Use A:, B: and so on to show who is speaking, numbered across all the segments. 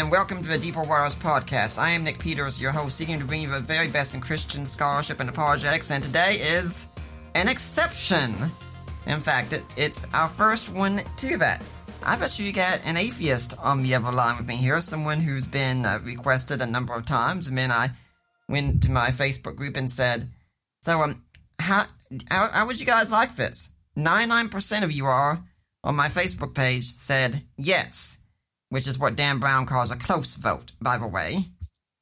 A: And welcome to the Deeper Waters podcast. I am Nick Peters, your host, seeking to bring you the very best in Christian scholarship and apologetics, and today is an exception. In fact, it, it's our first one to that. I've you got an atheist on the other line with me here, someone who's been uh, requested a number of times, and then I went to my Facebook group and said, "So, um, how how, how would you guys like this?" Ninety-nine percent of you are on my Facebook page said yes which is what Dan Brown calls a close vote, by the way.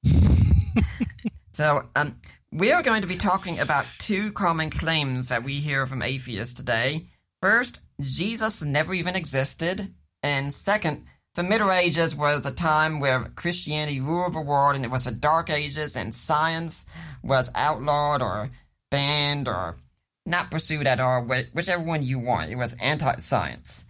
A: so, um, we are going to be talking about two common claims that we hear from atheists today. First, Jesus never even existed, and second, the Middle Ages was a time where Christianity ruled the world, and it was the Dark Ages, and science was outlawed or banned or not pursued at all, whichever one you want. It was anti-science.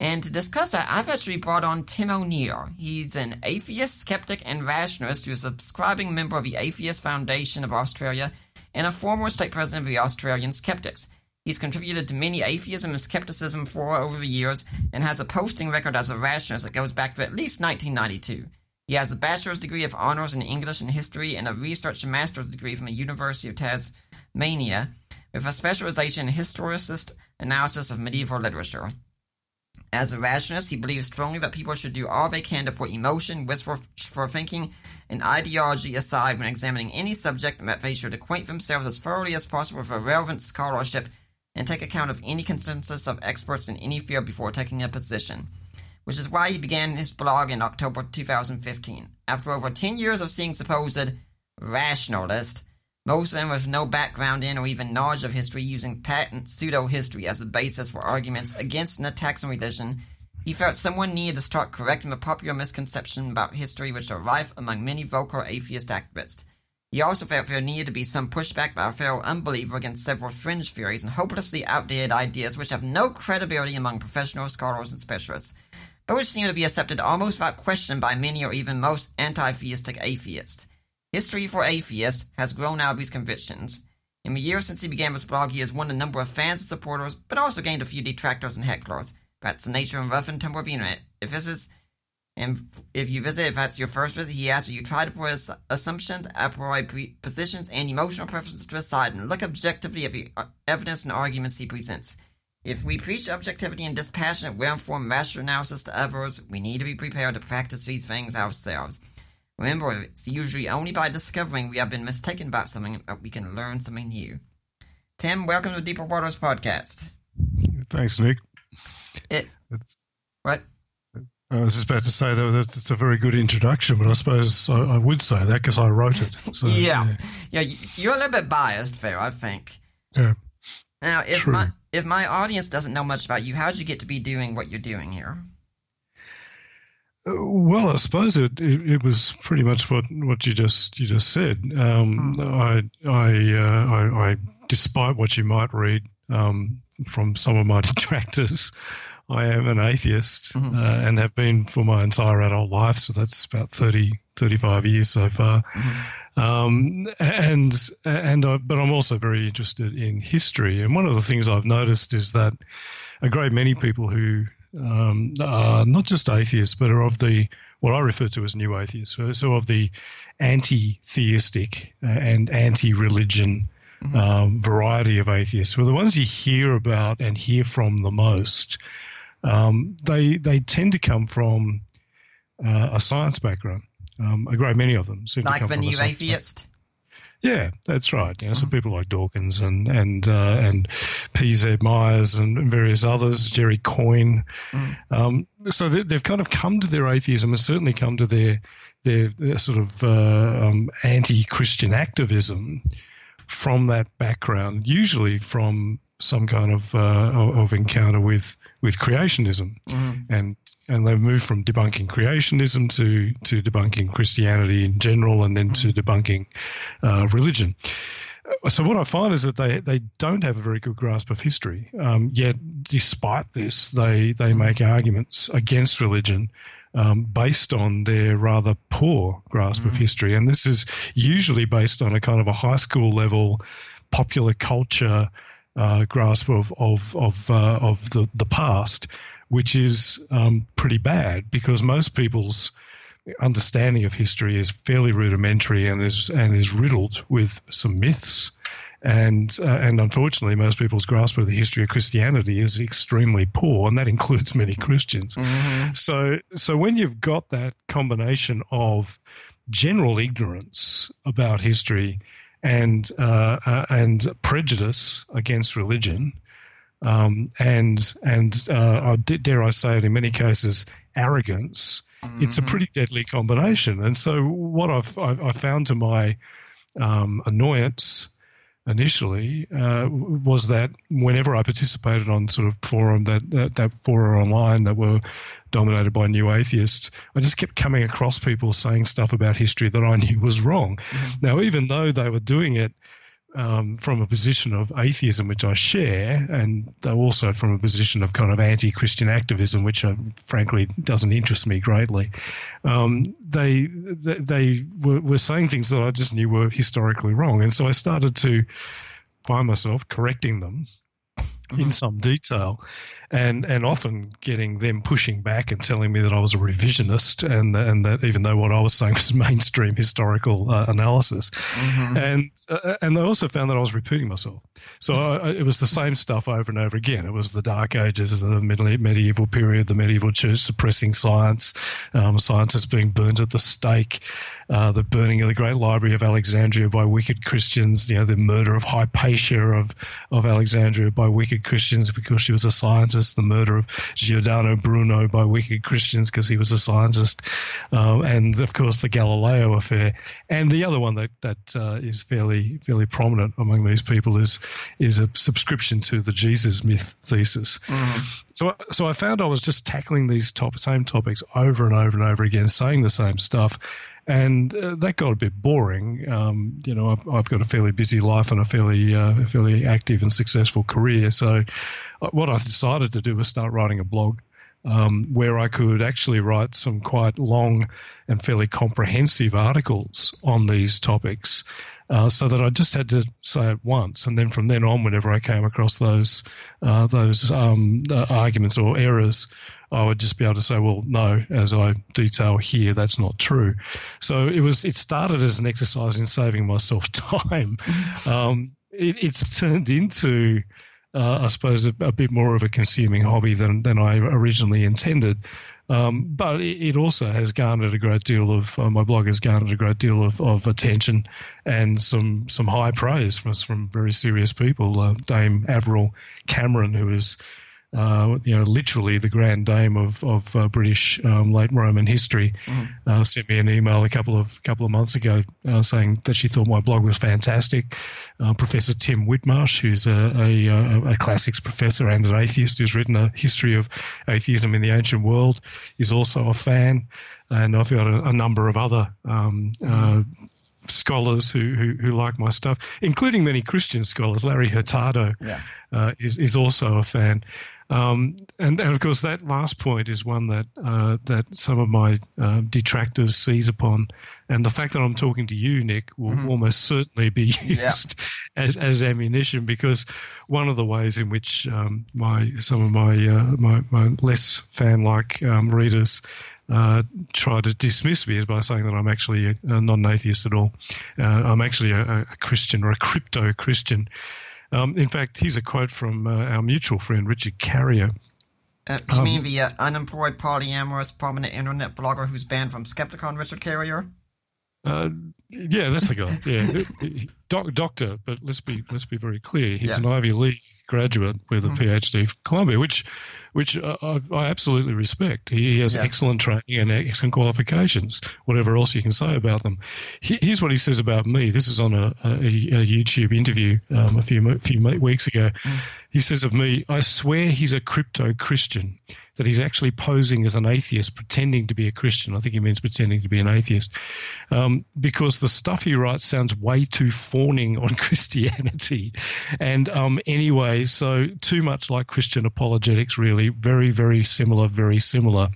A: And to discuss that, I've actually brought on Tim O'Neill. He's an atheist, skeptic, and rationalist who's a subscribing member of the Atheist Foundation of Australia and a former state president of the Australian Skeptics. He's contributed to many atheism and skepticism for over the years and has a posting record as a rationalist that goes back to at least 1992. He has a bachelor's degree of honors in English and history and a research master's degree from the University of Tasmania with a specialization in historicist analysis of medieval literature. As a rationalist, he believes strongly that people should do all they can to put emotion, wishful for thinking, and ideology aside when examining any subject, and that they should acquaint themselves as thoroughly as possible with relevant scholarship and take account of any consensus of experts in any field before taking a position. Which is why he began his blog in October 2015. After over 10 years of seeing supposed rationalist, most of them with no background in or even knowledge of history, using patent pseudo history as a basis for arguments against attacks on religion, he felt someone needed to start correcting the popular misconception about history which are rife among many vocal atheist activists. He also felt there needed to be some pushback by a fellow unbeliever against several fringe theories and hopelessly outdated ideas which have no credibility among professional scholars and specialists, but which seem to be accepted almost without question by many or even most anti-theistic atheists. History for Atheists has grown out of these convictions. In the years since he began this blog, he has won a number of fans and supporters, but also gained a few detractors and hecklers. That's the nature and rough and tumble of the internet. If this is, and if you visit, if that's your first visit, he asks you try to put his assumptions, a priori positions, and emotional preferences to the side and look objectively at the uh, evidence and arguments he presents. If we preach objectivity and dispassionate, well-informed, rational analysis to others, we need to be prepared to practice these things ourselves. Remember, it's usually only by discovering we have been mistaken about something that we can learn something new. Tim, welcome to Deeper Waters Podcast.
B: Thanks, Nick.
A: It
B: It's,
A: what?
B: I was just about to say though that it's a very good introduction, but I suppose I, I would say that because I wrote it. So,
A: yeah, yeah. y- You're a little bit biased, there, I think.
B: yeah.
A: Now, if
B: True.
A: my if my audience doesn't know much about you, how'd you get to be doing what you're doing here?
B: Well, I suppose it, it, it was pretty much what, what you just you just said. Um, I I, uh, I I despite what you might read um, from some of my detractors, I am an atheist
A: Mhm.
B: uh, and have been for my entire adult life. So that's about 30, 35 years so far. Um, and and I, but I'm also very interested in history. And one of the things I've noticed is that a great many people who um, are not just atheists, but are of the what I refer to as new atheists, so, so of the anti-theistic uh, and anti-religion um, variety of atheists, were the ones you hear about and hear from the most. Um, they they tend to come from uh, a science background. Um, a great many of them seem to
A: Like the new atheist?
B: Yeah, that's right. You know, so mm. people like Dawkins and and uh, and P.Z. Myers and various others, Jerry Coyne. Mm. Um, so they, have kind of come to their atheism and certainly come to their their, their sort of uh, um, anti-Christian activism from that background, usually from some kind of uh, of encounter with with creationism, mm. and and they've moved from debunking creationism to to debunking Christianity in general, and then to mm. debunking uh, religion. Uh, so what I find is that they, they don't have a very good grasp of history. Um, yet, despite this, they they mm. make arguments against religion um, based on their rather poor grasp mm. of history, and this is usually based on a kind of a high school level popular culture uh, grasp of of of, uh, of the the past, which is um, pretty bad because most people's understanding of history is fairly rudimentary and is and is riddled with some myths. And uh, and unfortunately, most people's grasp of the history of Christianity is extremely poor, and that includes many Christians. Mm-hmm. So so when you've got that combination of general ignorance about history and uh, uh, and prejudice against religion, um, and and uh, dare I say it, in many cases, arrogance. Mm-hmm. It's a mm-hmm. pretty deadly combination. And so, what I've I've found to my um, annoyance initially uh, was that whenever I participated on sort of forum that that, that fora online that were dominated by new atheists, I just kept coming across people saying stuff about history that I knew was wrong. Mm-hmm. Now, even though they were doing it um, from a position of atheism, which I share, and also from a position of kind of anti-Christian activism, which uh, frankly doesn't interest me greatly. Um, they they, they were, were, saying things that I just knew were historically wrong, and so I started to find myself correcting them mm-hmm. in some detail and and often getting them pushing back and telling me that I was a revisionist and and that even though what I was saying was mainstream historical uh, analysis, mm-hmm. and uh, and they also found that I was repeating myself. So I, it was the same stuff over and over again. It was the Dark Ages, the medieval period, the medieval church suppressing science, um, scientists being burnt at the stake, uh, the burning of the Great Library of Alexandria by wicked Christians, you know, the murder of Hypatia of of Alexandria by wicked Christians because she was a scientist the murder of Giordano Bruno by wicked Christians because he was a scientist, uh, and of course the Galileo affair. And the other one that that uh, is fairly fairly prominent among these people is is a subscription to the Jesus myth thesis. Mm. So so I found I was just tackling these top same topics over and over and over again, saying the same stuff and uh, that got a bit boring. Um, you know, I've, I've, got a fairly busy life and a fairly uh, fairly active and successful career. So, uh, what I decided to do was start writing a blog. Um, where I could actually write some quite long and fairly comprehensive articles on these topics, uh, so that I just had to say it once, and then from then on, whenever I came across those uh, those um, uh, arguments or errors, I would just be able to say, well, no, as I detail here, that's not true. So it was. It started as an exercise in saving myself time. um, it, it's turned into, uh, I suppose, a, a, bit more of a consuming hobby than than I originally intended. Um, but it, also has garnered a great deal of uh, my blog has garnered a great deal of, of attention and some some high praise from from very serious people. Uh, Dame Averil Cameron, who is uh, you know, literally the grand dame of of uh, British um, late Roman history, mm-hmm. uh, sent me an email a couple of couple of months ago uh, saying that she thought my blog was fantastic. Uh, professor Tim Whitmarsh, who's a, a, a, classics professor and an atheist who's written a history of atheism in the ancient world, is also a fan. And I've got a, a number of other um, mm-hmm scholars who, who, who like my stuff, including many Christian scholars. Larry Hurtado yeah. uh, is is also a fan. Um, and, and, of course, that last point is one that uh, that some of my uh, detractors seize upon, and the fact that I'm talking to you, Nick, will mm-hmm. almost certainly be used yeah. as as ammunition because one of the ways in which um, my some of my uh, my, my less fan like um, readers uh, try to dismiss me is by saying that I'm actually a, a non-atheist at all. Uh, I'm actually a, a, Christian or a crypto Christian. Um, in fact, here's a quote from uh, our mutual friend Richard Carrier.
A: Uh, you um, mean the uh, unemployed polyamorous prominent internet blogger who's banned from Skepticon, Richard Carrier?
B: Uh, yeah, that's the guy. Yeah, Doc, doctor. But let's be let's be very clear. He's
A: Yeah.
B: an Ivy League graduate with a
A: Mhm.
B: PhD from Columbia, which which I, I absolutely respect. He has
A: Yeah.
B: excellent training and excellent qualifications. Whatever else you can say about them. He- Here's what he says about me. This is on a, a, a YouTube interview um, a few few weeks ago.
A: Mm.
B: He says of me, I swear he's a crypto Christian. That he's actually posing as an atheist, pretending to be a Christian. I think he means pretending to be an atheist, um, because the stuff he writes sounds way too fawning on Christianity, and um, anyway, so too much like Christian apologetics. Really, very, very similar, very similar.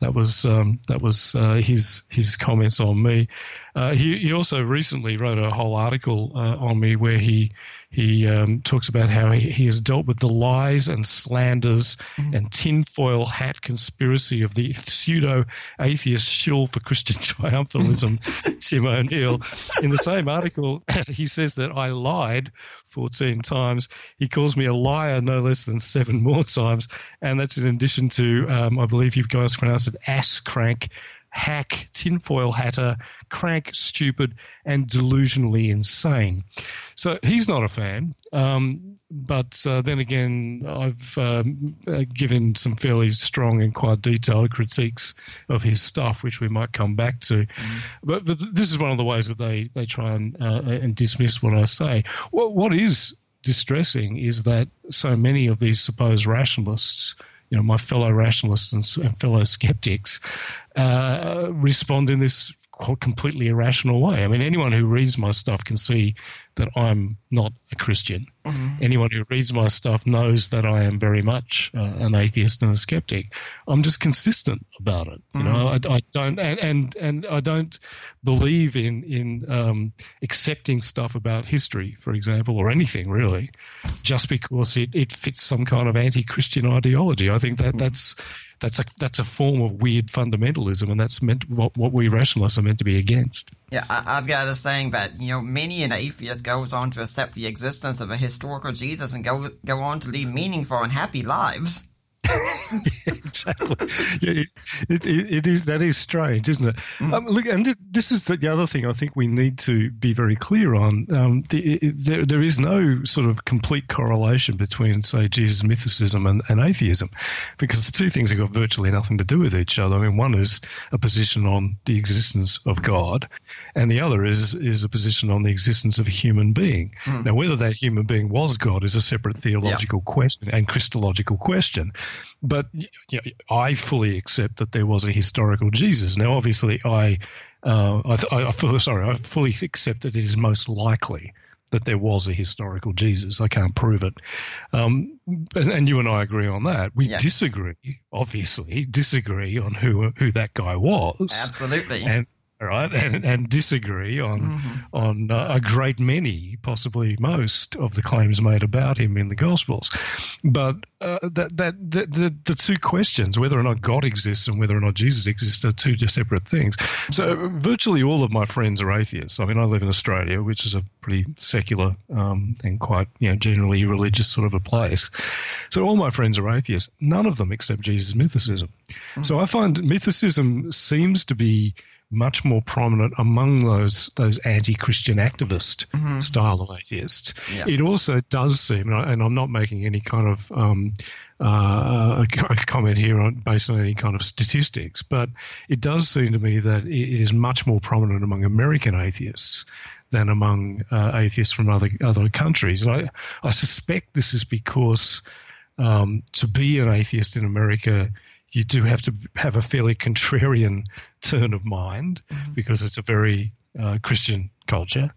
B: That was um, that was uh, his his comments on me. Uh, he he also recently wrote a whole article uh, on me where he he um, talks about how he, he has dealt with the lies and slanders and tinfoil hat conspiracy of the pseudo atheist shill for Christian triumphalism, Tim O'Neill. In the same article, he says that I lied 14 times. He calls me a liar no less than seven more times. And that's in addition to, um, I believe you guys pronounce it ass crank, hack, tinfoil hatter, crank, stupid, and delusionally insane. So he's not a fan. Um, but uh, then again, I've um, given some fairly strong and quite detailed critiques of his stuff, which we might come back to. But, but this is one of the ways that they, they try and, uh, and dismiss what I say. What, what is distressing is that so many of these supposed rationalists, you know, my fellow rationalists and, and fellow skeptics, uh, respond in this completely irrational way. I mean, anyone who reads my stuff can see that I'm not a Christian. Anyone who reads my stuff knows that I am very much uh, an atheist and a skeptic. I'm just consistent about it. You know, I, I don't, and, and and I don't believe in in um, accepting stuff about history, for example, or anything really, just because it, it fits some kind of anti-Christian ideology. I think that that's that's a that's a form of weird fundamentalism, and that's meant what what we rationalists are meant to be against.
A: Yeah, I, I've got a saying that you know many an atheist goes on to accept the existence of a historical Jesus and go go on to lead meaningful and happy lives.
B: exactly. Yeah, it, it, it is that is strange, isn't it? Um, look, and th- this is the, the other thing I think we need to be very clear on. Um, the, it, there, there is no sort of complete correlation between, say, Jesus mythicism and, and atheism, because the two things have got virtually nothing to do with each other. I mean, one is a position on the existence of God, and the other is is a position on the existence of a human being. Now, whether that human being was God is a separate theological question and Christological question. But you know, I fully accept that there was a historical Jesus. Now, obviously, I, uh, I, th- I, sorry, I fully accept that it is most likely that there was a historical Jesus. I can't prove it, um, and, you and I agree on that. We
A: Yeah.
B: disagree, obviously, disagree on who who that guy was
A: Absolutely.
B: and right, and, and disagree on
A: Mm-hmm.
B: on uh, a great many, possibly most, of the claims made about him in the Gospels. But uh, that that the, the the two questions, whether or not God exists and whether or not Jesus exists, are two separate things. So virtually all of my friends are atheists. I mean, I live in Australia, which is a pretty secular um, and quite you know generally religious sort of a place. So all my friends are atheists. None of them accept Jesus mythicism. So I find mythicism seems to be much more prominent among those those anti-Christian activist style of atheists.
A: Yeah.
B: It also does seem, and, I, and I'm not making any kind of um, uh, a co- a comment here on based on any kind of statistics, but it does seem to me that it it is much more prominent among American atheists than among uh, atheists from other other countries. And I I suspect this is because um, to be an atheist in America, you do have to have a fairly contrarian turn of mind because it's a very uh, Christian culture.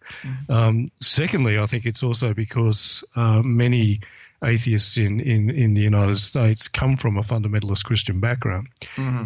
B: Um, secondly, I think it's also because uh, many atheists in, in, in the United States come from a fundamentalist Christian background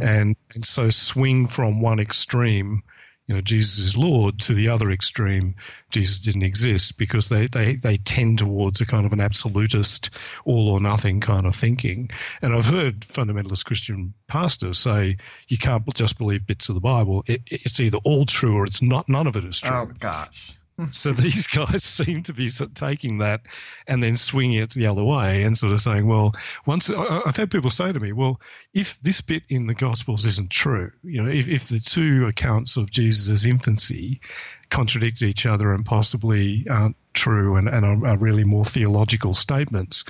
B: and, and so swing from one extreme you know, Jesus is Lord to the other extreme, Jesus didn't exist because they, they, they tend towards a kind of an absolutist, all or nothing kind of thinking. And I've heard fundamentalist Christian pastors say you can't just believe bits of the Bible. It, it's either all true or it's not. None of it is true.
A: oh gosh.
B: So these guys seem to be sort of taking that and then swinging it the other way and sort of saying, well, once I've had people say to me, well, if this bit in the Gospels isn't true, you know, if, if the two accounts of Jesus' infancy contradict each other and possibly aren't true and, and are, are really more theological statements,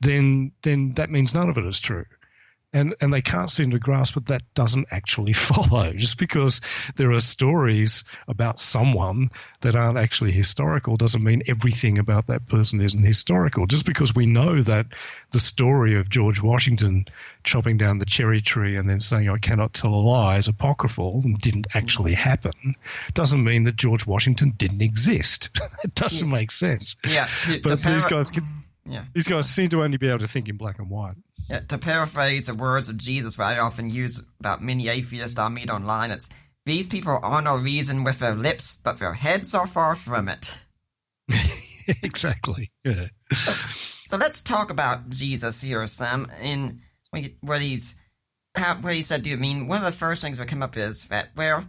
B: then then that means none of it is true and and they can't seem to grasp that that doesn't actually follow. Just because there are stories about someone that aren't actually historical doesn't mean everything about that person isn't historical. Just because we know that the story of George Washington chopping down the cherry tree and then saying I cannot tell a lie is apocryphal and didn't actually happen, doesn't mean that George Washington didn't exist. it doesn't
A: Yeah.
B: make sense.
A: Yeah,
B: But
A: to
B: these guys can,
A: Yeah.
B: these guys seem to only be able to think in black and white.
A: Yeah, to paraphrase the words of Jesus, that I often use about many atheists I meet online, it's these people honor reason with their lips, but their heads are far from it.
B: exactly. Yeah.
A: So let's talk about Jesus here, Sam. In what he's, how, what he said. Do you mean one of the first things that come up is that where,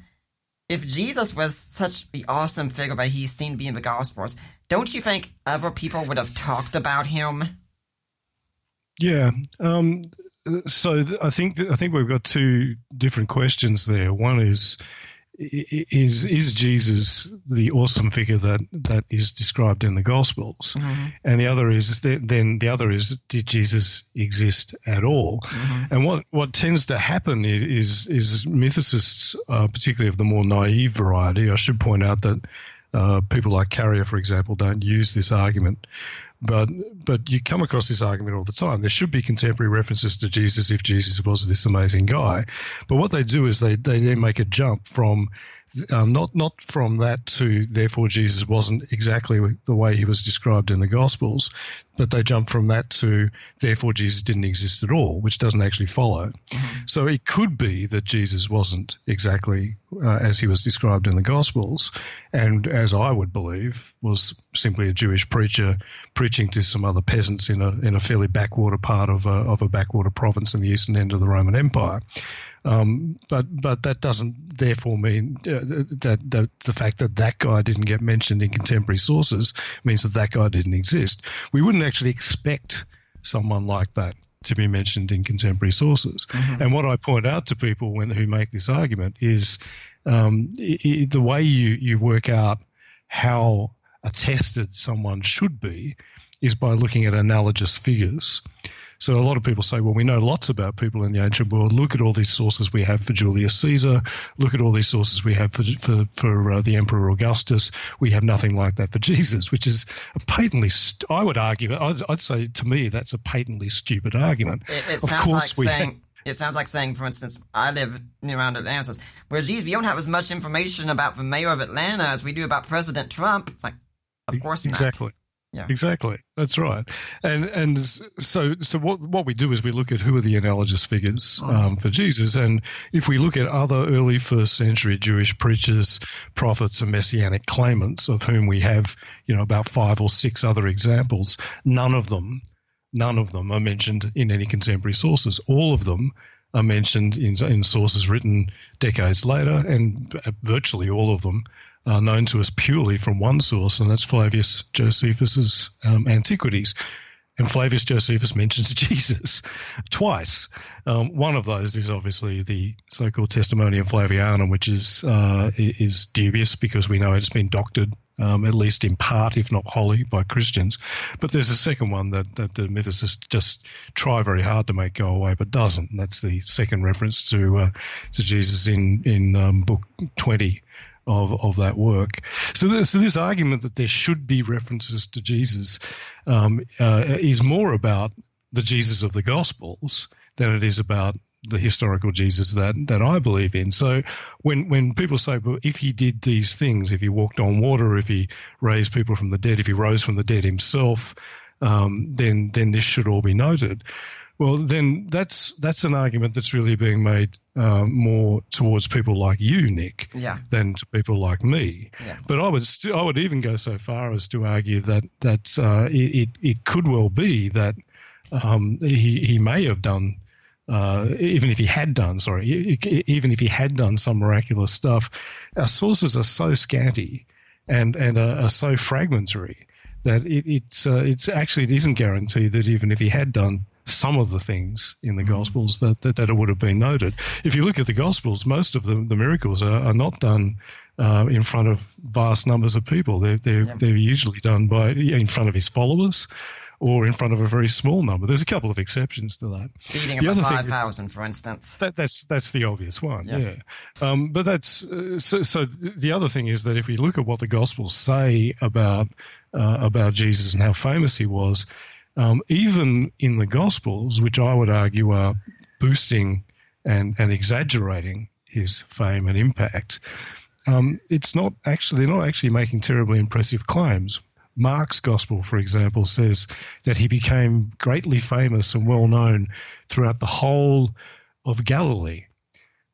A: if Jesus was such the awesome figure that he's seen in the Gospels, don't you think other people would have talked about him?
B: Yeah. Um, so th- I think that, I think we've got two different questions there. One is is is Jesus the awesome figure that that is described in the Gospels, and the other is then the other is did Jesus exist at all? And what what tends to happen is is, is mythicists, uh, particularly of the more naive variety. I should point out that. Uh, people like Carrier, for example, don't use this argument, but but you come across this argument all the time. There should be contemporary references to Jesus if Jesus was this amazing guy, but what they do is they they then make a jump from um, not not from that to therefore Jesus wasn't exactly the way he was described in the Gospels, but they jump from that to therefore Jesus didn't exist at all, which doesn't actually follow. So it could be that Jesus wasn't exactly uh, as he was described in the Gospels, and as I would believe was simply a Jewish preacher preaching to some other peasants in a in a fairly backwater part of a, of a backwater province in the eastern end of the Roman Empire. Um, but but that doesn't therefore mean uh, that, that the fact that that guy didn't get mentioned in contemporary sources means that that guy didn't exist. We wouldn't actually expect someone like that to be mentioned in contemporary sources. And what I point out to people when who make this argument is um, i i the way you you work out how attested someone should be is by looking at analogous figures. So a lot of people say, well, we know lots about people in the ancient world. Look at all these sources we have for Julius Caesar. Look at all these sources we have for for, for uh, the Emperor Augustus. We have nothing like that for Jesus, which is a patently. St- I would argue. I'd, I'd say to me that's a patently stupid argument.
A: It, it
B: Of
A: sounds
B: course
A: like
B: we
A: saying. It sounds like saying, for instance, I live near around Atlanta. Says, well, geez, we don't have as much information about the mayor of Atlanta as we do about President Trump. It's like, of course not.
B: exactly.
A: Yeah.
B: Exactly. That's right. And and so so what what we do is we look at who are the analogous figures um, for Jesus, and if we look at other early first century Jewish preachers, prophets, and messianic claimants, of whom we have you know about five or six other examples, none of them, none of them are mentioned in any contemporary sources. All of them are mentioned in in sources written decades later, and virtually all of them are known to us purely from one source, and that's Flavius Josephus's um, Antiquities. And Flavius Josephus mentions Jesus twice. Um, one of those is obviously the so-called Testimonium Flavianum, which is uh, is dubious because we know it's been doctored, um, at least in part, if not wholly, by Christians. But there's a second one that, that the mythicists just try very hard to make go away, but doesn't. And that's the second reference to uh, to Jesus in in um, Book 20 of, of that work. So, this, so this argument that there should be references to Jesus um, uh, is more about the Jesus of the Gospels than it is about the historical Jesus that, that I believe in. So when when people say, well, if he did these things, if he walked on water, if he raised people from the dead, if he rose from the dead himself, um, then then this should all be noted. Well, then that's that's an argument that's really being made uh, more towards people like you, Nick,
A: Yeah.
B: than to people like me.
A: Yeah.
B: But I would st- I would even go so far as to argue that that uh, it, it it could well be that um, he he may have done. Uh, even if he had done, sorry, even if he had done some miraculous stuff, our sources are so scanty and and are, are so fragmentary that it, it's uh, it's actually it isn't guaranteed that even if he had done some of the things in the Gospels that, that, that it would have been noted. If you look at the Gospels, most of the, the miracles are, are not done uh, in front of vast numbers of people. They're, they're, yeah. they're usually done by in front of his followers or in front of a very small number. There's a couple of exceptions to that.
A: Feeding the other five thousand, for instance.
B: That, that's that's the obvious one. Yeah. yeah. Um, but that's uh, so. So the other thing is that if we look at what the Gospels say about uh, about Jesus and how famous he was, um, even in the Gospels, which I would argue are boosting and, and exaggerating his fame and impact, um, it's not actually they're not actually making terribly impressive claims. Mark's Gospel, for example, says that he became greatly famous and well known throughout the whole of Galilee.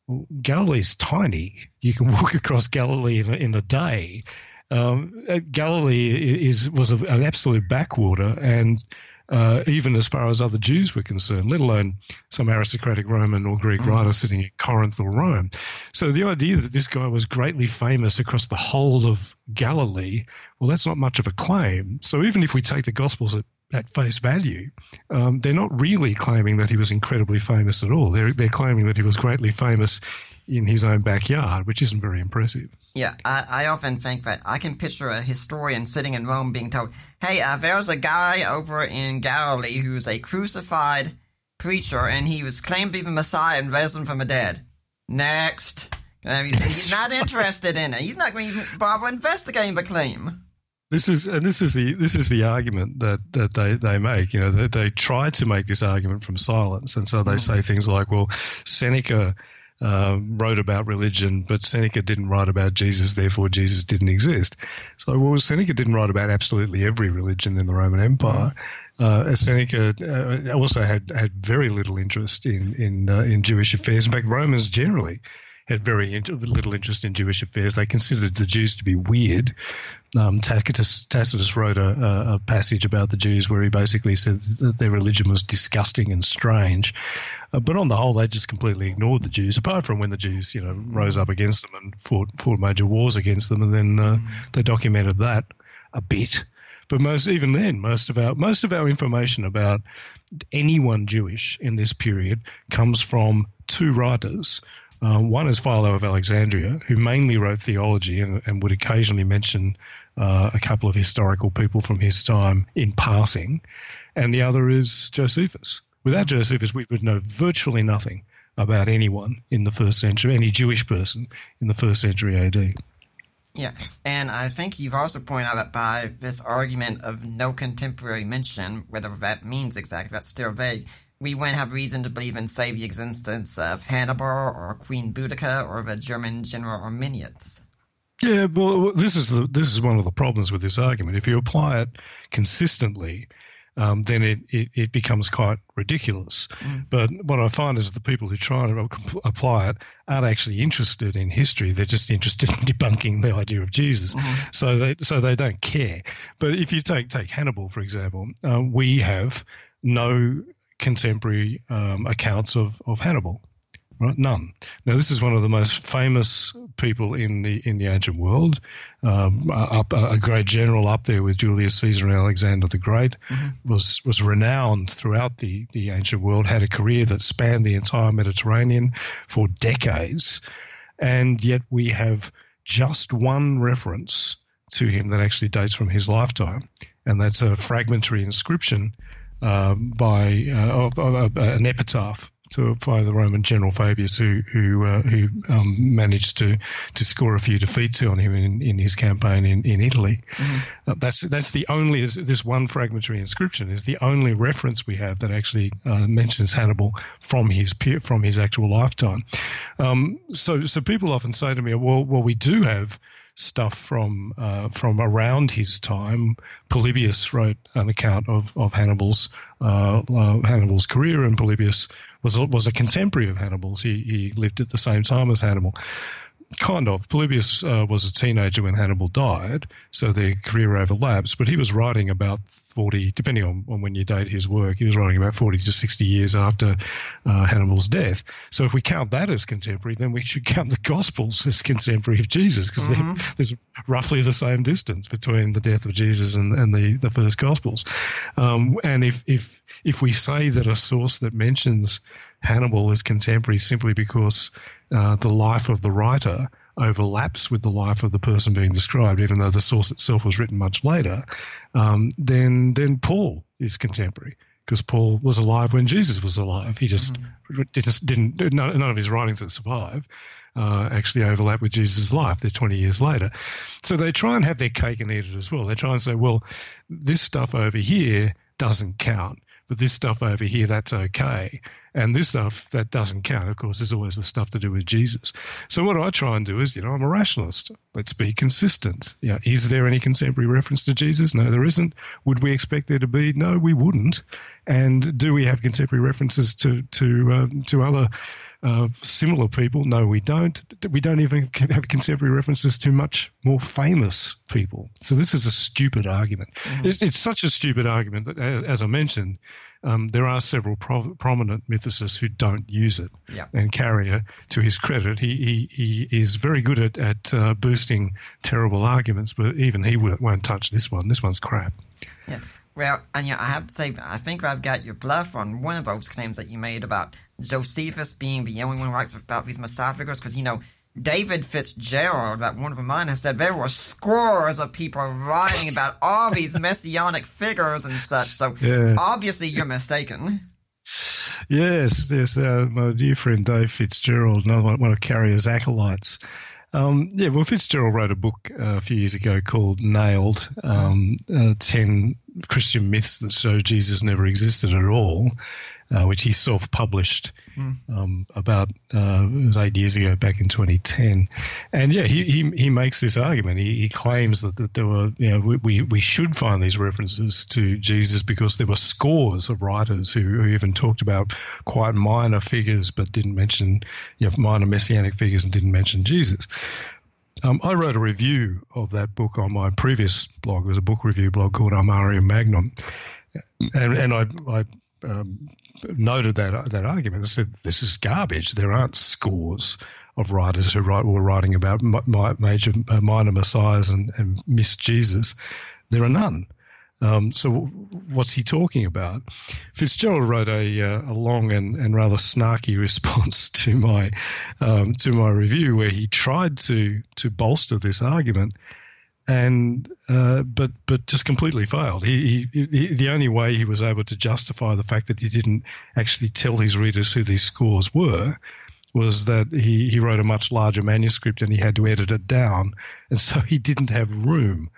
B: Well, Galilee's tiny. You can walk across Galilee in a, in a day. Um, Galilee is was an absolute backwater, and uh, even as far as other Jews were concerned, let alone some aristocratic Roman or Greek mm. writer sitting in Corinth or Rome. So the idea that this guy was greatly famous across the whole of Galilee, well, that's not much of a claim. So even if we take the Gospels at, at face value, um, they're not really claiming that he was incredibly famous at all. They're, they're claiming that he was greatly famous in his own backyard, which isn't very impressive.
A: Yeah, I, I often think that I can picture a historian sitting in Rome being told, hey, uh, there's a guy over in Galilee who's a crucified preacher, and he was claimed to be the Messiah and risen from the dead. Next. Uh, he's not interested in it. He's not going to bother investigating the claim.
B: This is and this is the this is the argument that, that they, they make. You know, they, they try to make this argument from silence, and so they mm. say things like, "Well, Seneca uh, wrote about religion, but Seneca didn't write about Jesus, therefore Jesus didn't exist. So, well, Seneca didn't write about absolutely every religion in the Roman Empire. Uh, Seneca uh, also had, had very little interest in in, uh, in Jewish affairs. In fact, Romans generally had very little interest in Jewish affairs. They considered the Jews to be weird. Um, Tacitus, Tacitus, wrote a, a, passage about the Jews where he basically said that their religion was disgusting and strange. Uh, but on the whole, they just completely ignored the Jews, apart from when the Jews, you know, rose up against them and fought, fought major wars against them, and then uh, they documented that a bit. But most, even then, most of our most of our information about anyone Jewish in this period comes from two writers uh, one is Philo of Alexandria, who mainly wrote theology and, and would occasionally mention uh, a couple of historical people from his time in passing. And the other is Josephus. Without Josephus, we would know virtually nothing about anyone in the first century, any Jewish person in the first century AD.
A: Yeah, and I think you've also pointed out that by this argument of no contemporary mention, whatever that means exactly, that's still vague, we wouldn't have reason to believe in, say, the existence of Hannibal or Queen Boudicca or the German general Arminius.
B: Yeah, well, this is the this is one of the problems with this argument. If you apply it consistently, um, then it, it, it, becomes quite ridiculous. Mm. But what I find is the people who try to apply it aren't actually interested in history. They're just interested in debunking the idea of Jesus. Mm. So they so they don't care. But if you take take Hannibal for example, uh, we have no contemporary um, accounts of, of Hannibal. Right? None. Now, this is one of the most famous people in the in the ancient world. Um, up, a great general up there with Julius Caesar and Alexander the Great mm-hmm. was was renowned throughout the the ancient world. Had a career that spanned the entire Mediterranean for decades, and yet we have just one reference to him that actually dates from his lifetime, and that's a fragmentary inscription um, by uh, an epitaph to, by the Roman general Fabius, who who uh, who um, managed to to score a few defeats on him in, in his campaign in, in Italy. Mm-hmm. Uh, that's that's the only this one fragmentary inscription is the only reference we have that actually uh, mentions Hannibal from his from his actual lifetime. Um, so so people often say to me, well well we do have stuff from uh, from around his time. Polybius wrote an account of of Hannibal's uh, uh, Hannibal's career, and Polybius was was a contemporary of Hannibal's. He he lived at the same time as Hannibal. Kind of. Polybius uh, was a teenager when Hannibal died, so their career overlaps. But he was writing about 40, depending on, on when you date his work, he was writing about 40 to 60 years after uh, Hannibal's death. So if we count that as contemporary, then we should count the Gospels as contemporary of Jesus because mm-hmm. there's roughly the same distance between the death of Jesus and, and the, the first Gospels. Um, and if, if, if we say that a source that mentions Hannibal is contemporary simply because uh, the life of the writer overlaps with the life of the person being described, even though the source itself was written much later, um, then then Paul is contemporary because Paul was alive when Jesus was alive. He just mm-hmm. didn't, didn't none, of his writings that survive uh, actually overlap with Jesus' life. They're 20 years later. So they try and have their cake and eat it as well. They try and say, well, this stuff over here doesn't count but this stuff over here, that's okay. And this stuff that doesn't count, of course, is always the stuff to do with Jesus. So what I try and do is, you know, I'm a rationalist. Let's be consistent. You know, is there any contemporary reference to Jesus? No, there isn't. Would we expect there to be? No, we wouldn't. And do we have contemporary references to to um, to other uh, similar people? No, we don't. We don't even have contemporary references to much more famous people. So this is a stupid argument. Mm-hmm. It, it's such a stupid argument that, as, as I mentioned, um, there are several pro- prominent mythicists who don't use it.
A: Yeah.
B: And Carrier, to his credit, he he, he is very good at at uh, boosting terrible arguments, but even he won't touch this one. This one's crap.
A: Yeah. Well, and yeah, I have to say, I think I've got your bluff on one of those claims that you made about Josephus being the only one who writes about these Messiah figures, because, you know, David Fitzgerald, that one of mine, has said there were scores of people writing about all these messianic figures and such, so yeah. obviously you're mistaken.
B: Yes, yes, uh, my dear friend Dave Fitzgerald, another one, one of Carrier's acolytes, um, yeah, well, Fitzgerald wrote a book uh, a few years ago called Nailed um, uh, 10 Christian Myths That Show Jesus Never Existed at All uh, which he self-published mm. um, about uh, it was eight years ago, back in 2010. And yeah, he he, he makes this argument. He, he claims that, that there were you know we, we should find these references to Jesus because there were scores of writers who, who even talked about quite minor figures but didn't mention you know, minor messianic figures and didn't mention Jesus. Um, I wrote a review of that book on my previous blog. It was a book review blog called Armarium Magnum, and and I, I um, noted that that argument and said this is garbage. There aren't scores of writers who write were writing about major uh, minor messiahs and, and missed Jesus. There are none. Um, so what's he talking about? Fitzgerald wrote a, uh, a long and, and rather snarky response to my um, to my review, where he tried to to bolster this argument and uh, but but just completely failed. He, he, he, the only way he was able to justify the fact that he didn't actually tell his readers who these scores were was that he, he wrote a much larger manuscript and he had to edit it down, and so he didn't have room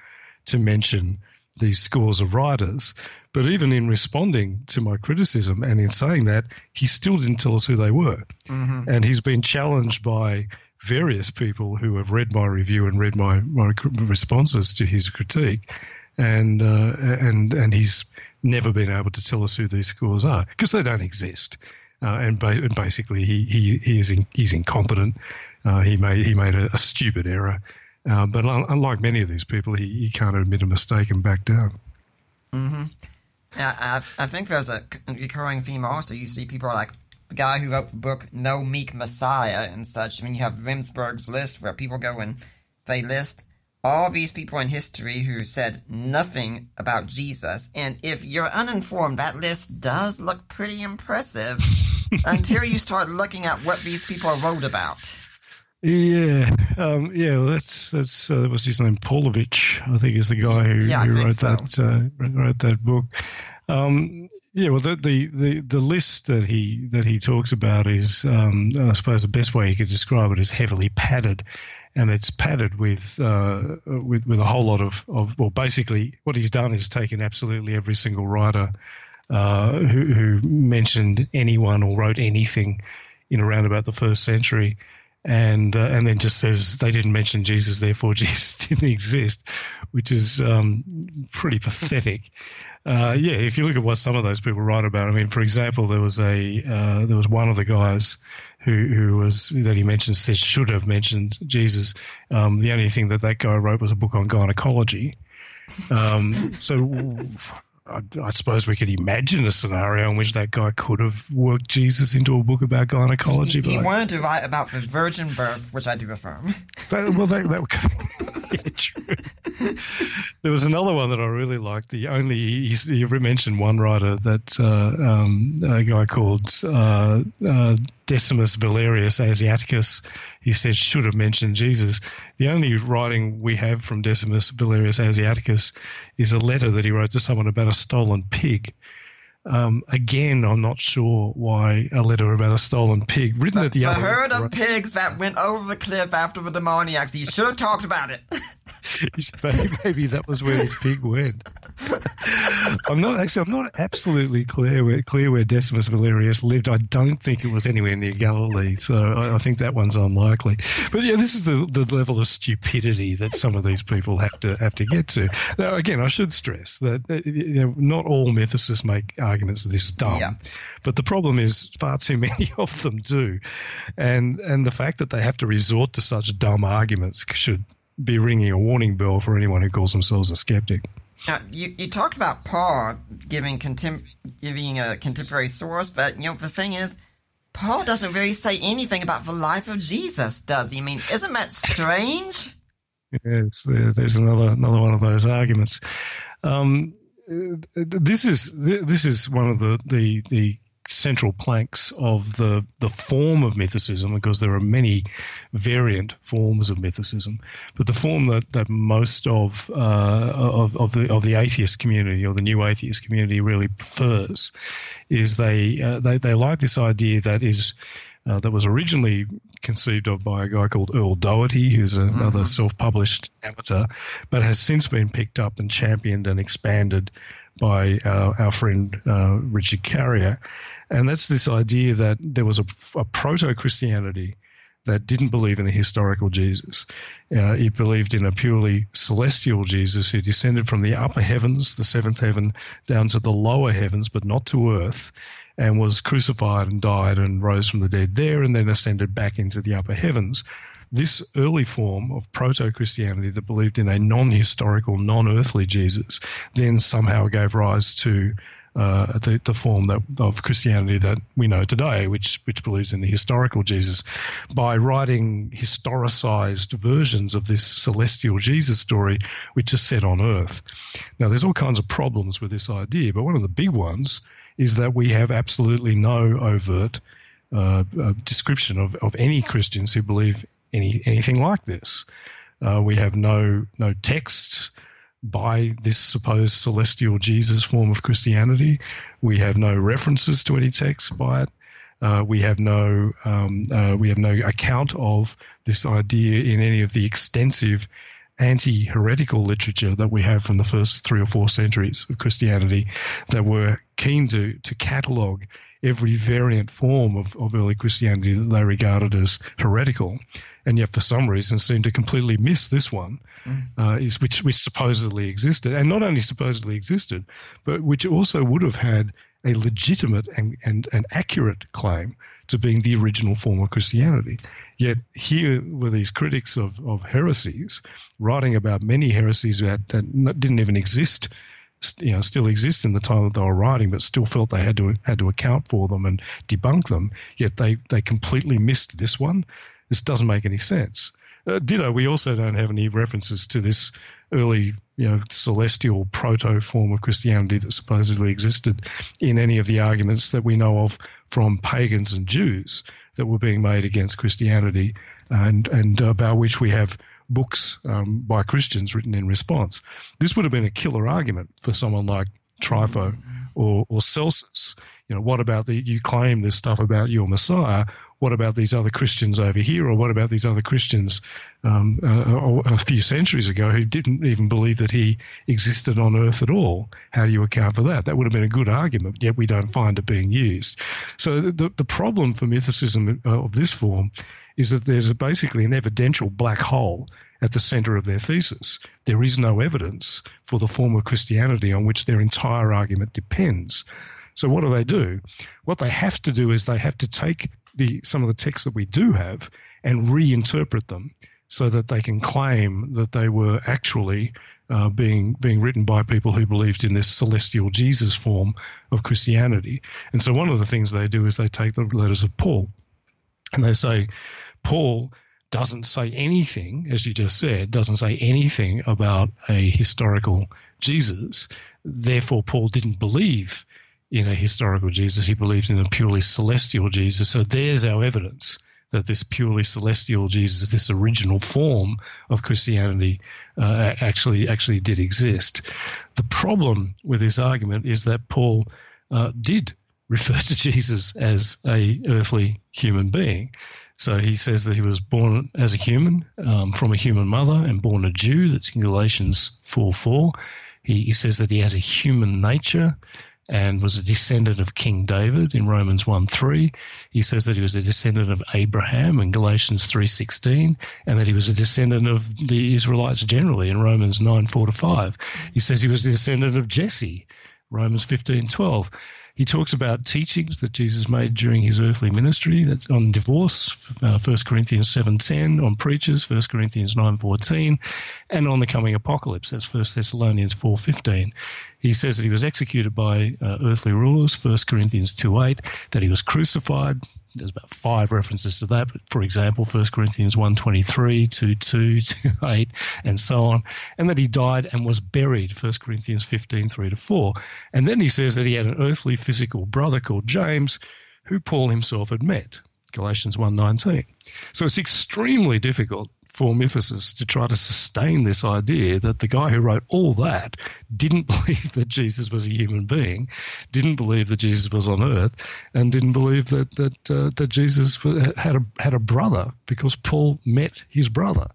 B: to mention these scores of writers. But even in responding to my criticism and in saying that, he still didn't tell us who they were, mm-hmm. and he's been challenged by various people who have read my review and read my, my responses to his critique, and uh, and and he's never been able to tell us who these scores are because they don't exist. Uh, and, ba- and, basically, he he, he is in, he's incompetent. Uh, he made he made a, a stupid error, uh, but unlike many of these people, he, he can't admit a mistake and back down.
A: Mm-hmm. Yeah, I, I think there's a recurring theme also. You see people are like, guy who wrote the book No Meek Messiah and such. I mean, you have Remsburg's list where people go and they list all these people in history who said nothing about Jesus. And if you're uninformed, that list does look pretty impressive until you start looking at what these people wrote about.
B: Yeah, um, yeah. Well, that's that's uh, what's his name, Paulkovich, I think, is the guy who,
A: yeah,
B: who wrote
A: so.
B: that uh, wrote that book. Um, yeah, well, the, the, the, the, list that he that he talks about is, um, I suppose, the best way you could describe it is heavily padded, and it's padded with uh, with with a whole lot of, of well, basically, what he's done is taken absolutely every single writer uh, who, who mentioned anyone or wrote anything in around about the first century, and uh, and then just says they didn't mention Jesus, therefore Jesus didn't exist, which is um, pretty pathetic uh, yeah, if you look at what some of those people write about, I mean, for example, there was a uh, there was one of the guys who who was that he mentioned said should have mentioned Jesus. Um, the only thing that that guy wrote was a book on gynecology. Um, so I, I, suppose we could imagine a scenario in which that guy could have worked Jesus into a book about gynecology.
A: He, he, he wanted to write about the virgin birth, which I do affirm.
B: That, well, that, that yeah, true. There was another one that I really liked. The only he, you mentioned one writer that uh, um, a guy called uh, uh, Decimus Valerius Asiaticus. He said should have mentioned Jesus. The only writing we have from Decimus Valerius Asiaticus is a letter that he wrote to someone about a stolen pig. Um, again, I'm not sure why a letter about a stolen pig written
A: the,
B: at the,
A: the herd of pigs that went over the cliff after the demoniacs. He should have talked about it.
B: maybe, that was where his pig went. I'm not actually. I'm not absolutely clear where clear where Decimus Valerius lived. I don't think it was anywhere near Galilee, so I, I think that one's unlikely. But yeah, this is the, the level of stupidity that some of these people have to have to get to. Now, again, I should stress that you know, not all mythicists make arguments this dumb, yeah. but the problem is far too many of them do, and and the fact that they have to resort to such dumb arguments should be ringing a warning bell for anyone who calls themselves a skeptic.
A: Now, you, you talked about Paul giving contem- giving a contemporary source, but you know the thing is, Paul doesn't really say anything about the life of Jesus, does he? I mean, isn't that strange?
B: yes, there's another another one of those arguments. Um, this is this is one of the the, the central planks of the the form of mythicism because there are many variant forms of mythicism. But the form that, that most of, uh, of of the of the atheist community or the new atheist community really prefers is they uh, they they like this idea that is uh, that was originally conceived of by a guy called Earl Doherty, who's another mm-hmm. self published amateur, but has since been picked up and championed and expanded by uh, our friend uh, Richard Carrier. And that's this idea that there was a, a proto Christianity that didn't believe in a historical Jesus. Uh, it believed in a purely celestial Jesus who descended from the upper heavens, the seventh heaven, down to the lower heavens, but not to earth, and was crucified and died and rose from the dead there and then ascended back into the upper heavens. This early form of proto Christianity that believed in a non historical, non earthly Jesus then somehow gave rise to uh, the, the form that, of Christianity that we know today, which which believes in the historical Jesus, by writing historicized versions of this celestial Jesus story, which is set on earth. Now, there's all kinds of problems with this idea, but one of the big ones is that we have absolutely no overt uh, uh, description of, of any Christians who believe any anything like this. Uh, we have no no texts by this supposed celestial Jesus form of Christianity. We have no references to any text by it. Uh, we have no um, uh, we have no account of this idea in any of the extensive anti-heretical literature that we have from the first three or four centuries of Christianity that were keen to to catalogue every variant form of, of early Christianity that they regarded as heretical and yet for some reason seem to completely miss this one, mm. uh, is which which supposedly existed, and not only supposedly existed, but which also would have had a legitimate and, and, and accurate claim to being the original form of Christianity. Yet here were these critics of, of heresies writing about many heresies that, that didn't even exist you know, still exist in the time that they were writing, but still felt they had to had to account for them and debunk them. Yet they they completely missed this one, this doesn't make any sense. Uh, ditto, we also don't have any references to this early, you know, celestial proto form of Christianity that supposedly existed in any of the arguments that we know of from pagans and Jews that were being made against Christianity, and and about which we have books um, by Christians written in response. This would have been a killer argument for someone like Trypho or, or Celsus. You know, what about the you claim this stuff about your Messiah? what about these other Christians over here, or what about these other Christians um, a, a, few centuries ago who didn't even believe that he existed on earth at all? How do you account for that? That would have been a good argument, yet we don't find it being used. So the, the problem for mythicism of this form is that there's basically an evidential black hole at the center of their thesis. There is no evidence for the form of Christianity on which their entire argument depends. So what do they do? What they have to do is they have to take the some of the texts that we do have and reinterpret them so that they can claim that they were actually uh, being being written by people who believed in this celestial Jesus form of Christianity. And so one of the things they do is they take the letters of Paul and they say, Paul doesn't say anything, as you just said, doesn't say anything about a historical Jesus. Therefore, Paul didn't believe in a historical Jesus. He believed in a purely celestial Jesus. So there's our evidence that this purely celestial Jesus, this original form of Christianity, uh, actually actually did exist. The problem with this argument is that Paul uh, did refer to Jesus as a earthly human being. So he says that he was born as a human um, from a human mother and born a Jew. That's in Galatians 4 4. He, he says that he has a human nature and was a descendant of King David in Romans 1 3. He says that he was a descendant of Abraham in Galatians 3.16 and that he was a descendant of the Israelites generally in Romans 9 4 to 5. He says he was a descendant of Jesse, Romans 15 12. He talks about teachings that Jesus made during his earthly ministry that on divorce, uh, 1 Corinthians 7.10, on preachers, 1 Corinthians 9.14, and on the coming apocalypse, that's 1 Thessalonians 4.15. He says that he was executed by uh, earthly rulers, 1 Corinthians 2.8, that he was crucified, there's about five references to that. But for example, 1 Corinthians 1.23, 2.2, 2.8, and so on. And that he died and was buried, 1 Corinthians 15, 3 to 4. And then he says that he had an earthly physical brother called James, who Paul himself had met. Galatians 1.19. So it's extremely difficult for mythicists to try to sustain this idea that the guy who wrote all that didn't believe that Jesus was a human being, didn't believe that Jesus was on earth, and didn't believe that that uh, that Jesus had a had a brother because Paul met his brother.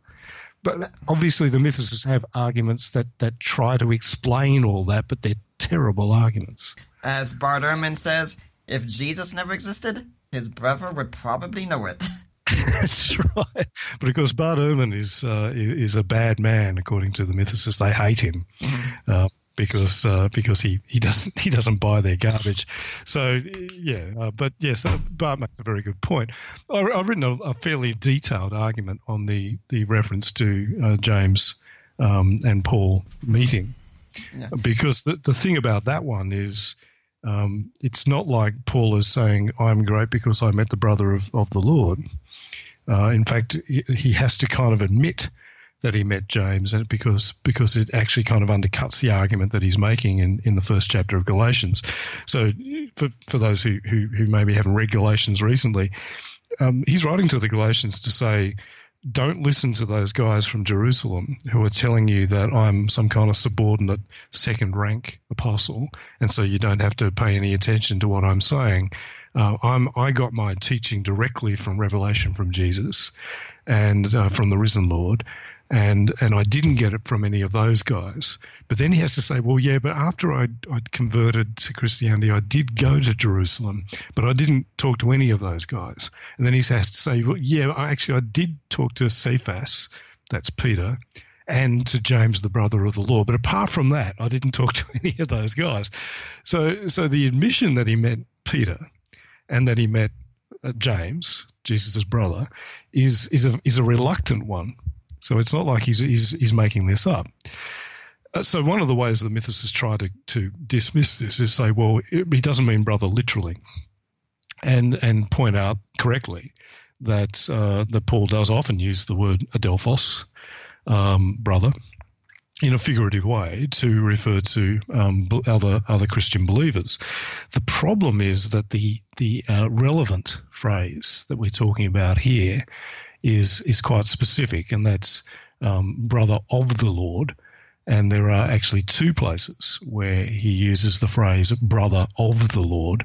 B: But obviously, the mythicists have arguments that that try to explain all that, but they're terrible arguments.
A: As Bart Ehrman says, if Jesus never existed, his brother would probably know it.
B: That's right. But of course, Bart Ehrman is uh, is a bad man according to the mythicists. They hate him mm-hmm. uh, because uh, because he, he doesn't he doesn't buy their garbage. So yeah, uh, but yes, uh, Bart makes a very good point. I, have written a, a, fairly detailed argument on the the reference to uh, James um, and Paul meeting yeah. because the the thing about that one is. Um, it's not like Paul is saying, I'm great because I met the brother of, of the Lord. Uh, in fact, he has to kind of admit that he met James, and because because it actually kind of undercuts the argument that he's making in, in the first chapter of Galatians. So, for for those who who, who maybe haven't read Galatians recently, um, he's writing to the Galatians to say. Don't listen to those guys from Jerusalem who are telling you that I'm some kind of subordinate second rank apostle, and so you don't have to pay any attention to what I'm saying. Uh, I'm, I got my teaching directly from revelation from Jesus and uh, from the risen Lord. And, and I didn't get it from any of those guys. But then he has to say, well, yeah, but after I'd, I'd converted to Christianity, I did go to Jerusalem, but I didn't talk to any of those guys. And then he has to say, well, yeah, I actually, I did talk to Cephas, that's Peter, and to James, the brother of the Lord. But apart from that, I didn't talk to any of those guys. So, so the admission that he met Peter and that he met uh, James, Jesus' brother, is is a is a reluctant one. So it's not like he's he's, he's making this up. Uh, so one of the ways the mythicists try to, to dismiss this is say, well, it, he doesn't mean brother literally, and and point out correctly that uh, that Paul does often use the word adelphos, um, brother, in a figurative way to refer to um, other other Christian believers. The problem is that the the uh, relevant phrase that we're talking about here is is quite specific, and that's um, brother of the Lord. And there are actually two places where he uses the phrase brother of the Lord.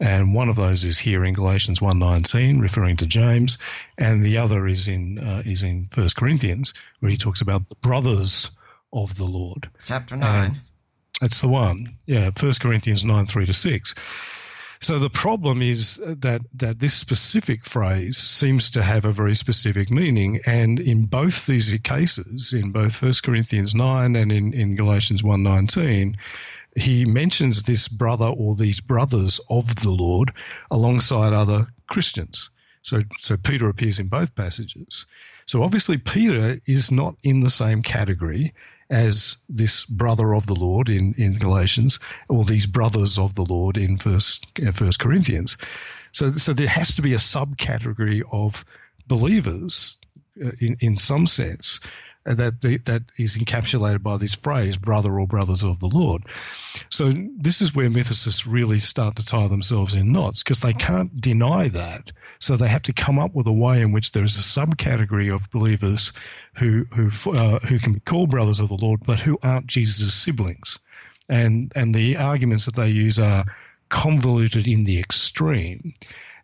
B: And one of those is here in Galatians 1.19, referring to James, and the other is in uh, is in First Corinthians, where he talks about the brothers of the Lord.
A: Chapter 9.
B: that's the one. Yeah, 1 Corinthians 9 3 to 6. So the problem is that, that this specific phrase seems to have a very specific meaning. And in both these cases, in both 1 Corinthians 9 and in, in Galatians 1.19, he mentions this brother or these brothers of the Lord alongside other Christians. So, so Peter appears in both passages. So obviously Peter is not in the same category as this brother of the Lord in, in Galatians, or these brothers of the Lord in First uh, First Corinthians. So, so there has to be a subcategory of believers uh, in in some sense that that is encapsulated by this phrase, brother or brothers of the Lord. So this is where mythicists really start to tie themselves in knots because they can't deny that. So they have to come up with a way in which there is a subcategory of believers who who uh, who can be called brothers of the Lord, but who aren't Jesus' siblings. And and the arguments that they use are convoluted in the extreme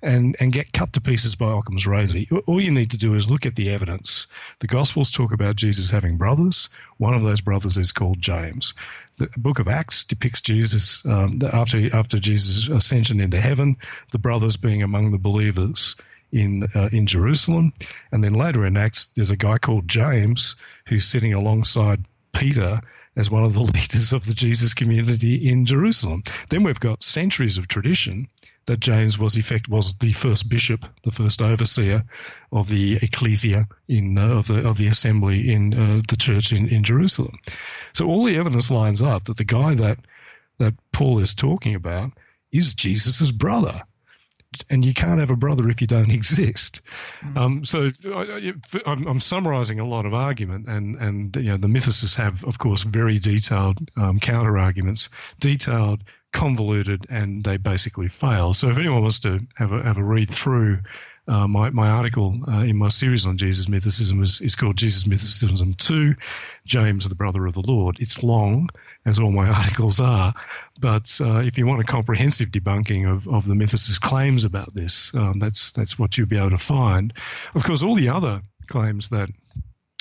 B: and, and get cut to pieces by Occam's razor. All you need to do is look at the evidence. The Gospels talk about Jesus having brothers. One of those brothers is called James. The book of Acts depicts Jesus um, after after Jesus' ascension into heaven, the brothers being among the believers in uh, in Jerusalem, and then later in Acts, there's a guy called James who's sitting alongside Peter as one of the leaders of the Jesus community in Jerusalem. Then we've got centuries of tradition that James was effect was the first bishop, the first overseer of the ecclesia in uh, of the of the assembly in uh, the church in, in Jerusalem. So all the evidence lines up that the guy that that Paul is talking about is Jesus's brother. And you can't have a brother if you don't exist. Mm-hmm. Um, so I, am summarising a lot of argument, and and you know the mythicists have, of course, very detailed um, counter arguments, detailed convoluted and they basically fail. So if anyone wants to have a, have a read through uh, my, my article uh, in my series on Jesus Mythicism is, is called Jesus Mythicism 2, James, the Brother of the Lord. It's long, as all my articles are, but uh, if you want a comprehensive debunking of, of the mythicist claims about this, um, that's, that's what you'll be able to find. Of course, all the other claims that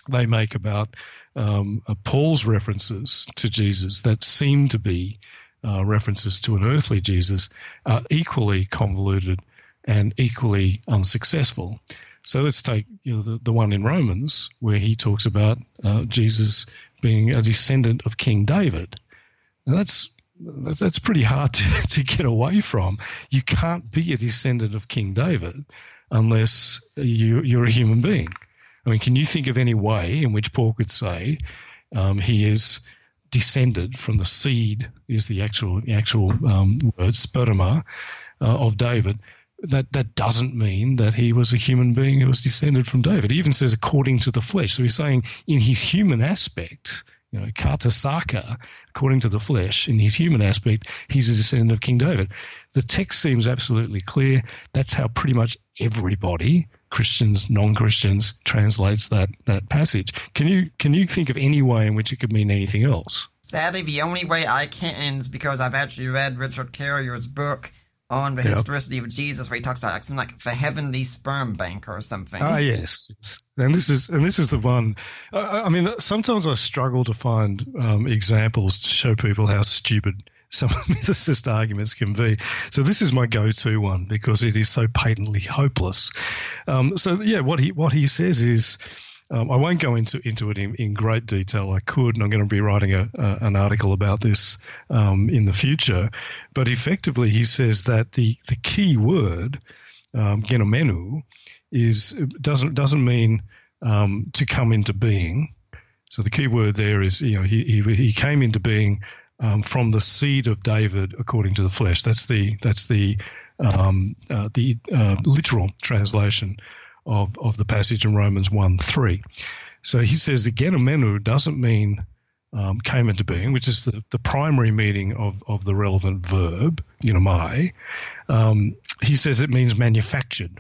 B: they make about um, uh, Paul's references to Jesus that seem to be uh, references to an earthly Jesus are equally convoluted and equally unsuccessful. So let's take you know, the, the one in Romans where he talks about uh, Jesus being a descendant of King David. Now that's that's pretty hard to, to get away from. You can't be a descendant of King David unless you, you're a human being. I mean, can you think of any way in which Paul could say um, he is descended from the seed is the actual the actual um, word sperma uh, of David. That that doesn't mean that he was a human being who was descended from David. He even says according to the flesh. So he's saying in his human aspect, you know, kata sarka, according to the flesh, in his human aspect, he's a descendant of King David. The text seems absolutely clear. That's how pretty much everybody Christians, non-Christians, translates that that passage. Can you can you think of any way in which it could mean anything else?
A: Sadly, the only way I can is because I've actually read Richard Carrier's book on the yep. historicity of Jesus, where he talks about something like the heavenly sperm bank or something.
B: Ah, yes, and this is and this is the one. I, I mean, sometimes I struggle to find um, examples to show people how stupid some mythicist arguments can be. So this is my go-to one because it is so patently hopeless. Um, so yeah, what he what he says is. Um, I won't go into into it in, in great detail. I could, and I'm going to be writing a, a an article about this um, in the future. But effectively, he says that the the key word um, genomenou is doesn't doesn't mean um, to come into being. So the key word there is you know he he, he came into being um, from the seed of David according to the flesh. That's the that's the um, uh, the uh, literal translation of of the passage in Romans one three. So he says the genomenou doesn't mean um, came into being, which is the, the primary meaning of, of the relevant verb, ginomai. Um, he says it means manufactured.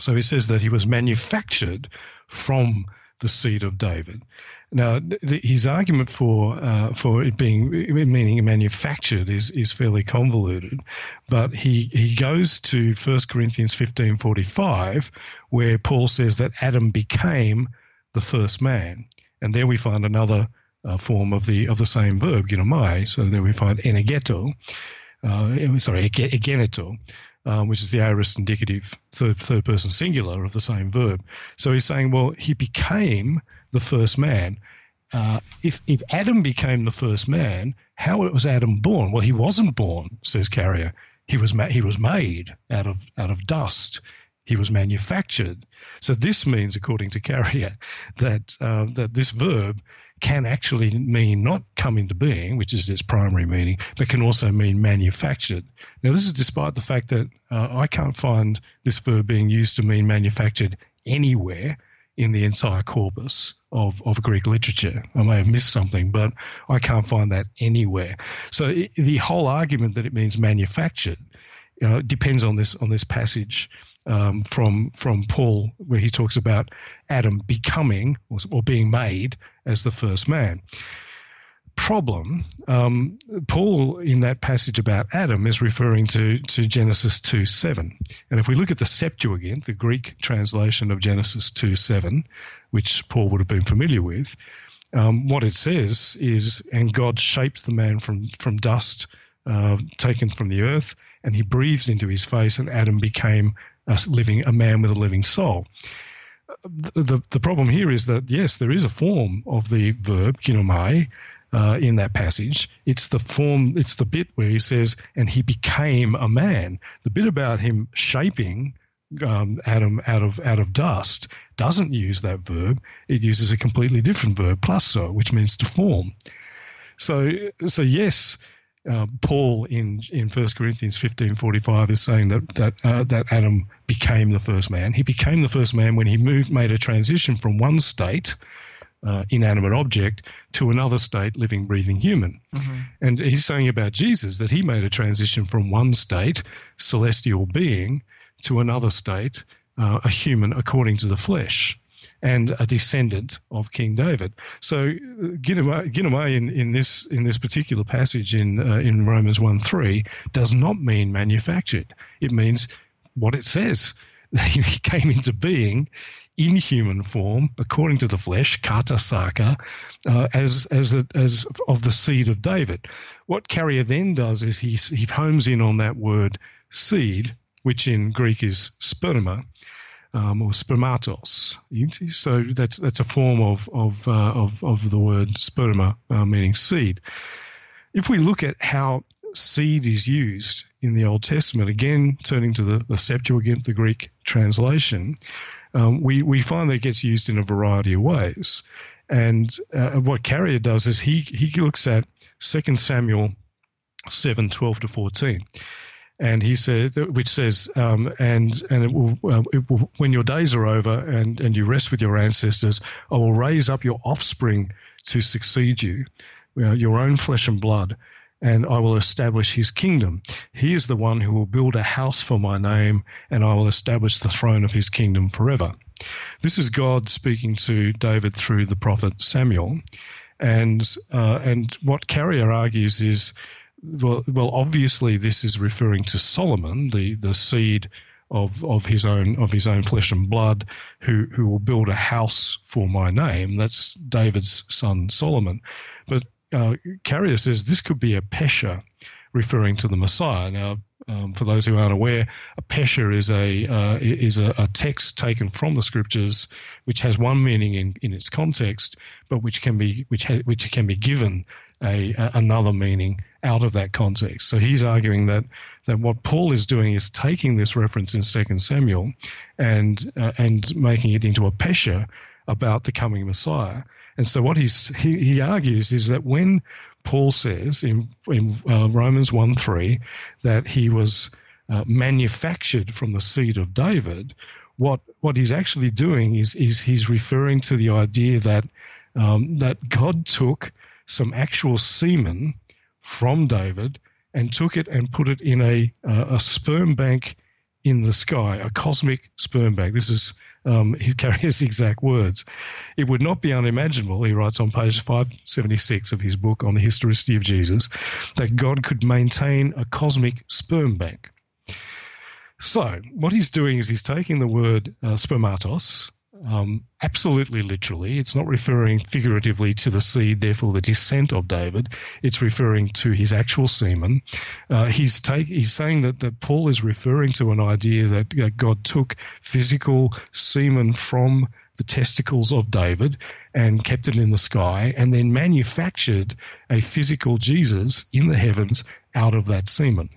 B: So he says that he was manufactured from the seed of David. Now, his argument for uh, for it being meaning manufactured is is fairly convoluted, but he he goes to 1 Corinthians fifteen forty five, where Paul says that Adam became the first man, and there we find another uh, form of the of the same verb, ginomai. So there we find enegeto, uh, sorry, egeneto, uh, which is the aorist indicative third third person singular of the same verb. So he's saying, well, he became the first man. Uh, if if Adam became the first man, how was Adam born? Well, he wasn't born, says Carrier. He was ma- he was made out of out of dust. he was manufactured. So this means, according to Carrier, that uh, that this verb can actually mean not come into being, which is its primary meaning, but can also mean manufactured. Now, this is despite the fact that uh, I can't find this verb being used to mean manufactured anywhere in the entire corpus of, of Greek literature. I may have missed something, but I can't find that anywhere. So it, the whole argument that it means manufactured uh, depends on this on this passage um, from from Paul, where he talks about Adam becoming or, or being made as the first man. Problem, um, Paul in that passage about Adam is referring to, to Genesis 2 7. And if we look at the Septuagint, the Greek translation of Genesis 2 7, which Paul would have been familiar with, um, what it says is, and God shaped the man from, from dust uh, taken from the earth, and he breathed into his face, and Adam became a living a man with a living soul. The, the, the problem here is that yes, there is a form of the verb ginomai uh, in that passage. It's the form, it's the bit where he says, "And he became a man." The bit about him shaping um, Adam out of out of dust doesn't use that verb. It uses a completely different verb, plasso, which means to form. So, so yes, uh, Paul in in First Corinthians fifteen forty five is saying that that uh, that Adam became the first man. He became the first man when he moved made a transition from one state, uh, inanimate object, to another state, living, breathing human. Mm-hmm. And he's saying about Jesus that he made a transition from one state, celestial being, to another state, uh, a human according to the flesh and a descendant of King David. So ginomai in, in this in this particular passage in uh, in Romans 1 3 does not mean manufactured. It means what it says. He came into being in human form, according to the flesh, kata sarka, uh, as as a, as of the seed of David. What Carrier then does is he he homes in on that word seed, which in Greek is sperma, um, or spermatos. So that's that's a form of of uh, of, of the word sperma, uh, meaning seed. If we look at how seed is used in the Old Testament, again turning to the, the Septuagint, the Greek translation, um, we we find that it gets used in a variety of ways. And uh, what Carrier does is he he looks at Second Samuel seven twelve to fourteen and he said, which says, um, and and it will, uh, it will, when your days are over and and you rest with your ancestors, I will raise up your offspring to succeed you, know, your own flesh and blood, and I will establish his kingdom. He is the one who will build a house for my name, and I will establish the throne of his kingdom forever. This is God speaking to David through the prophet Samuel, and uh, and what Carrier argues is well, well, obviously this is referring to Solomon, the, the seed of, of his own of his own flesh and blood, who who will build a house for my name. That's David's son Solomon. But uh, Carrier says this could be a pesher, referring to the Messiah. Now, um, for those who aren't aware, a pesher is a uh, is a, a, text taken from the scriptures, which has one meaning in, in its context, but which can be which has, which can be given a, a, another meaning out of that context. So he's arguing that that what Paul is doing is taking this reference in Second Samuel and uh, and making it into a pesher about the coming Messiah. And so what he's, he, he argues is that when Paul says in, in uh, Romans 1 3 that he was uh, manufactured from the seed of David, what, what he's actually doing is, is he's referring to the idea that, um, that God took some actual semen from David and took it and put it in a, uh, a sperm bank in the sky, a cosmic sperm bank. This is um, he Carrier's exact words. It would not be unimaginable, he writes on page 576 of his book on the historicity of Jesus, that God could maintain a cosmic sperm bank. So, what he's doing is he's taking the word uh, spermatos, um, absolutely literally. It's not referring figuratively to the seed, therefore the descent of David. It's referring to his actual semen. Uh, he's take, he's saying that, that Paul is referring to an idea that uh, God took physical semen from the testicles of David and kept it in the sky, and then manufactured a physical Jesus in the heavens out of that semen.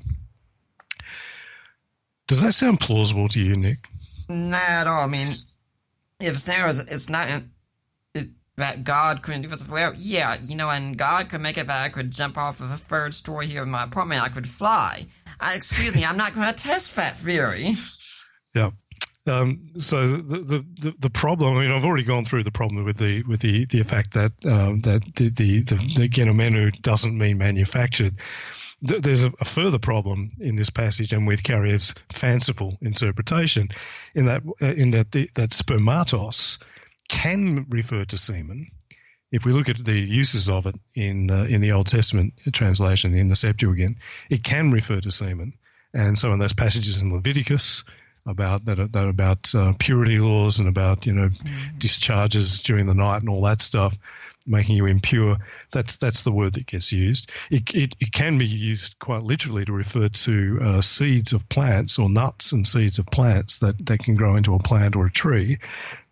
B: Does that sound plausible to you, Nick?
A: Not at all. I mean, if it's not it, that God couldn't do this. Well, yeah, you know, and God could make it that I could jump off of a third story here in my apartment. I could fly. I, excuse me, I'm not going to test that theory.
B: Yeah. Um, so the, the the problem. I mean, I've already gone through the problem with the with the the fact that um, that the the the, the doesn't mean manufactured. There's a, a, further problem in this passage and with Carrier's fanciful interpretation, in that uh, in that the, that spermatos can refer to semen. If we look at the uses of it in uh, in the Old Testament translation in the Septuagint, it can refer to semen, and so in those passages in Leviticus about that, that about uh, purity laws and about you know mm. discharges during the night and all that stuff, making you impure. That's that's the word that gets used. It it, it can be used quite literally to refer to uh, seeds of plants or nuts and seeds of plants that that can grow into a plant or a tree.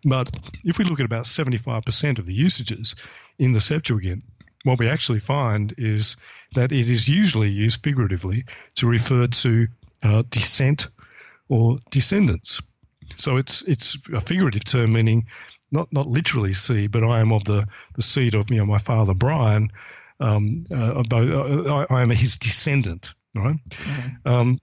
B: But if we look at about seventy five percent of the usages in the Septuagint, what we actually find is that it is usually used figuratively to refer to uh, descent or descendants. So it's it's a figurative term meaning not not literally seed, but I am of the, the seed of you know my father Brian. Um, uh, I, I, am his descendant, right? Mm-hmm. Um,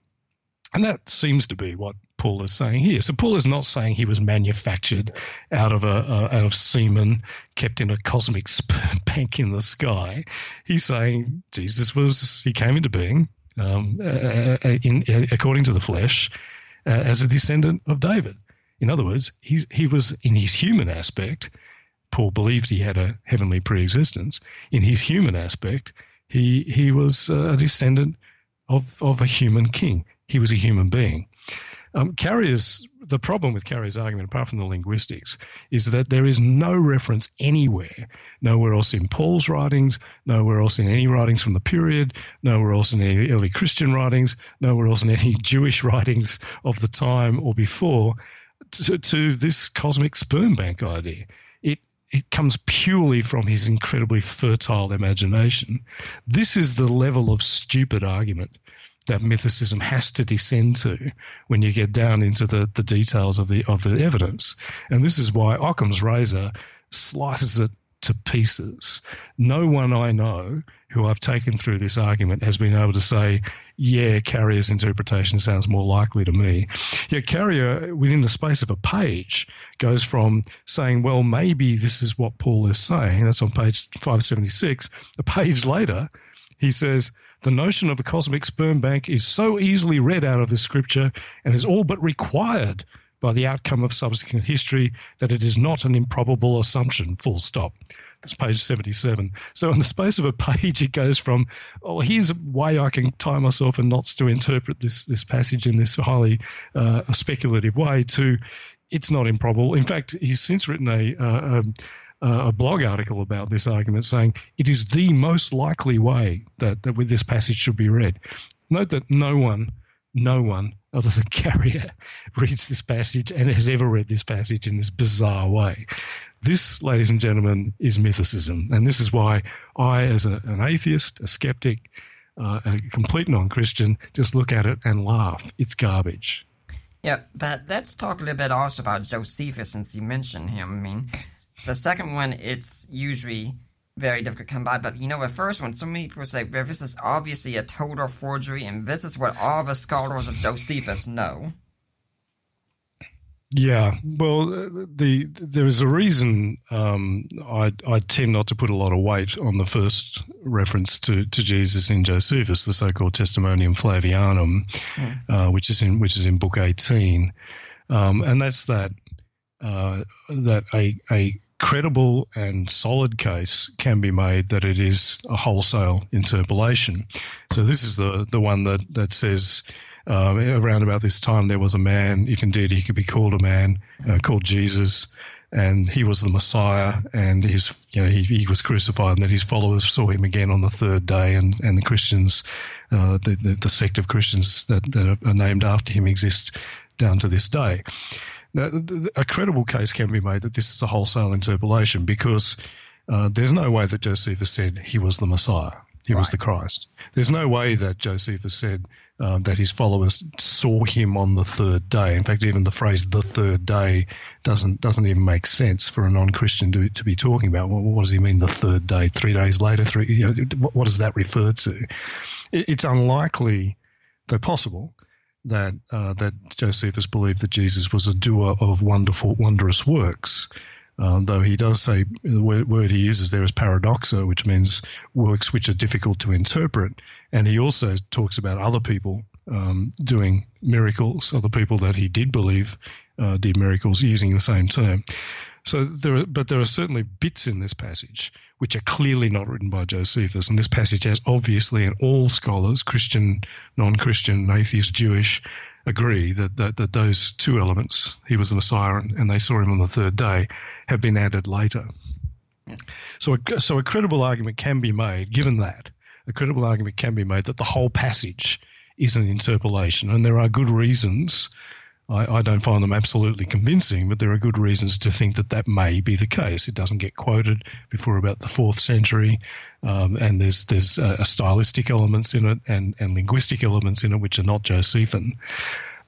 B: and that seems to be what Paul is saying here. So Paul is not saying he was manufactured out of a uh, out of semen kept in a cosmic sperm bank in the sky. He's saying Jesus was he came into being um, uh, in, according to the flesh uh, as a descendant of David. In other words, he's, he was in his human aspect. Paul believed he had a heavenly pre-existence. In his human aspect, he he was a descendant of of a human king. He was a human being. Um, Carrier's the problem with Carrier's argument, apart from the linguistics, is that there is no reference anywhere, nowhere else in Paul's writings, nowhere else in any writings from the period, nowhere else in any early Christian writings, nowhere else in any Jewish writings of the time or before, to, to this cosmic sperm bank idea. It it comes purely from his incredibly fertile imagination. This is the level of stupid argument that mythicism has to descend to when you get down into the, the details of the of the evidence. And this is why Occam's razor slices it to pieces. No one I know who I've taken through this argument has been able to say, yeah, Carrier's interpretation sounds more likely to me. Yet Carrier, within the space of a page, goes from saying, well, maybe this is what Paul is saying. That's on page 576. A page later, he says, the notion of a cosmic sperm bank is so easily read out of the scripture and is all but required by the outcome of subsequent history that it is not an improbable assumption, full stop. It's page 77. So, in the space of a page, it goes from, oh, here's a way I can tie myself in knots to interpret this, this passage in this highly uh, speculative way, to it's not improbable. In fact, he's since written a, uh, um, uh, a blog article about this argument saying it is the most likely way that, that this passage should be read. Note that no one, no one other than Carrier reads this passage and has ever read this passage in this bizarre way. This, ladies and gentlemen, is mythicism. And this is why I, as a, an atheist, a skeptic, uh, a complete non Christian, just look at it and laugh. It's garbage.
A: Yeah, but let's talk a little bit also about Josephus since you mentioned him. I mean, the second one, it's usually very difficult to come by, but you know, the first one, so many people say, well, this is obviously a total forgery, and this is what all the scholars of Josephus know.
B: Yeah, well, the there is a reason um, I I tend not to put a lot of weight on the first reference to, to Jesus in Josephus, the so-called Testimonium Flavianum, mm. uh, which is in which is in Book eighteen, um, and that's that uh, that a a credible and solid case can be made that it is a wholesale interpolation. So this is the the one that that says. Uh, around about this time, there was a man, if indeed he could be called a man, uh, called Jesus, and he was the Messiah, and his, you know, he, he was crucified, and that his followers saw him again on the third day, and, and the Christians, uh, the, the, the sect of Christians that, that are named after him exist down to this day. Now, a credible case can be made that this is a wholesale interpolation because uh, there's no way that Josephus said he was the Messiah, he right. was the Christ. There's no way that Josephus said uh, that his followers saw him on the third day. In fact, even the phrase "the third day" doesn't doesn't even make sense for a non-Christian to to be talking about. Well, what does he mean? The third day, three days later, three. You know, what, what does that refer to? It, it's unlikely, though possible, that uh, that Josephus believed that Jesus was a doer of wonderful, wondrous works. Um, though he does say the word, he uses there is paradoxa, which means works which are difficult to interpret. And he also talks about other people um, doing miracles, other people that he did believe uh, did miracles using the same term. So there, are, but there are certainly bits in this passage which are clearly not written by Josephus, and this passage has obviously, and all scholars, Christian, non-Christian, atheist, Jewish, agree that, that, that those two elements, he was the Messiah and, they saw him on the third day, have been added later. Yeah. So, a, so a credible argument can be made, given that, a credible argument can be made that the whole passage is an interpolation, and there are good reasons I, I, don't find them absolutely convincing, but there are good reasons to think that that may be the case. It doesn't get quoted before about the fourth century, um, and there's there's uh, stylistic elements in it and, and linguistic elements in it which are not Josephine.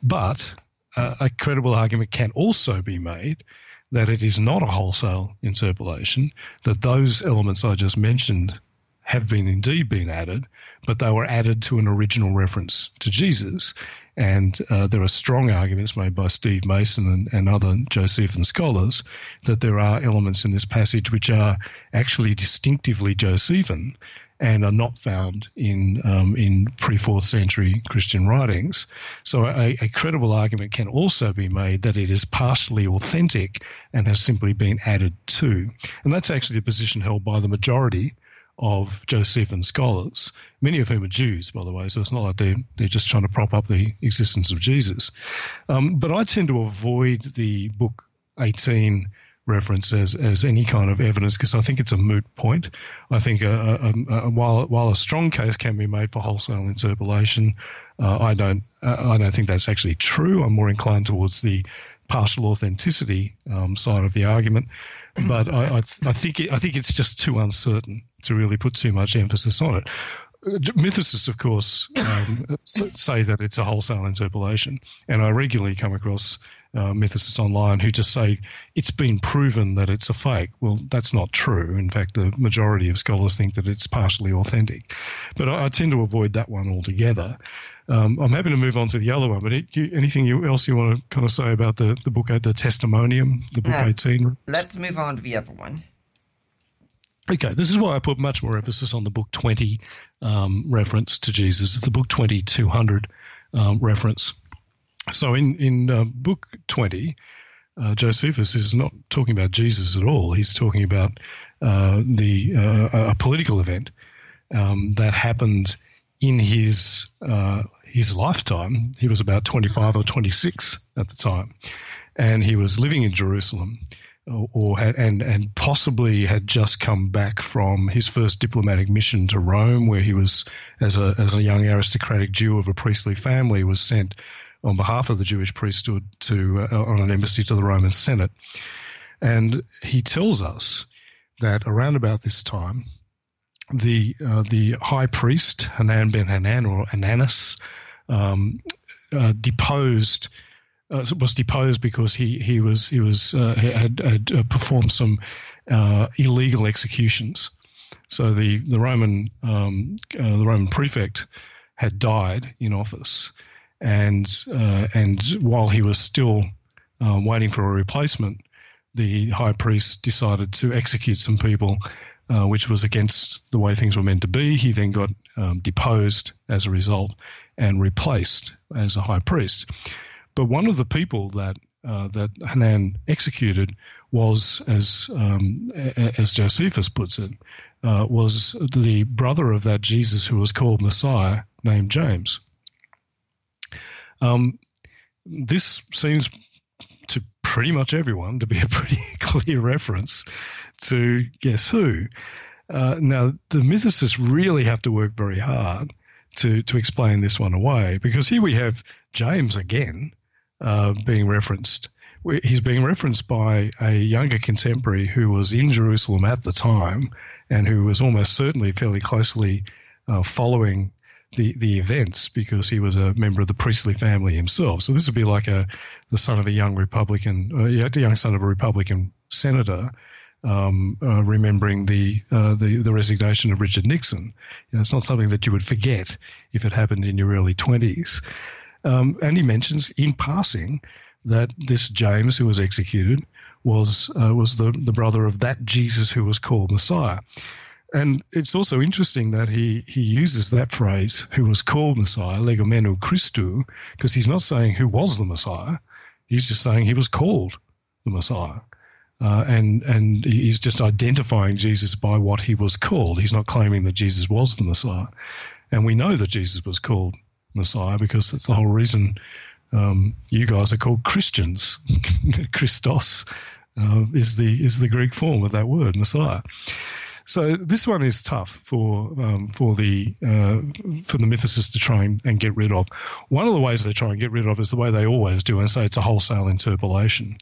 B: But uh, a credible argument can also be made that it is not a wholesale interpolation, that those elements I just mentioned have been indeed been added, but they were added to an original reference to Jesus. And uh, there are strong arguments made by Steve Mason and, and other Josephine scholars that there are elements in this passage which are actually distinctively Josephine and are not found in um, in pre fourth century Christian writings. So a, a, credible argument can also be made that it is partially authentic and has simply been added to, and that's actually a position held by the majority of Josephine scholars, many of whom are Jews, by the way, so it's not like they're, they're just trying to prop up the existence of Jesus. Um, but I tend to avoid the book 18 reference as, as any kind of evidence because I think it's a moot point. I think a, a, a, while while a strong case can be made for wholesale interpolation, uh, I don't I don't think that's actually true. I'm more inclined towards the partial authenticity um, side of the argument but I, I, th- I think it, I think it's just too uncertain to really put too much emphasis on it. Mythicists, of course, um, say that it's a wholesale interpolation, and I regularly come across uh, mythicists online who just say it's been proven that it's a fake. Well, that's not true. In fact, the majority of scholars think that it's partially authentic, but I, I tend to avoid that one altogether. Um, I'm happy to move on to the other one, but it, you, anything you, else you want to kind of say about the, the book, the testimonium, the book 18?
A: Let's move on to the other one.
B: Okay, this is why I put much more emphasis on the book 20 um, reference to Jesus. It's the book 20, 200 um, reference. So in, in uh, book 20, uh, Josephus is not talking about Jesus at all. He's talking about uh, the uh, a political event um, that happened in his uh, his lifetime. He was about 25 or 26 at the time, and he was living in Jerusalem, or, or had, and and possibly had just come back from his first diplomatic mission to Rome, where he was as a as a young aristocratic Jew of a priestly family was sent on behalf of the Jewish priesthood to uh, on an embassy to the Roman Senate, and he tells us that around about this time the uh, the high priest Hanan ben Hanan or Ananus um, uh, deposed uh, was deposed because he he was he was uh, had, had uh, performed some uh, illegal executions. So the the Roman um, the Roman prefect had died in office, and and while he was still waiting for a replacement, the high priest decided to execute some people uh, which was against the way things were meant to be. He then got um, deposed as a result and replaced as a high priest. But one of the people that uh, that Hanan executed was, as um, as Josephus puts it, uh, was the brother of that Jesus who was called Messiah, named James. Um, this seems to pretty much everyone to be a pretty clear reference to guess who. Uh, now, the mythicists really have to work very hard to, to explain this one away because here we have James again uh, being referenced. He's being referenced by a younger contemporary who was in Jerusalem at the time and who was almost certainly fairly closely uh, following the, the events because he was a member of the priestly family himself. So this would be like a the son of a young Republican, uh, the young son of a Republican senator, um, uh, remembering the, uh, the the resignation of Richard Nixon. You know, it's not something that you would forget if it happened in your early twenties. Um, and he mentions in passing that this James, who was executed, was uh, was the, the brother of that Jesus who was called Messiah. And it's also interesting that he, he uses that phrase, who was called Messiah, legomenou Christou, because he's not saying who was the Messiah. He's just saying he was called the Messiah. Uh, and and he's just identifying Jesus by what he was called. He's not claiming that Jesus was the Messiah. And we know that Jesus was called Messiah because that's the whole reason um, you guys are called Christians. Christos uh, is the is the Greek form of that word, Messiah. So this one is tough for um, for the uh, for the mythicists to try and, and, get rid of. One of the ways they try and get rid of is the way they always do, and say it's a wholesale interpolation.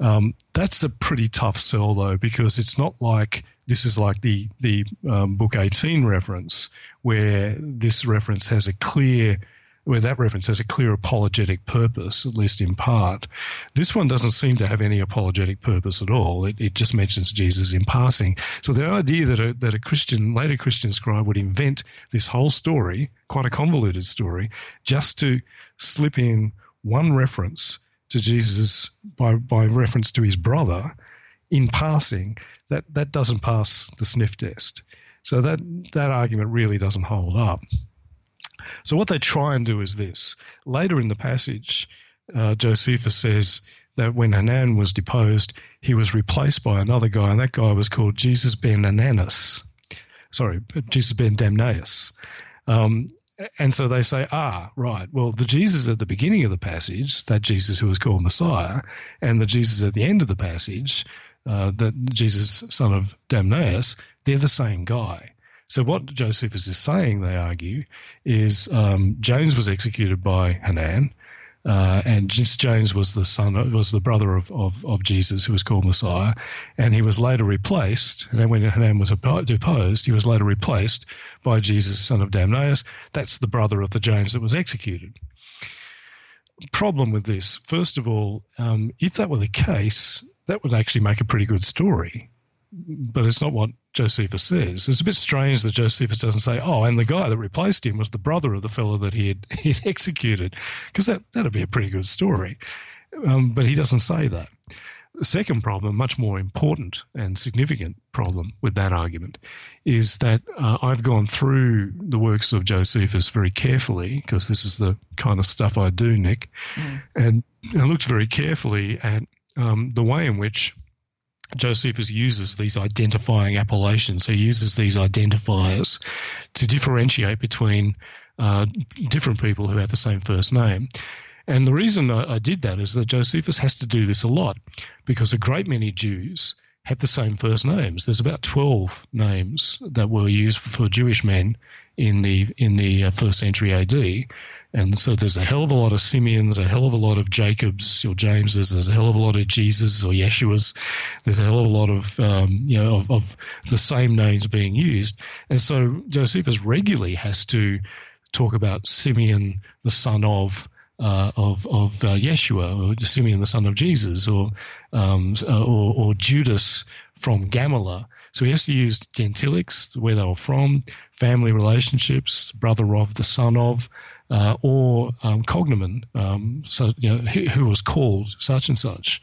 B: Um, that's a pretty tough sell though, because it's not like this is like the the um, book eighteen reference, where this reference has a clear where that reference has a clear apologetic purpose, at least in part. This one doesn't seem to have any apologetic purpose at all. It, it just mentions Jesus in passing. So the idea that a, that a Christian, later Christian scribe would invent this whole story, quite a convoluted story, just to slip in one reference to Jesus by, by reference to his brother in passing, that, that doesn't pass the sniff test. So that, that argument really doesn't hold up. So what they try and do is this. Later in the passage, uh, Josephus says that when Hanan was deposed, he was replaced by another guy, and that guy was called Jesus ben Ananus. Sorry, Jesus ben Damnaeus. Um, and so they say, ah, right, well, the Jesus at the beginning of the passage, that Jesus who was called Messiah, and the Jesus at the end of the passage, uh, that Jesus, son of Damnaeus, they're the same guy. So what Josephus is saying, they argue, is um, James was executed by Hanan, uh, and James was the son, was the brother of, of, of, Jesus, who was called Messiah, and he was later replaced. And then when Hanan was deposed, he was later replaced by Jesus, son of Damnaeus. That's the brother of the James that was executed. Problem with this, first of all, um, if that were the case, that would actually make a pretty good story but it's not what Josephus says. It's a bit strange that Josephus doesn't say, "Oh, and the guy that replaced him was the brother of the fellow that he had he'd executed," because that that'd be a pretty good story. Um, but he doesn't say that. The second problem, much more important and significant problem with that argument, is that uh, I've gone through the works of Josephus very carefully because this is the kind of stuff I do, Nick, mm. and I looked very carefully at um, the way in which Josephus uses these identifying appellations. He uses these identifiers to differentiate between uh, different people who have the same first name. And the reason I, I did that is that Josephus has to do this a lot because a great many Jews had the same first names. There's about 12 names that were used for Jewish men in the in the uh, first century AD, and so there's a hell of a lot of Simeons, a hell of a lot of Jacobs or Jameses, there's a hell of a lot of Jesus or Yeshuas, there's a hell of a lot of um, you know of, of the same names being used, and so Josephus regularly has to talk about Simeon, the son of. Uh, of of uh, Yeshua, or Simeon the son of Jesus, or um, or, or Judas from Gamaliel. So he has to use gentilics, where they were from, family relationships, brother of, the son of, uh, or um, cognomen, um, so you know, who, who, was called such and such.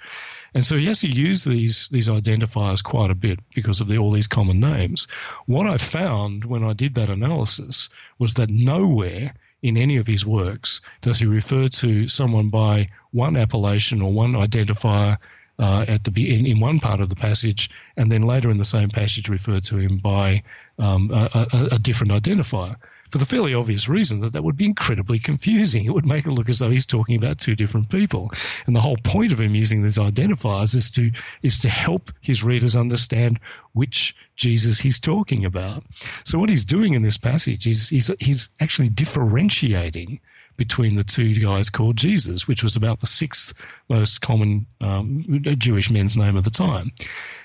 B: And so he has to use these these identifiers quite a bit because of the, all these common names. What I found when I did that analysis was that nowhere in any of his works does he refer to someone by one appellation or one identifier uh, at the in, in one part of the passage, and then later in the same passage refer to him by um, a, a, a different identifier for the fairly obvious reason that that would be incredibly confusing. It would make it look as though he's talking about two different people. And the whole point of him using these identifiers is to is to help his readers understand which Jesus he's talking about. So what he's doing in this passage is he's he's actually differentiating between the two guys called Jesus, which was about the sixth most common um, Jewish men's name of the time.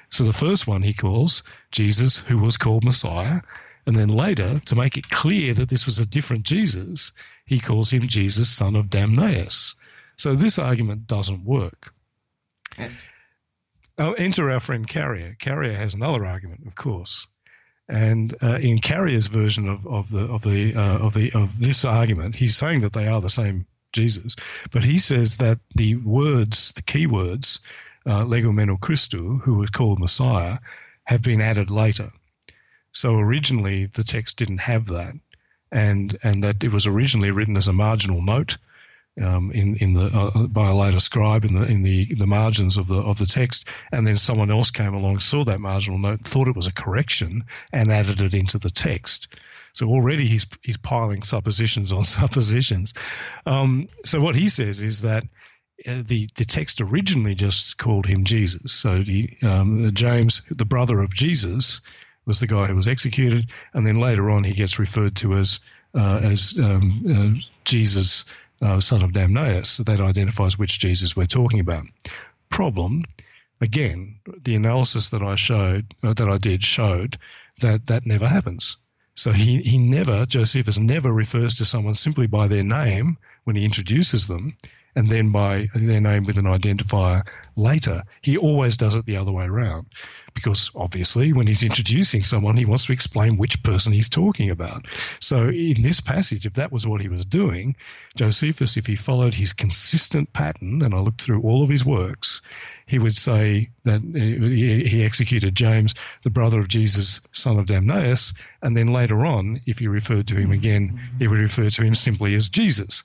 B: So the first one he calls Jesus, who was called Messiah, And then later, to make it clear that this was a different Jesus, he calls him Jesus, son of Damnaeus. So this argument doesn't work. Oh, enter our friend Carrier. Carrier has another argument, of course. And uh, in Carrier's version of, of the of the uh, of the of this argument, he's saying that they are the same Jesus, but he says that the words, the key words, uh, legomenou Christou, who was called Messiah, have been added later. So originally the text didn't have that, and and that it was originally written as a marginal note um, in in the uh, by a later scribe in the in the the margins of the of the text, and then someone else came along, saw that marginal note, thought it was a correction, and added it into the text. So already he's he's piling suppositions on suppositions. Um, so what he says is that uh, the the text originally just called him Jesus. So he, um, James, the brother of Jesus, was the guy who was executed, and then later on he gets referred to as uh, as um, uh, Jesus uh, son of Damnaeus. So that identifies which Jesus we're talking about. Problem, again, the analysis that I showed, uh, that I did, showed that that never happens. So he, he never, Josephus never refers to someone simply by their name when he introduces them and then by their name with an identifier later. He always does it the other way around because obviously when he's introducing someone, he wants to explain which person he's talking about. So in this passage, if that was what he was doing, Josephus, if he followed his consistent pattern, and I looked through all of his works, he would say that he executed James, the brother of Jesus, son of Damnaeus, and then later on, if he referred to him again, he would refer to him simply as Jesus.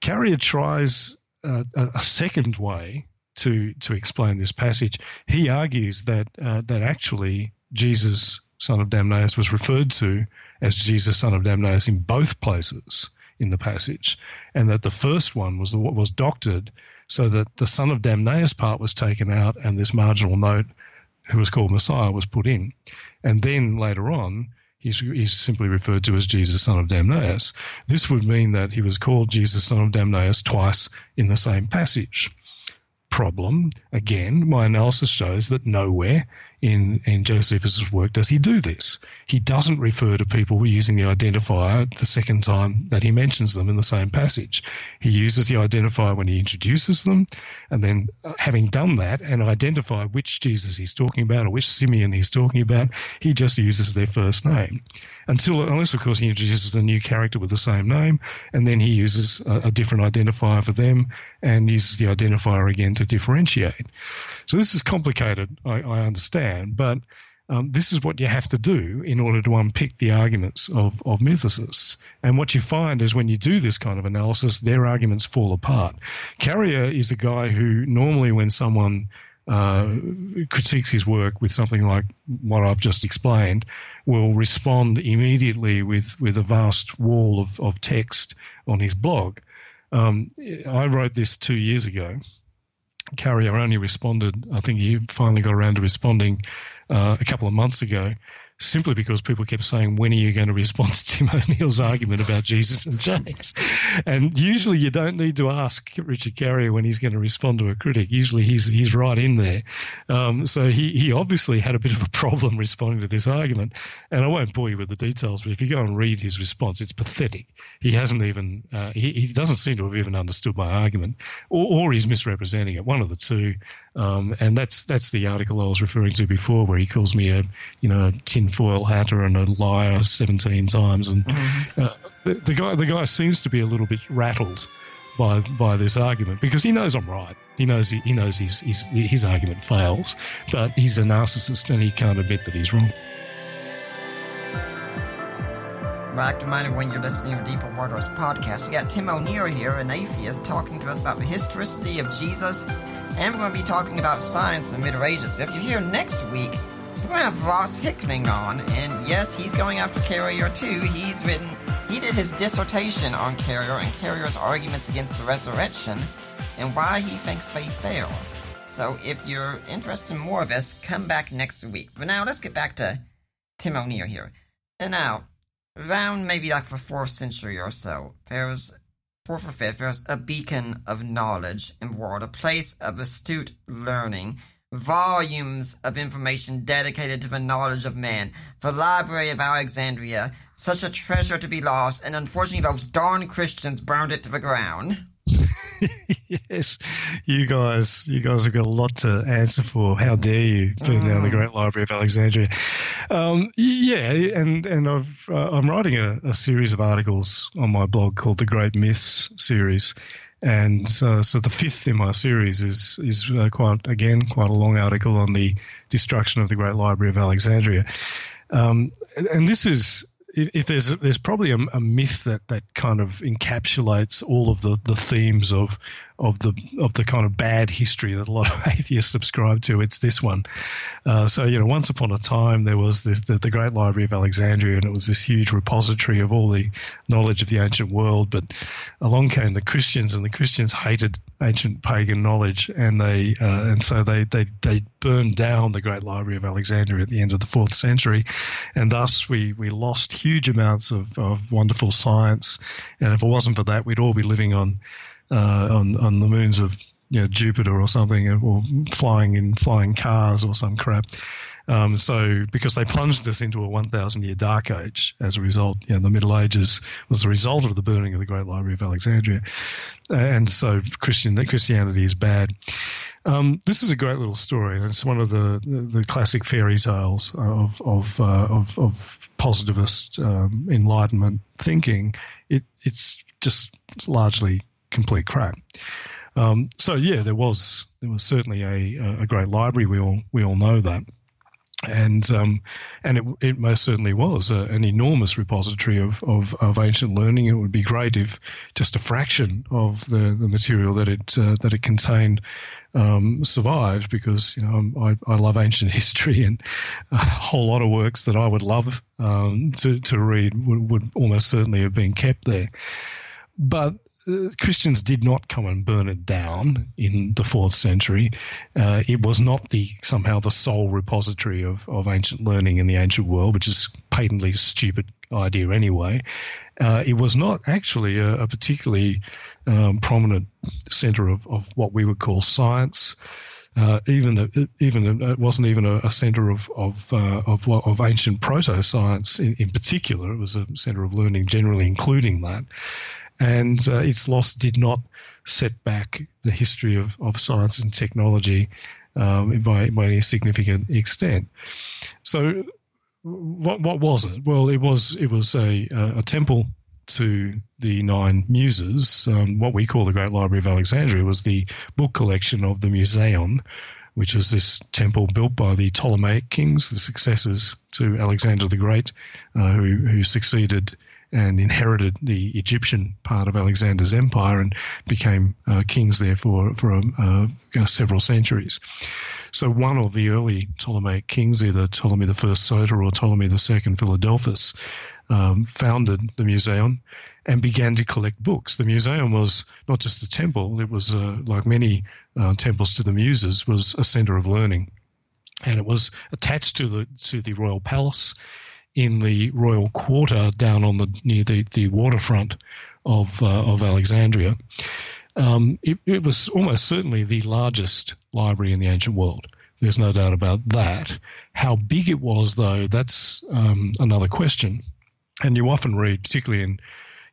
B: Carrier tries uh, a second way to to explain this passage. He argues that uh, that actually Jesus, son of Damnaeus, was referred to as Jesus, son of Damnaeus, in both places in the passage, and that the first one was what was doctored so that the son of Damnaeus part was taken out, and this marginal note, who was called Messiah, was put in, and then later on He's, he's simply referred to as Jesus, son of Damnaeus. This would mean that he was called Jesus, son of Damnaeus, twice in the same passage. Problem, again, my analysis shows that nowhere in, in Josephus' work does he do this. He doesn't refer to people using the identifier the second time that he mentions them in the same passage. He uses the identifier when he introduces them, and then uh, having done that and identified which Jesus he's talking about or which Simeon he's talking about, he just uses their first name. Until, unless, of course, he introduces a new character with the same name, and then he uses a, a different identifier for them and uses the identifier again to differentiate. So this is complicated, I, I understand, but um, this is what you have to do in order to unpick the arguments of, of mythicists. And what you find is when you do this kind of analysis, their arguments fall apart. Carrier is a guy who normally, when someone uh, critiques his work with something like what I've just explained, will respond immediately with, with a vast wall of, of text on his blog. Um, I wrote this two years ago Carrier only responded, I think he finally got around to responding uh, a couple of months ago simply because people kept saying, when are you going to respond to Tim O'Neill's argument about Jesus and James? And usually you don't need to ask Richard Carrier when he's going to respond to a critic. Usually he's, he's right in there. Um, so he, he obviously had a bit of a problem responding to this argument. And I won't bore you with the details, but if you go and read his response, it's pathetic. He hasn't even, uh, he, he doesn't seem to have even understood my argument or, or he's misrepresenting it, one of the two. Um, and that's, that's the article I was referring to before where he calls me a, you know, tin tinfoil hatter and a liar 17 times. And mm-hmm. uh, the, the, guy, the guy seems to be a little bit rattled by by this argument because he knows I'm right. He knows he, he knows his, his his argument fails, but he's a narcissist and he can't admit that he's wrong.
A: Back to when you're listening to Deeper Waters podcast, We got Tim O'Neill here, an atheist, talking to us about the historicity of Jesus, and we're going to be talking about science in the Middle Ages. But if you're here next week, we're going to have Ross Hickling on, and yes, he's going after Carrier too. He's written, he did his dissertation on Carrier and Carrier's arguments against the resurrection and why he thinks they fail. So if you're interested in more of this, come back next week. But now let's get back to Tim O'Neill here. And now, around maybe like the fourth century or so, there's fourth or fifth, there's a beacon of knowledge in world, a place of astute learning volumes of information dedicated to the knowledge of man. The Library of Alexandria, such a treasure to be lost, and unfortunately those darn Christians burned it to the ground.
B: yes, you guys, you guys have got a lot to answer for. How dare you burn down the mm. Great Library of Alexandria? Um, yeah, and and I've uh, I'm writing a, a, series of articles on my blog called the Great Myths series, and uh, so the fifth in my series is is uh, quite again quite a long article on the destruction of the Great Library of Alexandria, um, and this is if there's there's probably a, a, myth that, that kind of encapsulates all of the, the themes of of the of the kind of bad history that a lot of atheists subscribe to. It's this one. Uh, so you know, once upon a time there was this, the, the Great Library of Alexandria, and it was this huge repository of all the knowledge of the ancient world. But along came the Christians, and the Christians hated ancient pagan knowledge, and they uh, and so they, they they burned down the Great Library of Alexandria at the end of the fourth century, and thus we we lost huge amounts of, of wonderful science. And if it wasn't for that, we'd all be living on uh, on on the moons of you know, Jupiter or something, or flying in flying cars or some crap. Um, so because they plunged us into a 1,000 year dark age as a result, you know, the Middle Ages was the result of the burning of the Great Library of Alexandria, and so Christian Christianity is bad. Um, this is a great little story, and it's one of the the classic fairy tales of of uh, of, of, positivist um, enlightenment thinking. It it's just it's largely complete crap. Um, so yeah, there was there was certainly a a great library. We all we all know that, and um, and it, it most certainly was a, an enormous repository of, of, of ancient learning. It would be great if just a fraction of the, the material that it uh, that it contained um, survived, because you know I, I love ancient history and a whole lot of works that I would love um, to to read would, would almost certainly have been kept there. But uh, Christians did not come and burn it down in the fourth century. Uh, it was not the somehow the sole repository of, of ancient learning in the ancient world, which is patently stupid idea anyway. Uh, it was not actually a, a particularly um, prominent center of, of what we would call science. Uh, even even it wasn't even a, a center of of uh, of, of ancient proto science in, in particular. It was a center of learning generally, including that and uh, its loss did not set back the history of, of science and technology um, by, by any significant extent. So, what what was it? Well, it was it was a a temple to the nine muses. Um, what we call the Great Library of Alexandria was the book collection of the Museion, which was this temple built by the Ptolemaic kings, the successors to Alexander the Great, uh, who who succeeded and inherited the Egyptian part of Alexander's empire and became uh, kings there for, for uh, uh, several centuries. So one of the early Ptolemaic kings, either Ptolemy I Soter or Ptolemy II Philadelphus, um, founded the museum and began to collect books. The museum was not just a temple; it was, uh, like many uh, temples to the Muses, was a center of learning, and it was attached to the to the royal palace in the royal quarter down on the near the, the waterfront of uh, of Alexandria. Um, it, it, was almost certainly the largest library in the ancient world. There's no doubt about that. How big it was, though, that's um, another question. And you often read, particularly in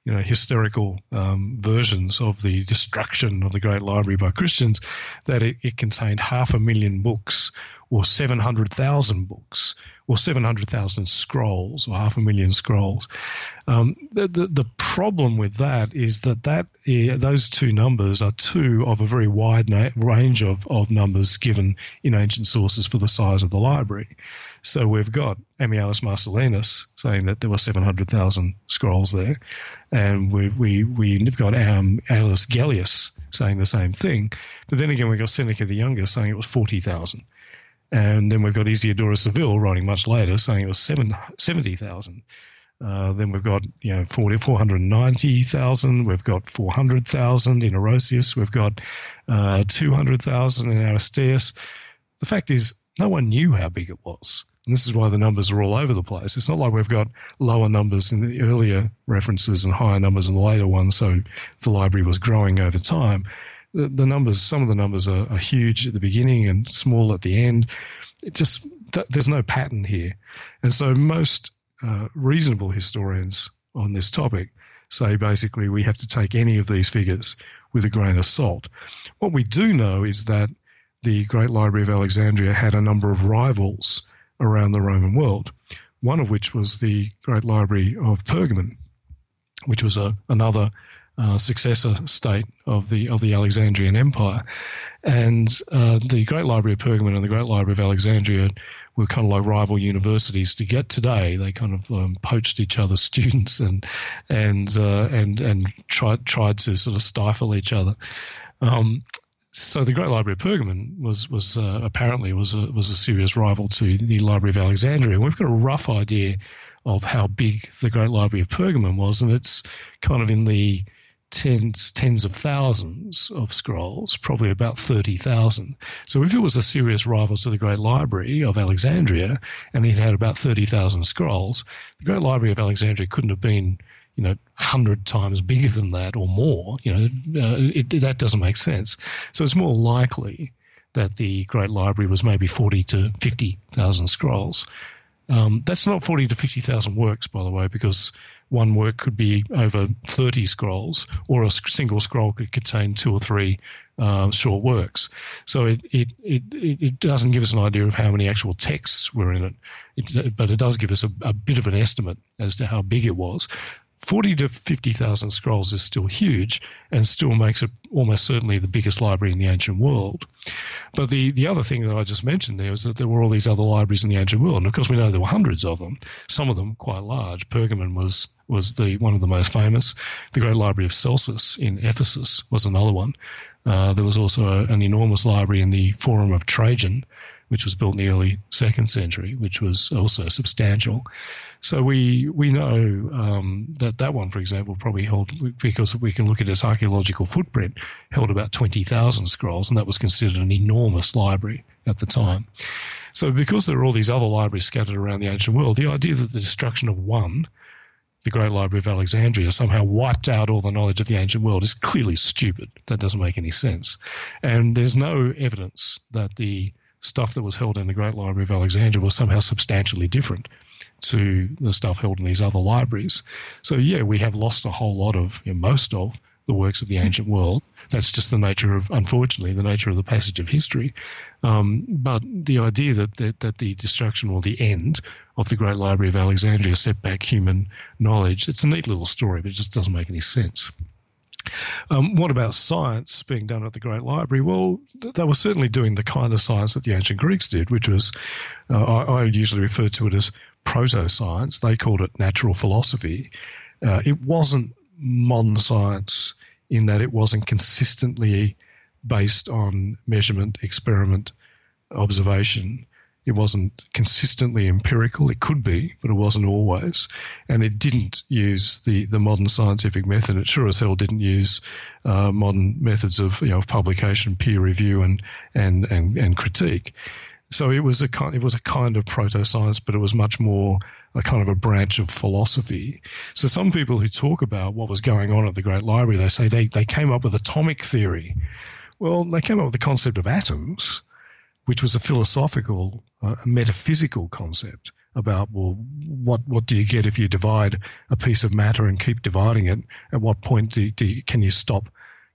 B: you know hysterical um, versions of the destruction of the Great Library by Christians, that it, it contained half a million books or 700,000 books or 700,000 scrolls or half a million scrolls. Um, the, the, the, problem with that is that, that those two numbers are two of a very wide na- range of, of numbers given in ancient sources for the size of the library. So we've got Ammianus Marcellinus saying that there were 700,000 scrolls there, and we, we, we've got um, Aulus Gellius saying the same thing. But then again, we've got Seneca the Younger saying it was 40,000. And then we've got Isidore of Seville writing much later saying it was 70,000. Uh, then we've got you know 40, 490,000. We've got 400,000 in Orosius. We've got uh, 200,000 in Aristeas. The fact is, no one knew how big it was. And this is why the numbers are all over the place. It's not like we've got lower numbers in the earlier references and higher numbers in the later ones, so the library was growing over time. The, the numbers, some of the numbers are, are, huge at the beginning and small at the end. It just there's no pattern here, and so most uh, reasonable historians on this topic say basically we have to take any of these figures with a grain of salt. What we do know is that the Great Library of Alexandria had a number of rivals around the Roman world, one of which was the Great Library of Pergamon, which was a, another uh, successor state of the of the Alexandrian Empire, and uh, the Great Library of Pergamon and the Great Library of Alexandria were kind of like rival universities. To get today, they kind of um, poached each other's students and and uh, and and tried tried to sort of stifle each other. Um, so the Great Library of Pergamon was was uh, apparently was a was a serious rival to the Library of Alexandria. And we've got a rough idea of how big the Great Library of Pergamon was, and it's kind of in the tens tens of thousands of scrolls, probably about thirty thousand. So if it was a serious rival to the Great Library of Alexandria, and it had about thirty thousand scrolls, the Great Library of Alexandria couldn't have been you know, hundred times bigger than that or more. You know, uh, it, that doesn't make sense. So it's more likely that the Great Library was maybe forty to fifty thousand scrolls. Um, that's not forty to fifty thousand works, by the way, because one work could be over 30 scrolls, or a single scroll could contain two or three uh, short works. So it, it, it, it, doesn't give us an idea of how many actual texts were in it, it but it does give us a, a, bit of an estimate as to how big it was. 40 to 50,000 scrolls is still huge and still makes it almost certainly the biggest library in the ancient world. But the, the other thing that I just mentioned there was that there were all these other libraries in the ancient world. And of course, we know there were hundreds of them, some of them quite large. Pergamon was, was the, one of the most famous. The Great Library of Celsus in Ephesus was another one. Uh, there was also an enormous library in the Forum of Trajan, which was built in the early second century, which was also substantial. So we we know um, that that one, for example, probably held because we can look at its archaeological footprint, held about twenty thousand scrolls, and that was considered an enormous library at the time. So because there are all these other libraries scattered around the ancient world, the idea that the destruction of one the Great Library of Alexandria somehow wiped out all the knowledge of the ancient world is clearly stupid. That doesn't make any sense. And there's no evidence that the stuff that was held in the Great Library of Alexandria was somehow substantially different to the stuff held in these other libraries. So, yeah, we have lost a whole lot of, you know, most of the works of the ancient world. That's just the nature of, unfortunately, the nature of the passage of history. Um, but the idea that, that, that the destruction or the end of the Great Library of Alexandria set back human knowledge, it's a neat little story, but it just doesn't make any sense. Um, what about science being done at the Great Library? Well, they were certainly doing the kind of science that the ancient Greeks did, which was, uh, I, I, usually refer to it as proto science. They called it natural philosophy. Uh, it wasn't modern science in that it wasn't consistently based on measurement, experiment, observation. It wasn't consistently empirical. It could be, but it wasn't always. And it didn't use the, the modern scientific method. It sure as hell didn't use uh, modern methods of, you know, of publication, peer review, and, and, and, and critique. So it was a kind, it was a kind of proto science, but it was much more a kind of a branch of philosophy. So some people who talk about what was going on at the Great Library, they say they, they came up with atomic theory. Well, they came up with the concept of atoms, which was a philosophical, uh, a metaphysical concept about well, what what do you get if you divide a piece of matter and keep dividing it? At what point do, do can you stop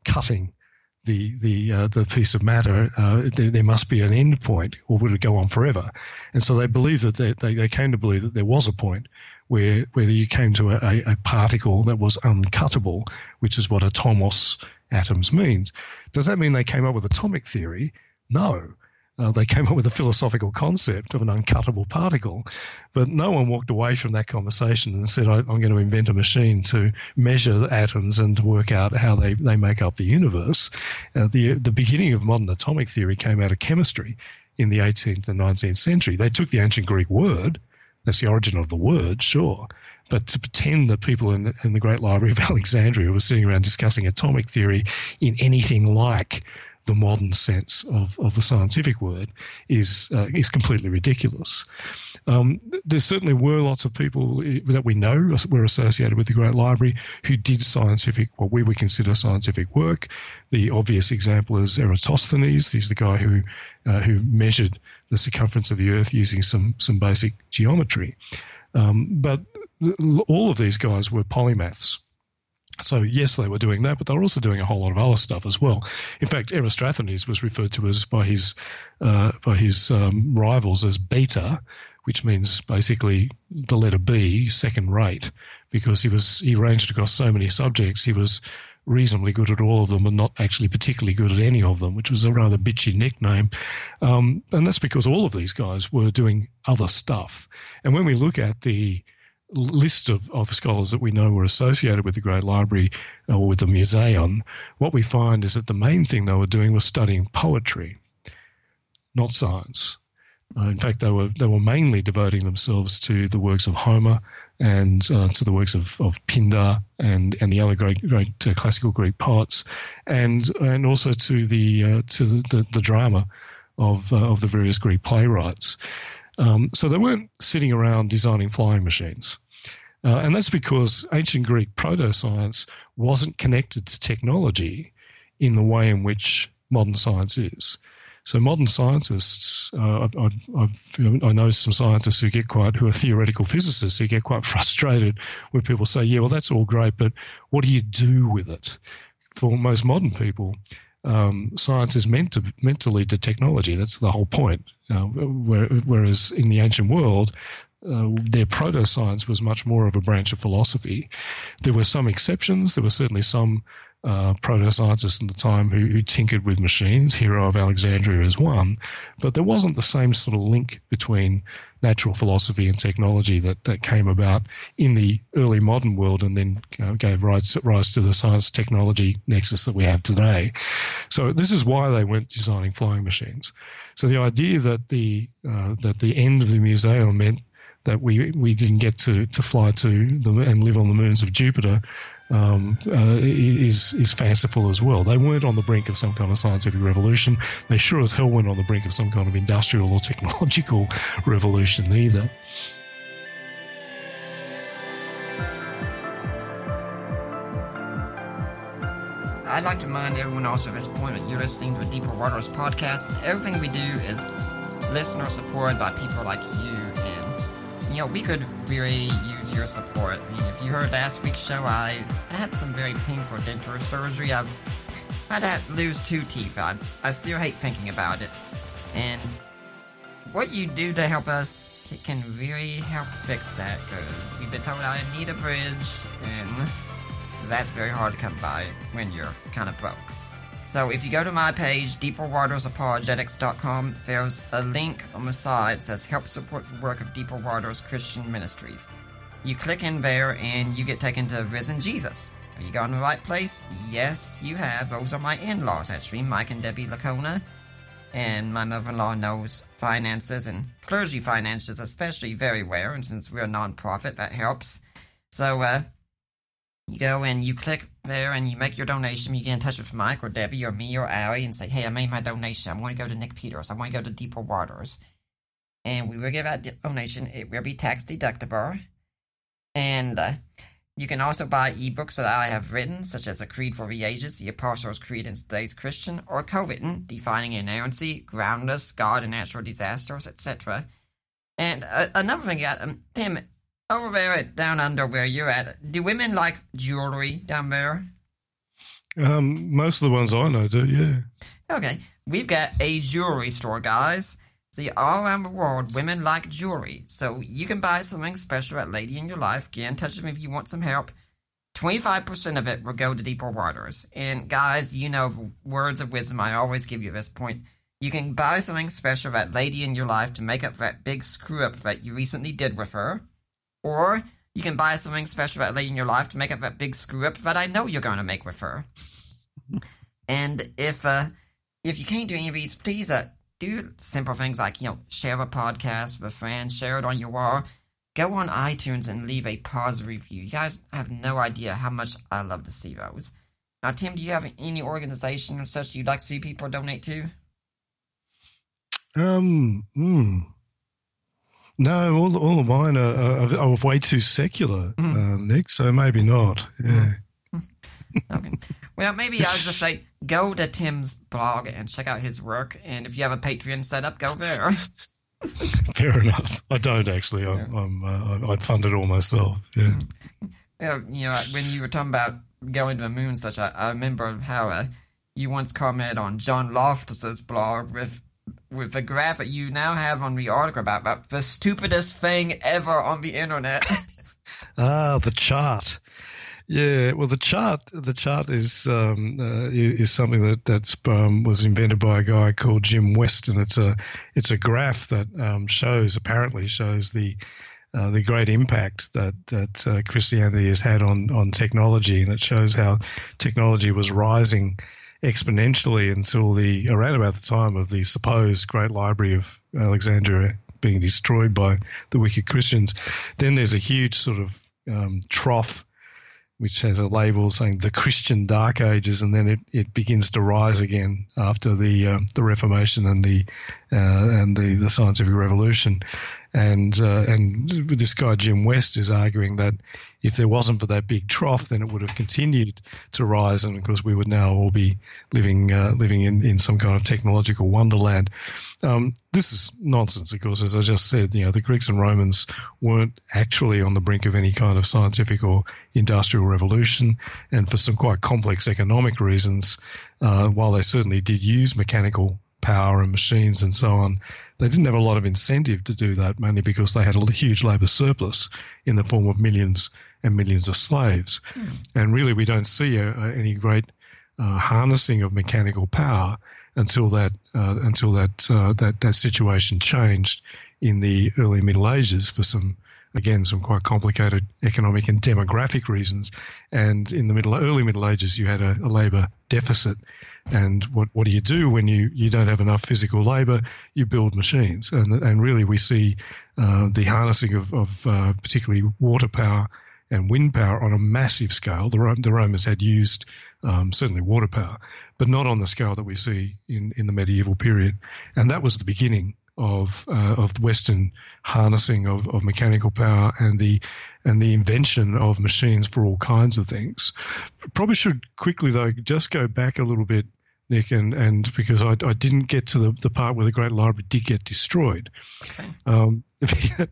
B: cutting the the uh, the piece of matter? Uh, there, there, must be an end point, or would it go on forever? And so they believe that they, they, they came to believe that there was a point where where you came to a, a particle that was uncuttable, which is what atomos atoms means. Does that mean they came up with atomic theory? No. Uh, they came up with a philosophical concept of an uncuttable particle, but no one walked away from that conversation and said, I, am going to invent a machine to measure atoms and to work out how they, they make up the universe. Uh, the, the beginning of modern atomic theory came out of chemistry in the 18th and 19th century. They took the ancient Greek word, that's the origin of the word, sure. But to pretend that people in the, in the Great Library of Alexandria were sitting around discussing atomic theory in anything like the modern sense of, of the scientific word is uh, is completely ridiculous. Um, there certainly were lots of people that we know were associated with the Great Library who did scientific, what we would consider scientific work. The obvious example is Eratosthenes. He's the guy who uh, who measured the circumference of the Earth using some some basic geometry. Um, but all of these guys were polymaths. So yes, they were doing that, but they were also doing a whole lot of other stuff as well. In fact, Eratosthenes was referred to as by his uh, by his um, rivals as beta, which means basically the letter B, second rate, because he was he ranged across so many subjects. He was reasonably good at all of them and not actually particularly good at any of them, which was a rather bitchy nickname. Um, and that's because all of these guys were doing other stuff. And when we look at the list of, of scholars that we know were associated with the Great Library or with the Museum, what we find is that the main thing they were doing was studying poetry, not science. Uh, in fact, they were they were mainly devoting themselves to the works of Homer and uh, to the works of, of Pindar and, and the other great great uh, classical Greek poets, and and also to the uh, to the, the, the, drama of uh, of the various Greek playwrights. Um, so they weren't sitting around designing flying machines. Uh, and that's because ancient Greek proto science wasn't connected to technology in the way in which modern science is. So modern scientists, uh, I, I, I, know some scientists who get quite, who are theoretical physicists, who get quite frustrated when people say, "Yeah, well, that's all great, but what do you do with it?" For most modern people, um, science is meant to meant to lead to technology. That's the whole point. Uh, where, whereas in the ancient world, uh, their proto science was much more of a branch of philosophy. There were some exceptions. There were certainly some uh, proto scientists in the time who, who, tinkered with machines. Hero of Alexandria is one, but there wasn't the same sort of link between natural philosophy and technology that, that came about in the early modern world and then you know, gave rise, rise to the science technology nexus that we have today. So this is why they went designing flying machines. So the idea that the uh, that the end of the museum meant that we we didn't get to, to fly to the, and live on the moons of Jupiter um, uh, is is fanciful as well. They weren't on the brink of some kind of scientific revolution. They sure as hell weren't on the brink of some kind of industrial or technological revolution either.
A: I'd like to remind everyone also at this point that you're listening to the Deeper Waters podcast. Everything we do is listener supported by people like you. You know, we could really use your support. I mean, if you heard last week's show, I, had some very painful dental surgery. I had to lose two teeth. I, I still hate thinking about it. And what you do to help us can really help fix that because we've been told I need a bridge and that's very hard to come by when you're kind of broke. So if you go to my page, deeperwatersapologetics.com, there's a link on the side that says Help Support the Work of Deeper Waters Christian Ministries. You click in there and you get taken to Risen Jesus. Have you gone to the right place? Yes, you have. Those are my in-laws, actually, Mike and Debbie Licona. And my mother-in-law knows finances and clergy finances especially very well, and since we're a non-profit, that helps. So, uh, you go and you click there and you make your donation. You get in touch with Mike or Debbie or me or Allie and say, hey, I made my donation. I want to go to Nick Peters. I want to go to Deeper Waters. And we will give that donation. It will be tax deductible. And uh, you can also buy ebooks that I have written, such as A Creed for the Ages, The Apostles' Creed in Today's Christian, or co-written, Defining Inerrancy, Groundless, God and Natural Disasters, etc. And uh, another thing, um, Tim, over there down under where you're at, do women like jewelry down there?
B: Um, most of the ones I know do, yeah.
A: Okay, we've got a jewelry store, guys. See, all around the world, women like jewelry, so you can buy something special at Lady in Your Life. Get in touch with me if you want some help. 25% of it will go to deeper waters. And guys, you know words of wisdom I always give you at this point. You can buy something special that lady in your life to make up that big screw up that you recently did with her. Or you can buy something special that lady in your life to make up that big screw up that I know you're going to make with her. and if uh, if you can't do any of these, please uh, do simple things like you know share a podcast with a friend, share it on your wall. Go on iTunes and leave a positive review. You guys have no idea how much I love to see those. Now, Tim, do you have any organization or such you'd like to see people donate to?
B: Um, mm, no, all, all of mine are, are, are way too secular, mm-hmm. uh, Nick. So maybe not. Yeah.
A: okay. Well, maybe I'll just say go to Tim's blog and check out his work. And if you have a Patreon set up, go there.
B: Fair enough. I don't actually. I'm, yeah. I'm uh, I fund it all myself. Yeah.
A: Yeah, you know, when you were talking about going to the moon, such, I, I remember how uh, you once commented on John Loftus's blog with with the graph that you now have on the article about, about the stupidest thing ever on the internet.
B: ah, the chart. Yeah, well, the chart the chart is um, uh, is something that that's um, was invented by a guy called Jim West, and it's a it's a graph that um, shows apparently shows the uh, the great impact that that uh, Christianity has had on on technology, and it shows how technology was rising exponentially until the around about the time of the supposed Great Library of Alexandria being destroyed by the wicked Christians. Then there's a huge sort of um, trough which has a label saying the Christian Dark Ages, and then it, it begins to rise again after the uh, the Reformation and the uh, and the, the scientific revolution. And uh, and this guy Jim West is arguing that if there wasn't for that big trough, then it would have continued to rise, and of course we would now all be living uh, living in, in some kind of technological wonderland. Um, this is nonsense, of course, as I just said. You know, the Greeks and Romans weren't actually on the brink of any kind of scientific or industrial revolution, and for some quite complex economic reasons, uh, while they certainly did use mechanical power and machines and so on, they didn't have a lot of incentive to do that, mainly because they had a huge labour surplus in the form of millions and millions of slaves. Mm. And really, we don't see a, a, any great uh, harnessing of mechanical power until that uh, until that uh, that that situation changed in the early Middle Ages for some again some quite complicated economic and demographic reasons. And in the middle early Middle Ages, you had a, a labour deficit and what, what do you do when you, you don't have enough physical labor? You build machines. And, and really, we see uh, the harnessing of, of uh, particularly water power and wind power on a massive scale. The, the Romans had used um, certainly water power, but not on the scale that we see in, in the medieval period. And that was the beginning of uh, of the Western harnessing of, of mechanical power and the and the invention of machines for all kinds of things. Probably should quickly though just go back a little bit Nick, and, and because I, I didn't get to the, the part where the Great Library did get destroyed. Okay. Um,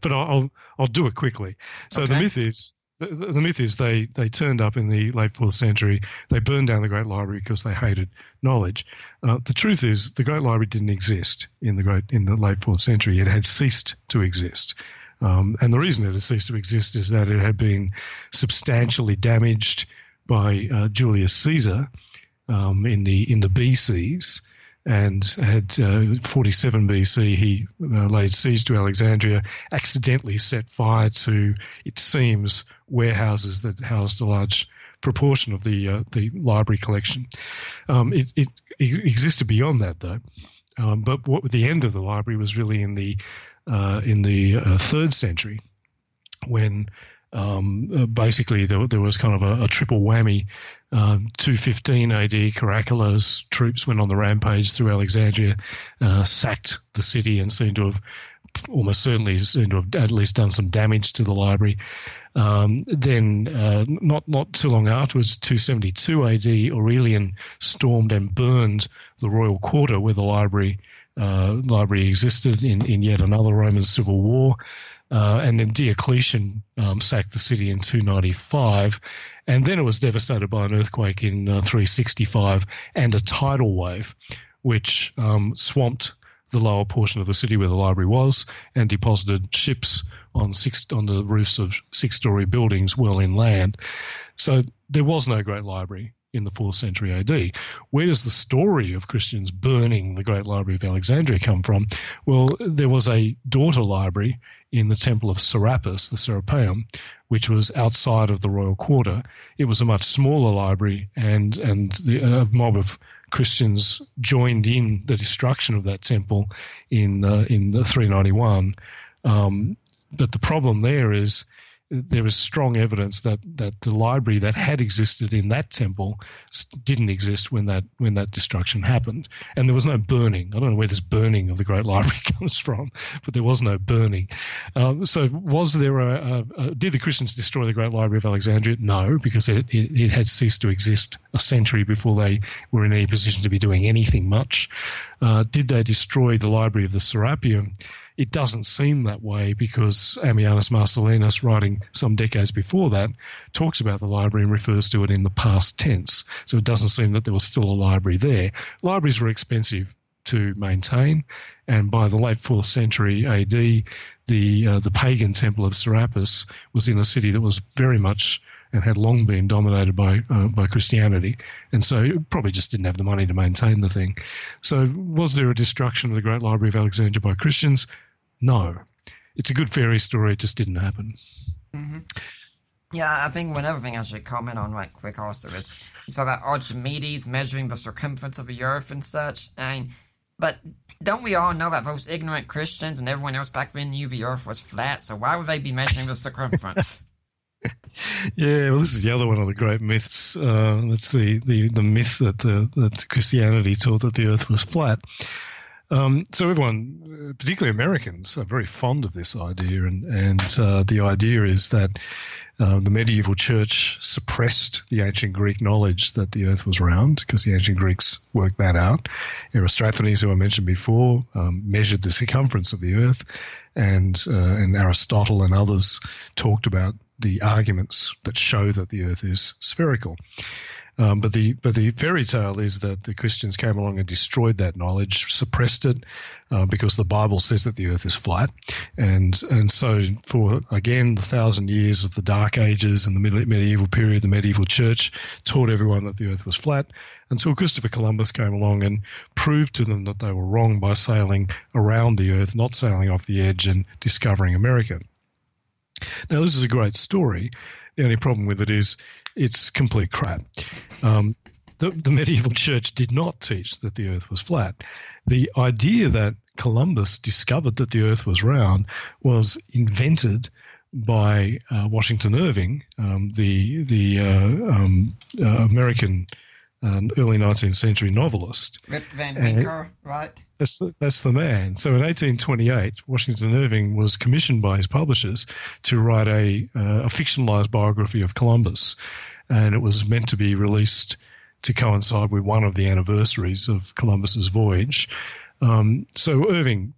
B: but I'll I'll do it quickly. So okay. the myth is the, the, myth is they, they turned up in the late fourth century. They burned down the Great Library because they hated knowledge. Uh, the truth is the Great Library didn't exist in the great in the late fourth century. It had ceased to exist. Um, and the reason it had ceased to exist is that it had been substantially damaged by uh, Julius Caesar um, in the in the BCs, and had uh, 47 BC he uh, laid siege to Alexandria, accidentally set fire to it seems warehouses that housed a large proportion of the uh, the library collection. Um, it, it, it, existed beyond that though, um, but what the end of the library was really in the uh, in the uh, third century when um, uh, basically there, there, was kind of a, a triple whammy. Um, 215 AD, Caracalla troops went on the rampage through Alexandria, uh, sacked the city, and seemed to have almost certainly seemed to have at least done some damage to the library. Um, then, uh, not not too long afterwards, 272 AD, Aurelian stormed and burned the royal quarter where the library uh, library existed in, in yet another Roman civil war. Uh, and then Diocletian um, sacked the city in 295. And then it was devastated by an earthquake in uh, 365 and a tidal wave, which um, swamped the lower portion of the city where the library was and deposited ships on six on the roofs of six-story buildings well inland. So there was no great library in the 4th century AD. Where does the story of Christians burning the Great Library of Alexandria come from? Well, there was a daughter library in the Temple of Serapis, the Serapeum, which was outside of the royal quarter. It was a much smaller library, and and the, a mob of Christians joined in the destruction of that temple in uh, in 391. Um, but the problem there is there is strong evidence that, that the library that had existed in that temple didn't exist when that when that destruction happened, and there was no burning. I don't know where this burning of the Great Library comes from, but there was no burning. Um, so, was there a, a, a, did the Christians destroy the Great Library of Alexandria? No, because it, it, it had ceased to exist a century before they were in any position to be doing anything much. Uh, did they destroy the Library of the Serapeum? It doesn't seem that way because Ammianus Marcellinus, writing some decades before that, talks about the library and refers to it in the past tense. So it doesn't seem that there was still a library there. Libraries were expensive to maintain, and by the late fourth century AD, the uh, the pagan temple of Serapis was in a city that was very much and had long been dominated by uh, by Christianity, and so probably just didn't have the money to maintain the thing. So, was there a destruction of the Great Library of Alexandria by Christians? No. It's a good fairy story. It just didn't happen.
A: Mm-hmm. Yeah, I think one other thing I should comment on right quick also is it's about Archimedes measuring the circumference of the Earth and such. I mean, but don't we all know that those ignorant Christians and everyone else back then knew the Earth was flat? So why would they be measuring the circumference?
B: yeah, well, this is the other one of the great myths. Uh, it's the, the, the myth that the, that Christianity taught that the Earth was flat. Um, so everyone, particularly Americans, are very fond of this idea, and and uh, the idea is that uh, the medieval church suppressed the ancient Greek knowledge that the Earth was round because the ancient Greeks worked that out. Eratosthenes, who I mentioned before, um, measured the circumference of the Earth, and uh, and Aristotle and others talked about the arguments that show that the Earth is spherical. Um, but the but the fairy tale is that the Christians came along and destroyed that knowledge, suppressed it, uh, because the Bible says that the Earth is flat, and and so for again the thousand years of the Dark Ages and the medieval period, the medieval church taught everyone that the Earth was flat, until Christopher Columbus came along and proved to them that they were wrong by sailing around the Earth, not sailing off the edge and discovering America. Now this is a great story. The only problem with it is it's complete crap. Um, the, the, medieval church did not teach that the earth was flat. The idea that Columbus discovered that the earth was round was invented by uh, Washington Irving, um, the the uh, um, uh, American an early 19th century novelist.
A: Rip Van Winkle, right?
B: That's the, that's the man. So in 1828, Washington Irving was commissioned by his publishers to write a, uh, a fictionalized biography of Columbus, and it was meant to be released to coincide with one of the anniversaries of Columbus's voyage. Um, so Irving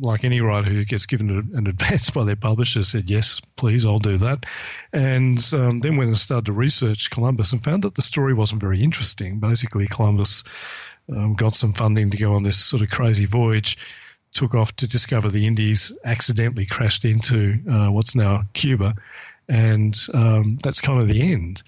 B: like any writer who gets given an advance by their publisher, said, Yes, please, I'll do that. And um, then went and started to research Columbus and found that the story wasn't very interesting. Basically, Columbus um, got some funding to go on this sort of crazy voyage, took off to discover the Indies, accidentally crashed into uh, what's now Cuba, and um, that's kind of the end.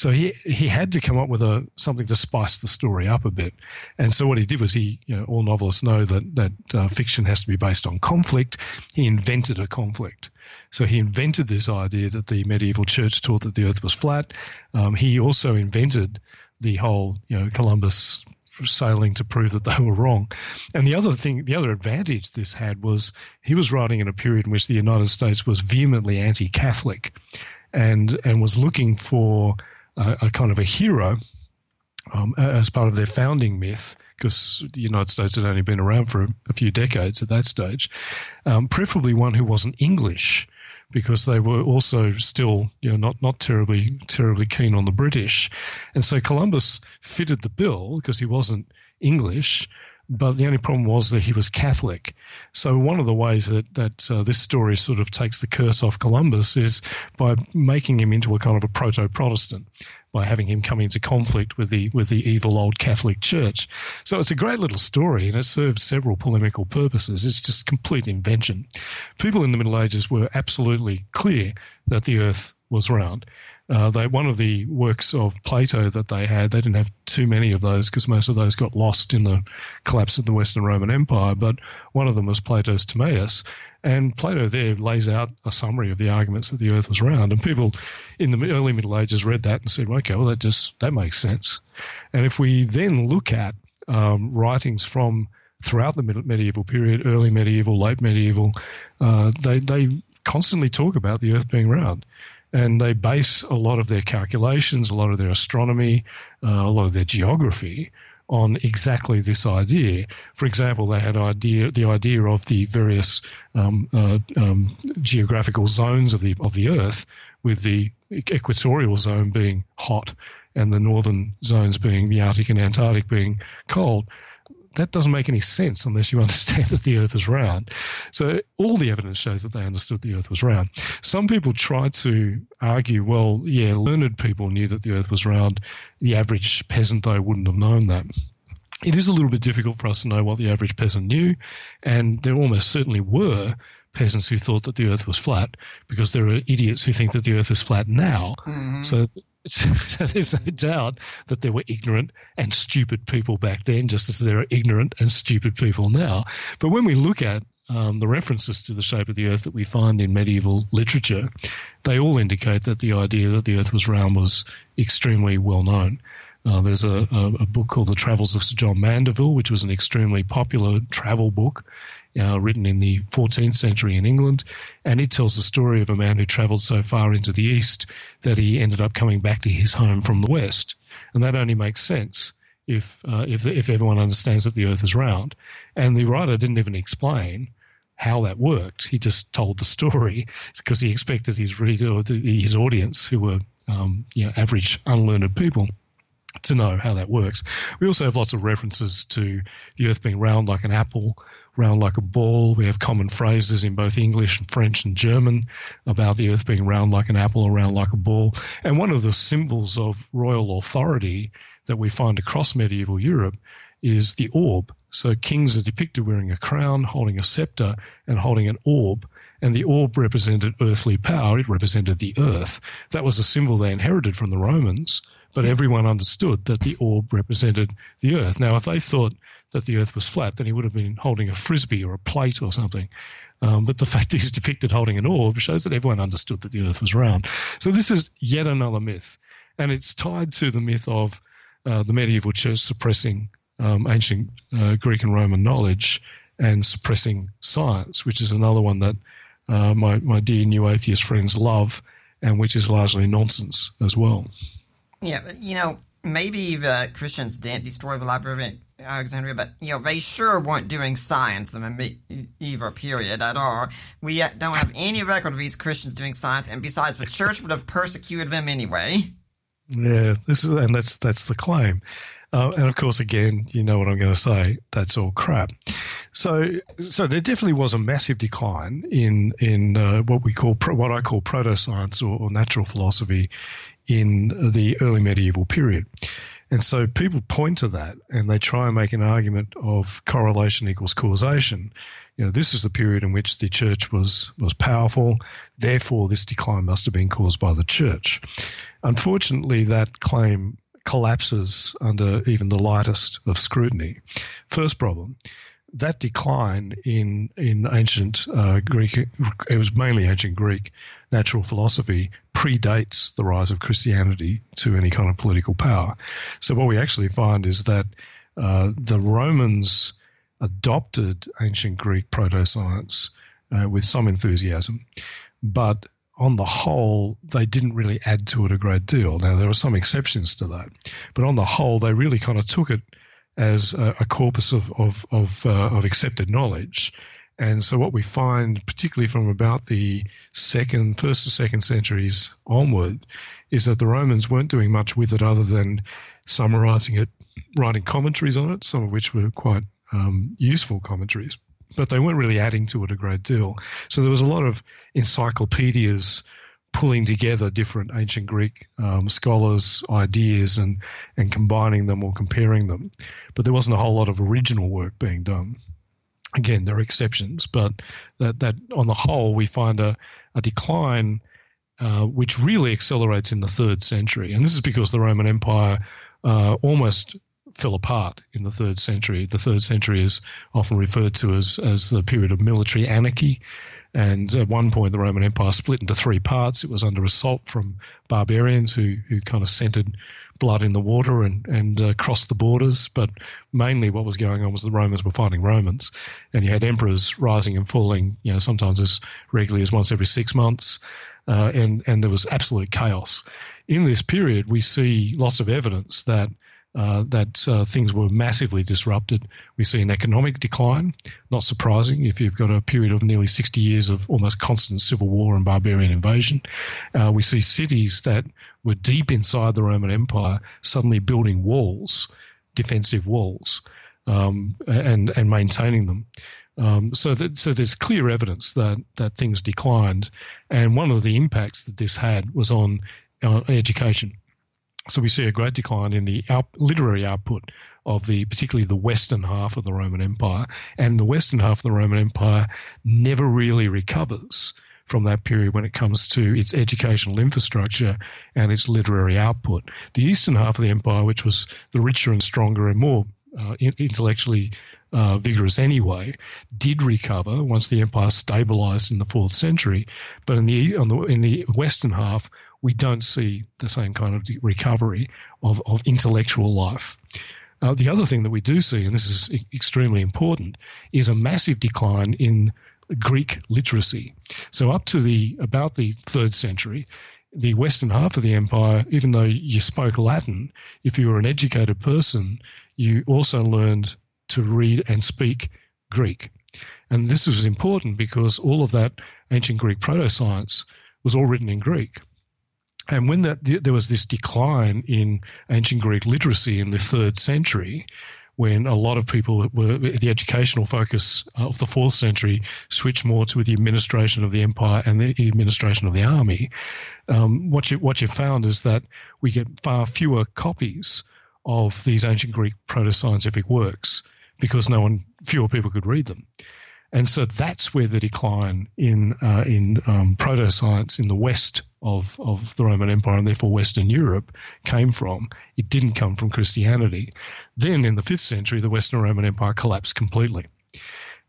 B: So he he had to come up with a something to spice the story up a bit. And so what he did was he, you know, all novelists know that that uh, fiction has to be based on conflict. He invented a conflict. So he invented this idea that the medieval church taught that the Earth was flat. Um, he also invented the whole, you know, Columbus sailing to prove that they were wrong. And the other thing, the other advantage this had was he was writing in a period in which the United States was vehemently anti-Catholic, and and was looking for a, kind of a hero um, as part of their founding myth, because the United States had only been around for a, a few decades at that stage, um, preferably one who wasn't English, because they were also still, you know, not not terribly terribly keen on the British, and so Columbus fitted the bill because he wasn't English. But the only problem was that he was Catholic. So one of the ways that that uh, this story sort of takes the curse off Columbus is by making him into a kind of a proto-Protestant, by having him come into conflict with the with the evil old Catholic Church. So it's a great little story, and it served several polemical purposes. It's just complete invention. People in the Middle Ages were absolutely clear that the Earth was round. Uh, they one of the works of Plato that they had. They didn't have too many of those because most of those got lost in the collapse of the Western Roman Empire. But one of them was Plato's Timaeus, and Plato there lays out a summary of the arguments that the Earth was round. And people in the early Middle Ages read that and said, "Okay, well that just that makes sense." And if we then look at um, writings from throughout the medieval period, early medieval, late medieval, uh, they they constantly talk about the Earth being round. And they base a lot of their calculations, a lot of their astronomy, uh, a lot of their geography on exactly this idea. For example, they had idea the idea of the various um, uh, um, geographical zones of the of the Earth, with the equatorial zone being hot and the northern zones being the Arctic and Antarctic being cold that doesn't make any sense unless you understand that the Earth is round. So all the evidence shows that they understood the Earth was round. Some people try to argue, well, yeah, learned people knew that the Earth was round. The average peasant, though, wouldn't have known that. It is a little bit difficult for us to know what the average peasant knew, and there almost certainly were peasants who thought that the Earth was flat because there are idiots who think that the Earth is flat now. Mm-hmm. So there's no doubt that there were ignorant and stupid people back then, just as there are ignorant and stupid people now. But when we look at um, the references to the shape of the Earth that we find in medieval literature, they all indicate that the idea that the Earth was round was extremely well known. Uh, there's a, a, a, book called The Travels of Sir John Mandeville, which was an extremely popular travel book uh, written in the 14th century in England, and it tells the story of a man who travelled so far into the east that he ended up coming back to his home from the west, and that only makes sense if uh, if if everyone understands that the Earth is round. And the writer didn't even explain how that worked. He just told the story because he expected his reader his audience, who were um, you know, average unlearned people, to know how that works. We also have lots of references to the Earth being round like an apple, round like a ball. We have common phrases in both English and French and German about the earth being round like an apple or round like a ball. And one of the symbols of royal authority that we find across medieval Europe is the orb. So kings are depicted wearing a crown, holding a scepter, and holding an orb. And the orb represented earthly power, it represented the earth. That was a symbol they inherited from the Romans, but everyone understood that the orb represented the earth. Now, if they thought that the Earth was flat, then he would have been holding a frisbee or a plate or something. Um, but the fact he's depicted holding an orb shows that everyone understood that the Earth was round. So this is yet another myth, and it's tied to the myth of uh, the medieval church suppressing um, ancient uh, Greek and Roman knowledge and suppressing science, which is another one that uh, my my dear new atheist friends love, and which is largely nonsense as well.
A: Yeah, you know, maybe the Christians didn't destroy the library of Alexandria, but you know they sure weren't doing science in the medieval period at all. We don't have any record of these Christians doing science, and besides, the church would have persecuted them anyway.
B: Yeah, this is, and that's that's the claim. Uh, and of course, again, you know what I'm going to say. That's all crap. So, so there definitely was a massive decline in in uh, what we call what I call proto science or, or natural philosophy in the early medieval period. And so people point to that and they try and make an argument of correlation equals causation. You know, this is the period in which the church was, was powerful, therefore, this decline must have been caused by the church. Unfortunately, that claim collapses under even the lightest of scrutiny. First problem that decline in in ancient uh, Greek, it was mainly ancient Greek natural philosophy, predates the rise of Christianity to any kind of political power. So what we actually find is that uh, the Romans adopted ancient Greek proto science uh, with some enthusiasm, but on the whole, they didn't really add to it a great deal. Now, there are some exceptions to that, but on the whole, they really kind of took it as a, a corpus of of of, uh, of accepted knowledge. And so, what we find, particularly from about the second, first to second centuries onward, is that the Romans weren't doing much with it other than summarizing it, writing commentaries on it, some of which were quite um, useful commentaries, but they weren't really adding to it a great deal. So, there was a lot of encyclopedias pulling together different ancient Greek um, scholars' ideas and, and combining them or comparing them. But there wasn't a whole lot of original work being done. Again, there are exceptions, but that, that on the whole, we find a, a decline uh, which really accelerates in the third century. And this is because the Roman Empire uh, almost fell apart in the third century. The third century is often referred to as, as the period of military anarchy And at one point, the Roman Empire split into three parts. It was under assault from barbarians who, who kind of scented blood in the water and, and uh, crossed the borders. But mainly what was going on was the Romans were fighting Romans. And you had emperors rising and falling, you know, sometimes as regularly as once every six months. Uh, and, and there was absolute chaos. In this period, we see lots of evidence that uh, that uh, things were massively disrupted. We see an economic decline, not surprising if you've got a period of nearly 60 years of almost constant civil war and barbarian invasion. Uh, we see cities that were deep inside the Roman Empire suddenly building walls, defensive walls, um, and, and maintaining them. Um, so, that, so there's clear evidence that, that things declined, and one of the impacts that this had was on uh, education. So we see a great decline in the out, literary output of the, particularly the western half of the Roman Empire, and the western half of the Roman Empire never really recovers from that period when it comes to its educational infrastructure and its literary output. The eastern half of the empire, which was the richer and stronger and more uh, intellectually uh, vigorous anyway, did recover once the empire stabilized in the fourth century. But in the the in the western half, we don't see the same kind of recovery of, of intellectual life. Uh, the other thing that we do see, and this is extremely important, is a massive decline in Greek literacy. So up to the about the third century, the western half of the empire, even though you spoke Latin, if you were an educated person, you also learned to read and speak Greek. And this was important because all of that ancient Greek proto science was all written in Greek. And when that, there was this decline in ancient Greek literacy in the third century, when a lot of people were the educational focus of the fourth century switched more to the administration of the empire and the administration of the army. Um, what you what you found is that we get far fewer copies of these ancient Greek proto scientific works because no one fewer people could read them. And so that's where the decline in uh, in um, proto science in the west of, of the Roman Empire and therefore Western Europe came from. It didn't come from Christianity. Then in the fifth century, the Western Roman Empire collapsed completely.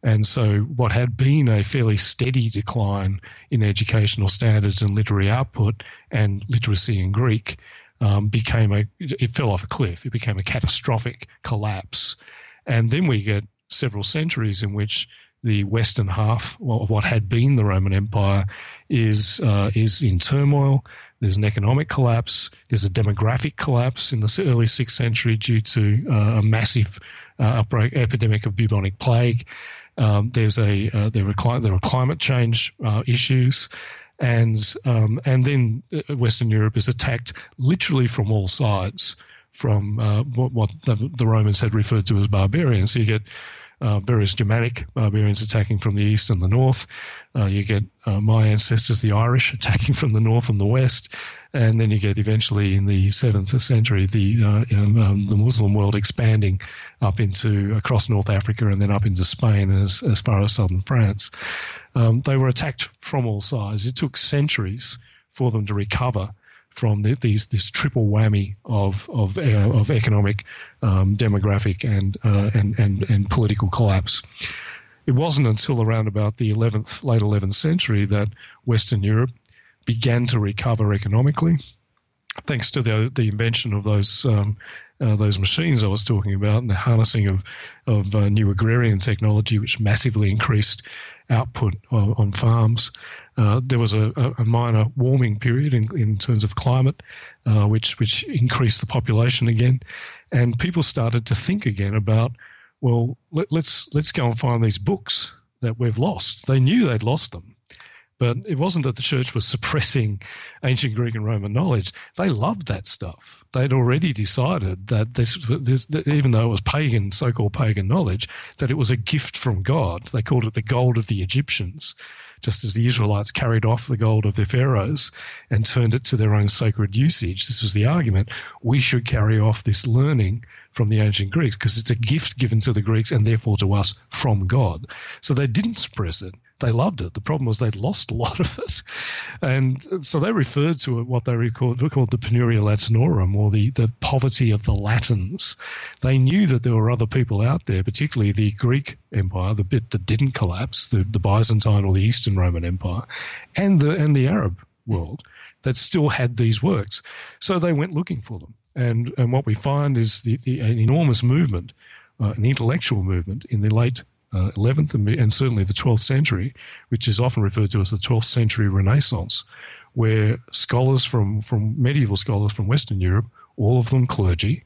B: And so, what had been a fairly steady decline in educational standards and literary output and literacy in Greek um, became a, it fell off a cliff. It became a catastrophic collapse. And then we get several centuries in which the western half of what had been the Roman Empire is uh, is in turmoil. There's an economic collapse. There's a demographic collapse in the early sixth century due to uh, a massive uh, outbreak, epidemic of bubonic plague. Um, there's a uh, there are there climate change uh, issues, and um, and then uh, Western Europe is attacked literally from all sides from what, what the, the Romans had referred to as barbarians. So you get uh, various Germanic barbarians attacking from the east and the north. Uh, you get uh, my ancestors, the Irish, attacking from the north and the west, and then you get eventually in the seventh century the uh, um, the Muslim world expanding up into across North Africa and then up into Spain as as far as southern France. Um, they were attacked from all sides. It took centuries for them to recover from the, these this triple whammy of of uh, of economic, um, demographic, and, uh, and and and political collapse. It wasn't until around about the 11th, late 11th century that Western Europe began to recover economically, thanks to the the invention of those um, uh, those machines I was talking about and the harnessing of of uh, new agrarian technology, which massively increased output on, on farms. Uh, there was a, a, minor warming period in, in terms of climate, uh, which which increased the population again, and people started to think again about, well, let, let's let's go and find these books that we've lost. They knew they'd lost them, but it wasn't that the church was suppressing ancient Greek and Roman knowledge. They loved that stuff. They'd already decided that this, this even though it was pagan, so-called pagan knowledge, that it was a gift from God. They called it the gold of the Egyptians just as the Israelites carried off the gold of their pharaohs and turned it to their own sacred usage. This was the argument. We should carry off this learning from the ancient Greeks because it's a gift given to the Greeks and therefore to us from God. So they didn't suppress it. They loved it. The problem was they'd lost a lot of it, and so they referred to it what they called, called the penuria Latinorum, or the the poverty of the Latins. They knew that there were other people out there, particularly the Greek Empire, the bit that didn't collapse, the, the Byzantine or the Eastern Roman Empire, and the and the Arab world that still had these works. So they went looking for them, and and what we find is the, the an enormous movement, uh, an intellectual movement in the late uh, 11th and, certainly the 12th century, which is often referred to as the 12th century Renaissance, where scholars from, from medieval scholars from Western Europe, all of them clergy,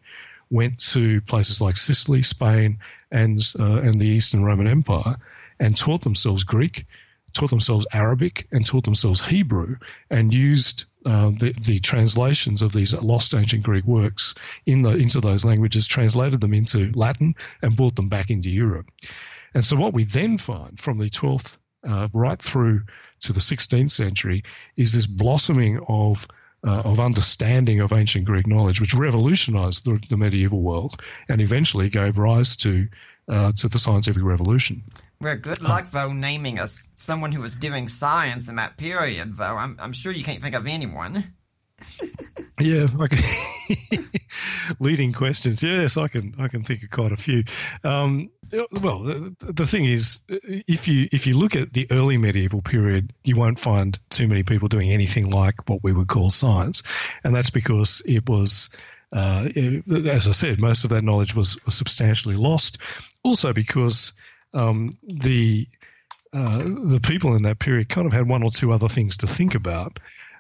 B: went to places like Sicily, Spain, and uh, and the Eastern Roman Empire, and taught themselves Greek, taught themselves Arabic, and taught themselves Hebrew, and used uh, the, the translations of these lost ancient Greek works in the, into those languages, translated them into Latin, and brought them back into Europe. And so what we then find from the 12th uh, right through to the 16th century is this blossoming of uh, of understanding of ancient Greek knowledge, which revolutionized the, the medieval world and eventually gave rise to uh, to the scientific revolution.
A: Well, good luck, though, naming us someone who was doing science in that period, though. I'm, I'm sure you can't think of anyone.
B: Yeah, leading questions. Yes, I can. I can think of quite a few. Um, well, the, the, thing is, if you if you look at the early medieval period, you won't find too many people doing anything like what we would call science, and that's because it was. Uh, as I said, most of that knowledge was, was substantially lost. Also, because um, the uh, the people in that period kind of had one or two other things to think about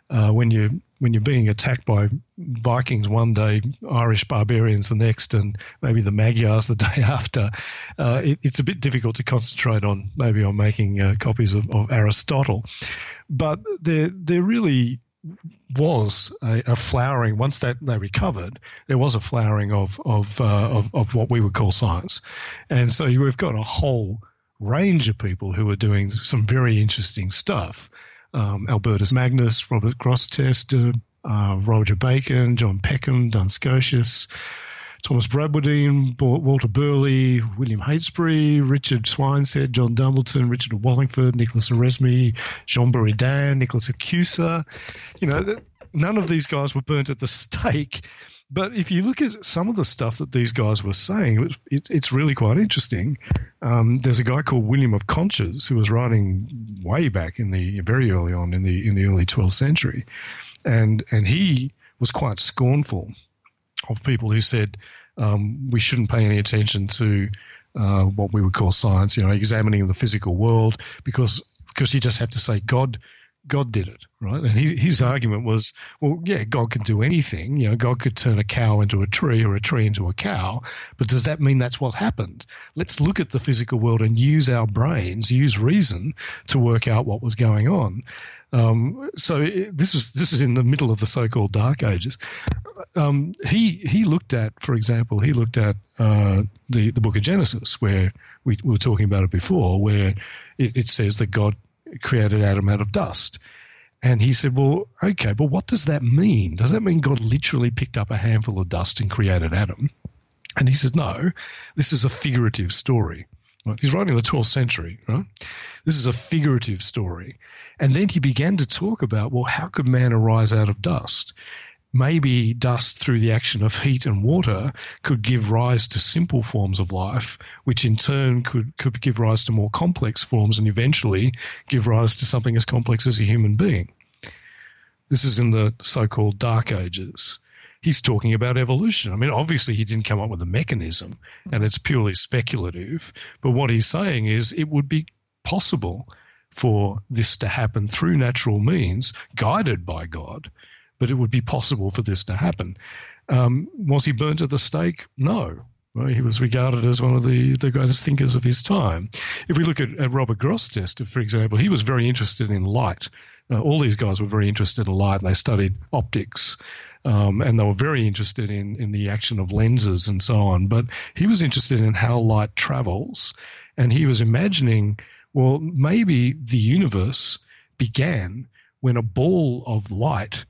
B: uh, when you when you're being attacked by Vikings one day, Irish barbarians the next, and maybe the Magyars the day after, uh, it, it's a bit difficult to concentrate on maybe on making uh, copies of, of, Aristotle. But there there really was a, a, flowering once that they recovered. There was a flowering of of, uh, of of what we would call science, and so we've got a whole range of people who are doing some very interesting stuff um, Albertus Magnus, Robert Grosseteste, uh, Roger Bacon, John Peckham, Duns Scotus, Thomas Bradwardine, Walter Burley, William Heytesbury, Richard Swineshead, John Dumbleton, Richard Wallingford, Nicholas Oresme, Jean Buridan, Nicholas of Cusa. You know, none of these guys were burnt at the stake. But if you look at some of the stuff that these guys were saying, it, it, it's really quite interesting. Um, there's a guy called William of Conches who was writing way back in the very early on in the in the early 12th century, and and he was quite scornful of people who said um, we shouldn't pay any attention to uh, what we would call science, you know, examining the physical world because because you just have to say God God did it, right? And he, his argument was, well, yeah, God can do anything. You know, God could turn a cow into a tree or a tree into a cow, but does that mean that's what happened? Let's look at the physical world and use our brains, use reason to work out what was going on. Um, so it, this was this is in the middle of the so-called Dark Ages. Um, he he looked at, for example, he looked at uh, the the Book of Genesis, where we, we, were talking about it before, where it, it says that God created Adam out of dust. And he said, Well, okay, but what does that mean? Does that mean God literally picked up a handful of dust and created Adam? And he said, No, this is a figurative story. Right? He's writing in the 12th century, right? This is a figurative story. And then he began to talk about, well, how could man arise out of dust? Maybe dust through the action of heat and water could give rise to simple forms of life, which in turn could, could give rise to more complex forms and eventually give rise to something as complex as a human being. This is in the so called Dark Ages. He's talking about evolution. I mean, obviously, he didn't come up with a mechanism and it's purely speculative. But what he's saying is it would be possible for this to happen through natural means, guided by God, but it would be possible for this to happen. Um, was he burnt at the stake? No. Well, he was regarded as one of the, the greatest thinkers of his time. If we look at, at Robert Grosseteste, for example, he was very interested in light. Uh, all these guys were very interested in light, and they studied optics. Um, and they were very interested in, in the action of lenses and so on. But he was interested in how light travels, and he was imagining, well, maybe the universe began when a ball of light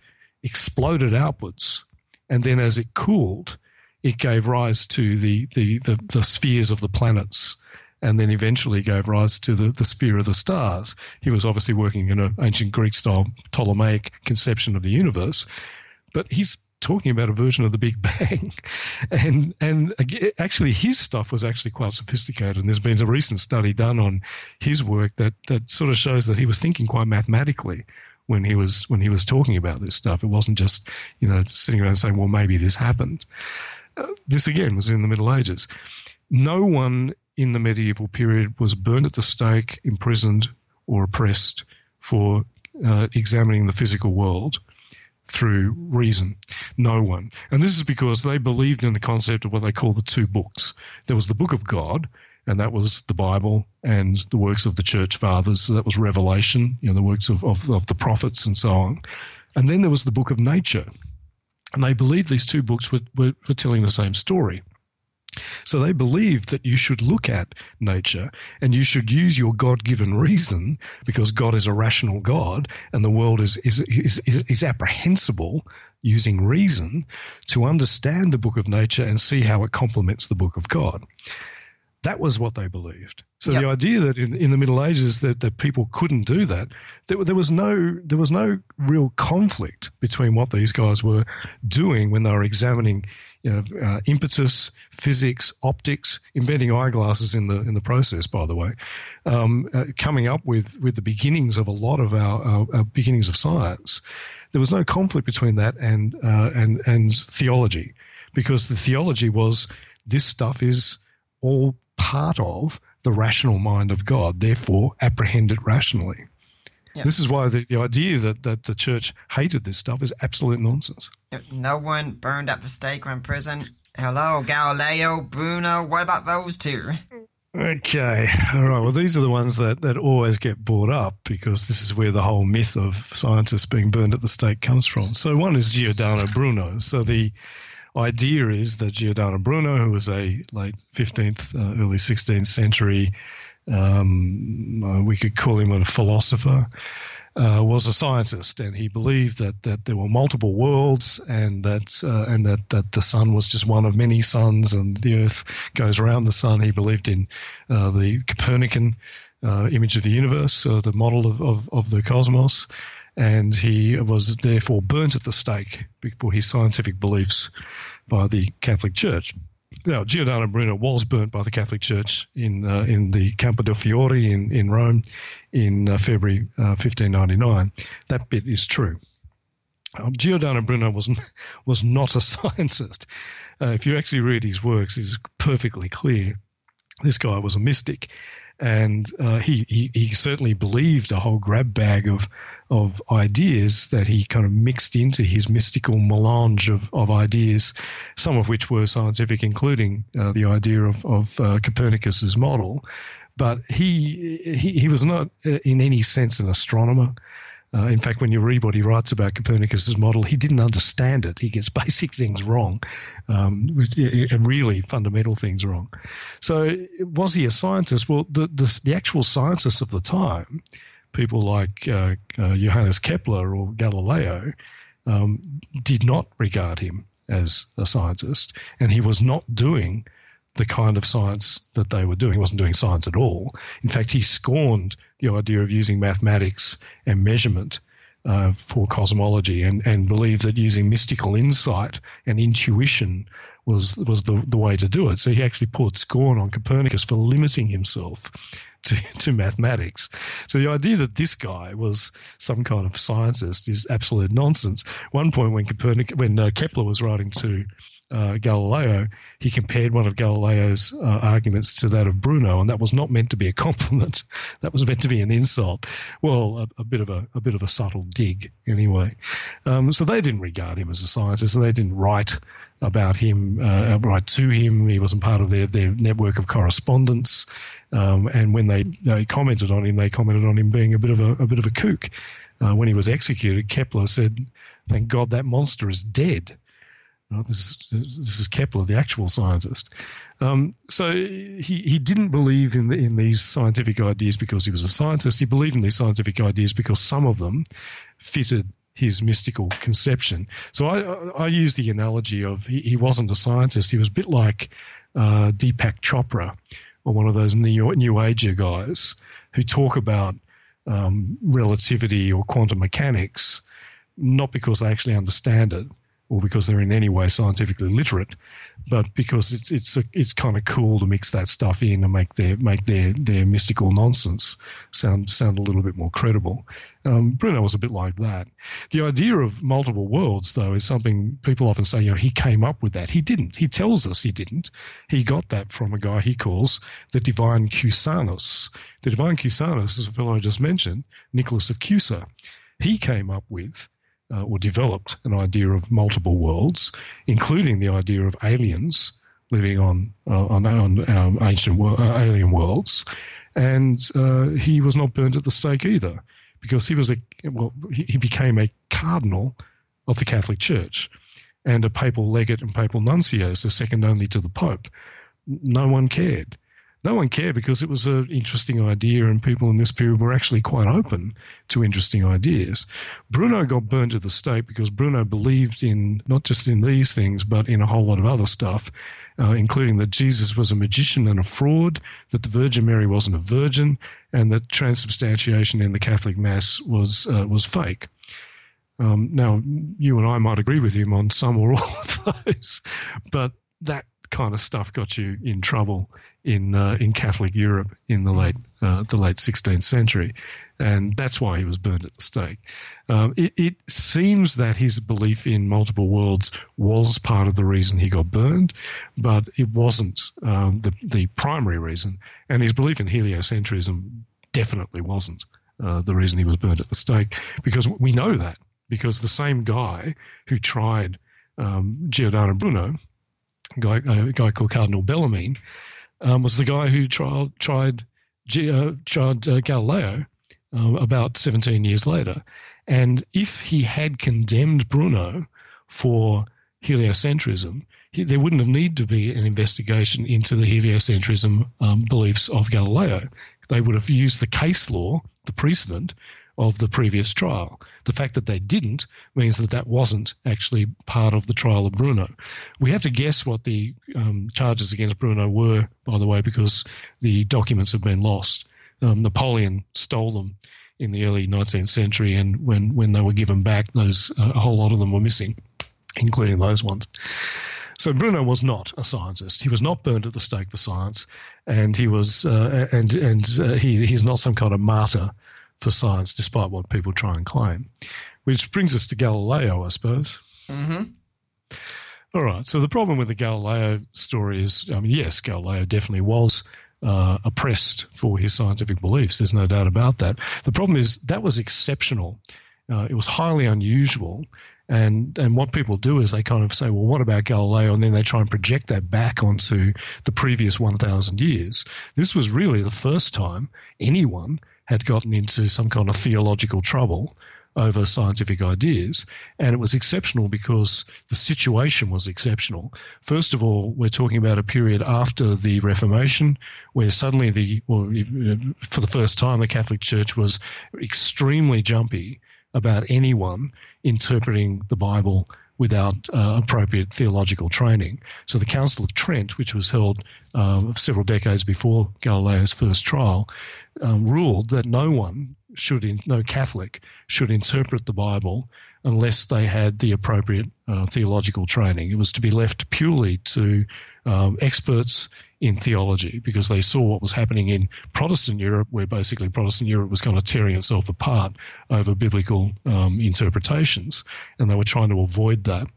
B: exploded outwards, and then as it cooled, it gave rise to the the, the, the spheres of the planets and then eventually gave rise to the, the sphere of the stars. He was obviously working in an ancient Greek style Ptolemaic conception of the universe, but he's talking about a version of the Big Bang, and and actually his stuff was actually quite sophisticated. And there's been a recent study done on his work that that sort of shows that he was thinking quite mathematically when he was when he was talking about this stuff. It wasn't just you know sitting around saying, well, maybe this happened. Uh, this again was in the Middle Ages. No one in the medieval period was burned at the stake, imprisoned, or oppressed for uh, examining the physical world through reason. No one. And this is because they believed in the concept of what they call the two books. There was the book of God, and that was the Bible and the works of the church fathers. So that was Revelation, you know, the works of, of, of the prophets and so on. And then there was the book of nature. And they believed these two books were, were, were telling the same story. So they believed that you should look at nature and you should use your God given reason because God is a rational God and the world is, is, is, is, is apprehensible using reason to understand the book of nature and see how it complements the book of God. That was what they believed. So yep. the idea that in, in the Middle Ages that, that people couldn't do that, there, there was no there was no real conflict between what these guys were doing when they were examining you know, uh, impetus, physics, optics, inventing eyeglasses in the in the process. By the way, um, uh, coming up with with the beginnings of a lot of our, our, our, beginnings of science, there was no conflict between that and uh, and and theology, because the theology was this stuff is all part of the rational mind of God, therefore apprehend it rationally. This is why the, the idea that, that the church hated this stuff is absolute nonsense.
A: No one burned at the stake or in prison. Hello, Galileo, Bruno, what about those two?
B: Okay, all right. Well, these are the ones that, that always get brought up because this is where the whole myth of scientists being burned at the stake comes from. So, one is Giordano Bruno. So, the idea is that Giordano Bruno, who was a late 15th, uh, early 16th century, um, uh, we could call him a philosopher, uh, was a scientist, and he believed that, that there were multiple worlds, and that uh, and that, that the sun was just one of many suns, and the Earth goes around the sun. He believed in uh, the Copernican uh, image of the universe, the model of, of, of the cosmos, and he was therefore burnt at the stake for his scientific beliefs by the Catholic Church. Now, Giordano Bruno was burnt by the Catholic Church in uh, in the Campo del Fiore in, in Rome in uh, February uh, 1599. That bit is true. Um, Giordano Bruno was was not a scientist. Uh, if you actually read his works, it's perfectly clear. This guy was a mystic, and uh, he, he, he certainly believed a whole grab bag of of ideas that he kind of mixed into his mystical melange of, of ideas, some of which were scientific, including uh, the idea of, of uh, Copernicus's model. But he, he he was not uh, in any sense an astronomer. Uh, in fact, when you read what he writes about Copernicus's model, he didn't understand it. He gets basic things wrong, um, really fundamental things wrong. So, was he a scientist? Well, the, the, the actual scientists of the time, people like uh, uh, Johannes Kepler or Galileo, um, did not regard him as a scientist, and he was not doing the kind of science that they were doing. He wasn't doing science at all. In fact, he scorned the idea of using mathematics and measurement uh, for cosmology and, and believed that using mystical insight and intuition was was the, the way to do it. So he actually poured scorn on Copernicus for limiting himself to, to mathematics. So the idea that this guy was some kind of scientist is absolute nonsense. One point when Copernicus, when uh, Kepler was writing to uh, Galileo, he compared one of Galileo's uh, arguments to that of Bruno, and that was not meant to be a compliment. that was meant to be an insult. Well, a, a bit of a, a, bit of a subtle dig, anyway. Um, so they didn't regard him as a scientist, and they didn't write about him, uh, write to him. He wasn't part of their, their network of correspondence. Um, and when they, they commented on him, they commented on him being a bit of a, a bit of a kook. Uh, when he was executed, Kepler said, "Thank God that monster is dead." This, this is Kepler, the actual scientist. Um, so he, he didn't believe in, the, in these scientific ideas because he was a scientist. He believed in these scientific ideas because some of them fitted his mystical conception. So I, I use the analogy of he, he wasn't a scientist. He was a bit like uh, Deepak Chopra, or one of those new, new Ager guys who talk about um, relativity or quantum mechanics, not because they actually understand it, or because they're in any way scientifically literate, but because it's it's a, it's kind of cool to mix that stuff in and make their make their their mystical nonsense sound sound a little bit more credible. Um, Bruno was a bit like that. The idea of multiple worlds, though, is something people often say. You know, he came up with that. He didn't. He tells us he didn't. He got that from a guy he calls the divine Cusanus. The divine Cusanus is a fellow I just mentioned, Nicholas of Cusa. He came up with uh, or developed an idea of multiple worlds, including the idea of aliens living on uh, on, on um, ancient uh, alien worlds, and uh, he was not burned at the stake either, because he was a well, he, became a cardinal of the Catholic Church, and a papal legate and papal nuncio, so second only to the Pope. No one cared no one cared because it was an interesting idea, and people in this period were actually quite open to interesting ideas. Bruno got burned at the stake because Bruno believed in not just in these things, but in a whole lot of other stuff, uh, including that Jesus was a magician and a fraud, that the Virgin Mary wasn't a virgin, and that transubstantiation in the Catholic Mass was uh, was fake. Um, now, you and I might agree with him on some or all of those, but that kind of stuff got you in trouble in uh, in Catholic Europe in the late uh, the late 16th century, and that's why he was burned at the stake. Um, it, it, seems that his belief in multiple worlds was part of the reason he got burned, but it wasn't um, the the primary reason, and his belief in heliocentrism definitely wasn't uh, the reason he was burned at the stake, because we know that because the same guy who tried um, Giordano Bruno guy, a guy called Cardinal Bellarmine, um, was the guy who tried tried, uh, tried uh, Galileo uh, about 17 years later. And if he had condemned Bruno for heliocentrism, he, there wouldn't have needed to be an investigation into the heliocentrism um, beliefs of Galileo. They would have used the case law, the precedent, of the previous trial. The fact that they didn't means that that wasn't actually part of the trial of Bruno. We have to guess what the um, charges against Bruno were, by the way, because the documents have been lost. Um, Napoleon stole them in the early 19th century, and when, when they were given back, those uh, a whole lot of them were missing, including those ones. So Bruno was not a scientist. He was not burned at the stake for science, and he was uh, and and uh, he he's not some kind of martyr for science, despite what people try and claim. Which brings us to Galileo, I suppose.
A: Mm-hmm.
B: All right. So the problem with the Galileo story is, I mean, yes, Galileo definitely was uh, oppressed for his scientific beliefs. There's no doubt about that. The problem is that was exceptional. Uh, it was highly unusual. And and what people do is they kind of say, well, what about Galileo? And then they try and project that back onto the previous 1,000 years. This was really the first time anyone had gotten into some kind of theological trouble over scientific ideas. And it was exceptional because the situation was exceptional. First of all, we're talking about a period after the Reformation where suddenly the, well, for the first time, the Catholic Church was extremely jumpy about anyone interpreting the Bible without uh, appropriate theological training. So the Council of Trent, which was held uh, several decades before Galileo's first trial, um, ruled that no one should, in, no Catholic, should interpret the Bible unless they had the appropriate uh, theological training. It was to be left purely to um, experts in theology because they saw what was happening in Protestant Europe, where basically Protestant Europe was kind of tearing itself apart over biblical um, interpretations, and they were trying to avoid that.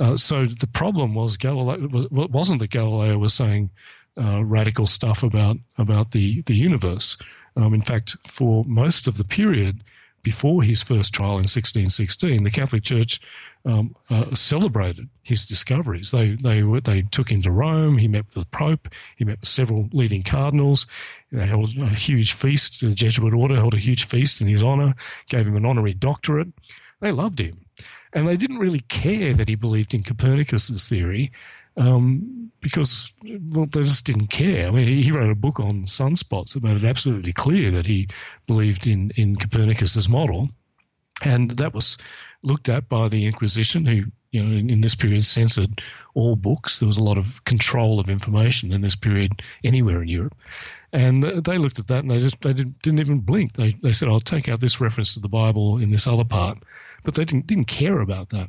B: Uh, so the problem was Galileo was, wasn't that Galileo was saying uh, radical stuff about about the the universe. Um, in fact, for most of the period before his first trial in 1616, the Catholic Church um, uh, celebrated his discoveries. They they they took him to Rome. He met with the Pope. He met with several leading cardinals. They held a huge feast. The Jesuit order held a huge feast in his honor. Gave him an honorary doctorate. They loved him, and they didn't really care that he believed in Copernicus's theory. Um, because well, they just didn't care. I mean, he wrote a book on sunspots that made it absolutely clear that he believed in in Copernicus's model. And that was looked at by the Inquisition, who, you know, in, in, this period censored all books. There was a lot of control of information in this period anywhere in Europe. And they looked at that and they just they didn't, didn't even blink. They, they said, I'll take out this reference to the Bible in this other part. But they didn't, didn't care about that.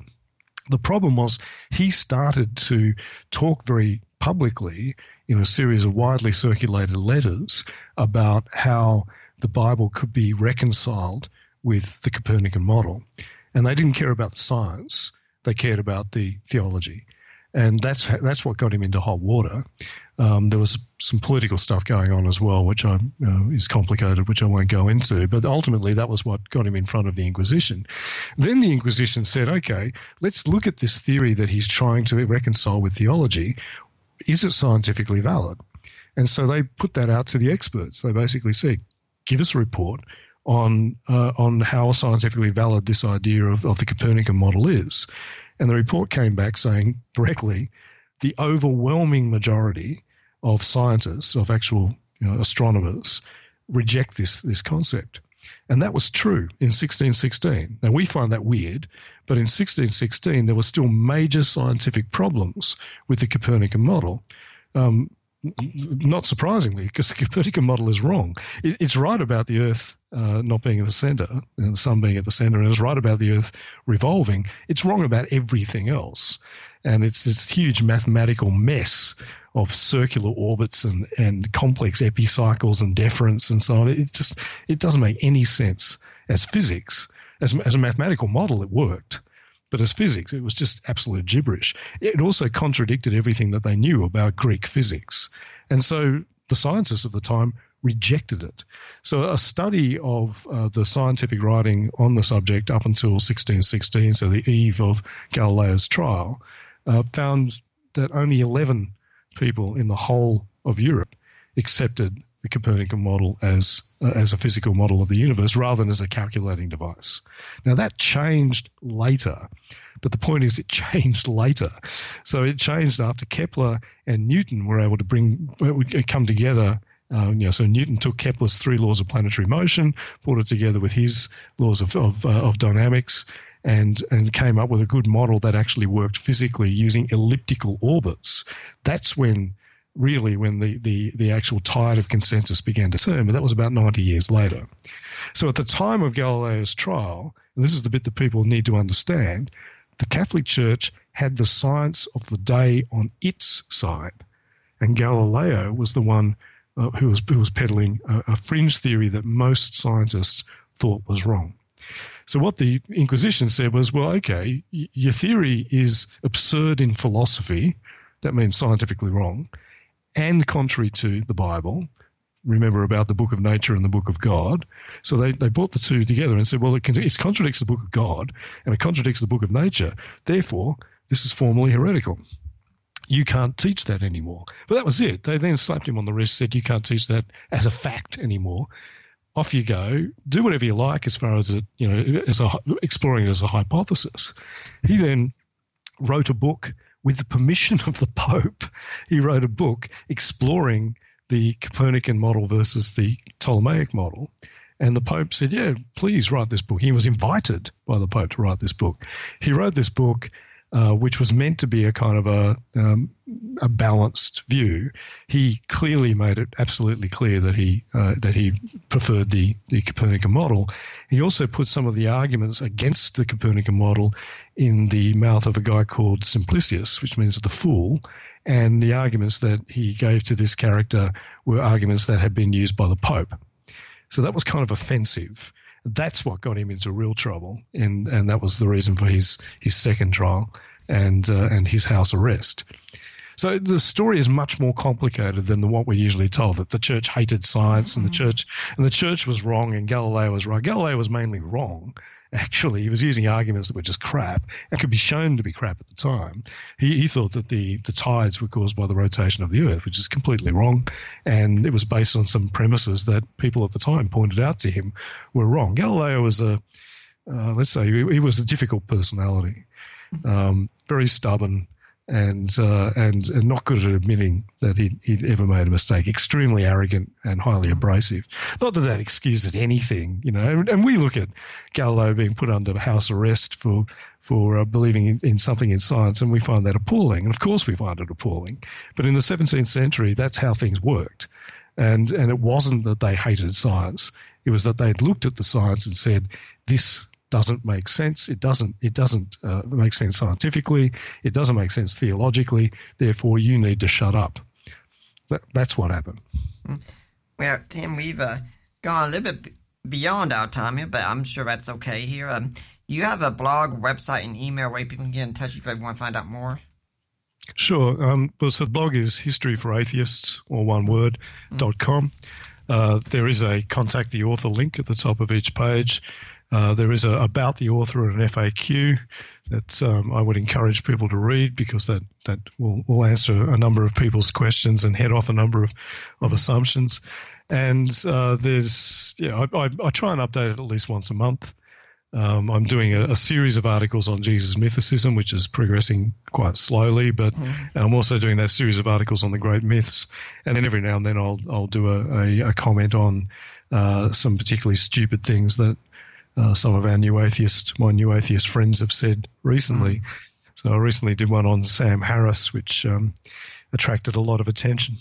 B: The problem was he started to talk very publicly in a series of widely circulated letters about how the Bible could be reconciled with the Copernican model. And they didn't care about science, they cared about the theology. And that's, that's what got him into hot water. Um, there was some political stuff going on as well, which I, uh, is complicated, which I won't go into. But ultimately, that was what got him in front of the Inquisition. Then the Inquisition said, okay, let's look at this theory that he's trying to reconcile with theology. Is it scientifically valid? And so they put that out to the experts. They basically said, give us a report on uh, on how scientifically valid this idea of, of the Copernican model is. And the report came back saying directly the overwhelming majority of scientists, of actual you know, astronomers, reject this this concept. And that was true in 1616. Now, we find that weird, but in 1616, there were still major scientific problems with the Copernican model. Um, not surprisingly, because the Copernican model is wrong. It, it's right about the Earth uh, not being at the center and the sun being at the center, and it's right about the Earth revolving. It's wrong about everything else. And it's this huge mathematical mess of circular orbits and, and complex epicycles and deferents and so on. It just it doesn't make any sense as physics. As, as a mathematical model, it worked. But as physics, it was just absolute gibberish. It also contradicted everything that they knew about Greek physics. And so the scientists of the time rejected it. So a study of uh, the scientific writing on the subject up until 1616, so the eve of Galileo's trial, uh, found that only 11 people in the whole of Europe accepted the Copernican model as uh, as a physical model of the universe rather than as a calculating device. Now that changed later, but the point is it changed later. So it changed after Kepler and Newton were able to bring uh, come together. Uh, you know, so Newton took Kepler's three laws of planetary motion, brought it together with his laws of of, uh, of dynamics, and and came up with a good model that actually worked physically using elliptical orbits. That's when really when the, the, the actual tide of consensus began to turn, but that was about 90 years later. So at the time of Galileo's trial, and this is the bit that people need to understand, the Catholic Church had the science of the day on its side, and Galileo was the one uh, who was who was peddling a, a fringe theory that most scientists thought was wrong. So what the Inquisition said was, well, okay, y- your theory is absurd in philosophy. That means scientifically wrong and contrary to the Bible. Remember about the book of nature and the book of God. So they, they brought the two together and said, well, it, can, it contradicts the book of God and it contradicts the book of nature. Therefore, this is formally heretical. You can't teach that anymore. But that was it. They then slapped him on the wrist, said, you can't teach that as a fact anymore. Off you go. Do whatever you like as far as it, you know, as a, exploring it as a hypothesis. He then wrote a book with the permission of the Pope, he wrote a book exploring the Copernican model versus the Ptolemaic model. And the Pope said, Yeah, please write this book. He was invited by the Pope to write this book. He wrote this book uh, which was meant to be a kind of a um, a balanced view, he clearly made it absolutely clear that he uh, that he preferred the the Copernican model. He also put some of the arguments against the Copernican model in the mouth of a guy called Simplicius, which means the fool. And the arguments that he gave to this character were arguments that had been used by the Pope. So that was kind of offensive. That's what got him into real trouble, and and that was the reason for his his second trial and uh, and his house arrest. So the story is much more complicated than the, what we're usually told. That the church hated science and the mm-hmm. church and the church was wrong and Galileo was right. Galileo was mainly wrong. Actually, he was using arguments that were just crap and could be shown to be crap at the time. He, he thought that the, the tides were caused by the rotation of the Earth, which is completely wrong, and it was based on some premises that people at the time pointed out to him were wrong. Galileo was a uh, let's say he, he was a difficult personality, mm-hmm. um, very stubborn and uh, and and not good at admitting that he'd, he'd, ever made a mistake. Extremely arrogant and highly abrasive. Not that that excuses anything, you know. And, and we look at Galileo being put under house arrest for for uh, believing in, in, something in science, and we find that appalling. And of course, we find it appalling. But in the 17th century, that's how things worked. And and it wasn't that they hated science; it was that they'd looked at the science and said, "This doesn't make sense. It doesn't. It doesn't uh, make sense scientifically. It doesn't make sense theologically. Therefore, you need to shut up. That, that's what happened.
A: Well, Tim, we've uh, gone a little bit beyond our time here, but I'm sure that's okay here. Um, you have a blog, website, and email where people can get in touch if they want to find out more?
B: Sure. Um, well, so the blog is history for atheists, or one word, mm. dot com. Uh, there is a contact the author link at the top of each page. Uh, there is a about the author and an FAQ that um, I would encourage people to read because that that will, will answer a number of people's questions and head off a number of, of assumptions. And uh, there's yeah, I, I, I, try and update it at least once a month. Um, I'm doing a, a, series of articles on Jesus mythicism, which is progressing quite slowly, but mm. I'm also doing that series of articles on the great myths. And then every now and then I'll I'll do a, a, a comment on uh, some particularly stupid things that uh, some of our new atheist, my new atheist friends have said recently. Mm. So I recently did one on Sam Harris, which um, attracted a lot of attention.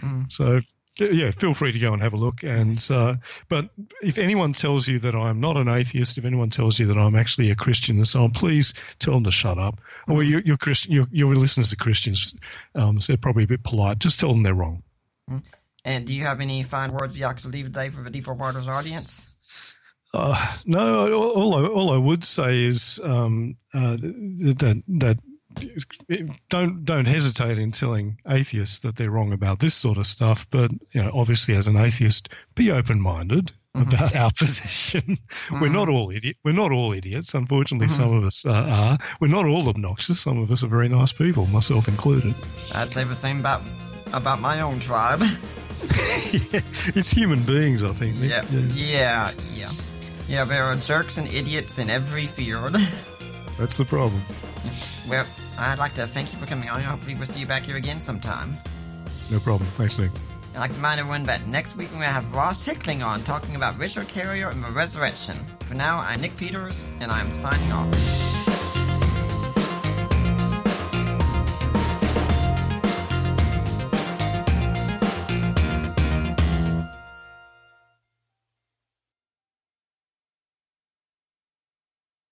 B: Mm. So yeah, feel free to go and have a look. And uh, but if anyone tells you that I'm not an atheist, if anyone tells you that I'm actually a Christian and so on, please tell them to shut up. Mm. Or your, Christian, your, your listeners are Christians, um, so they're probably a bit polite. Just tell them they're wrong.
A: Mm. And do you have any fine words you'd like to leave today for the Deeper Waters audience?
B: Uh, no, all I, all I would say is um, uh, that that don't don't hesitate in telling atheists that they're wrong about this sort of stuff. But you know, obviously, as an atheist, be open minded mm-hmm. about our position. Mm-hmm. We're not all idiot. We're not all idiots. Unfortunately, mm-hmm. some of us uh, are. We're not all obnoxious. Some of us are very nice people, myself included.
A: I'd say the same about about my own tribe.
B: yeah, it's human beings, I think.
A: Yeah, yeah, yeah. yeah. Yeah, there are jerks and idiots in every field.
B: That's the problem.
A: Well, I'd like to thank you for coming on. Hopefully, we'll see you back here again sometime.
B: No problem. Thanks, Nick.
A: I'd like to remind everyone that next week we're going to have Ross Hickling on talking about Richard Carrier and the resurrection. For now, I'm Nick Peters, and I'm signing off.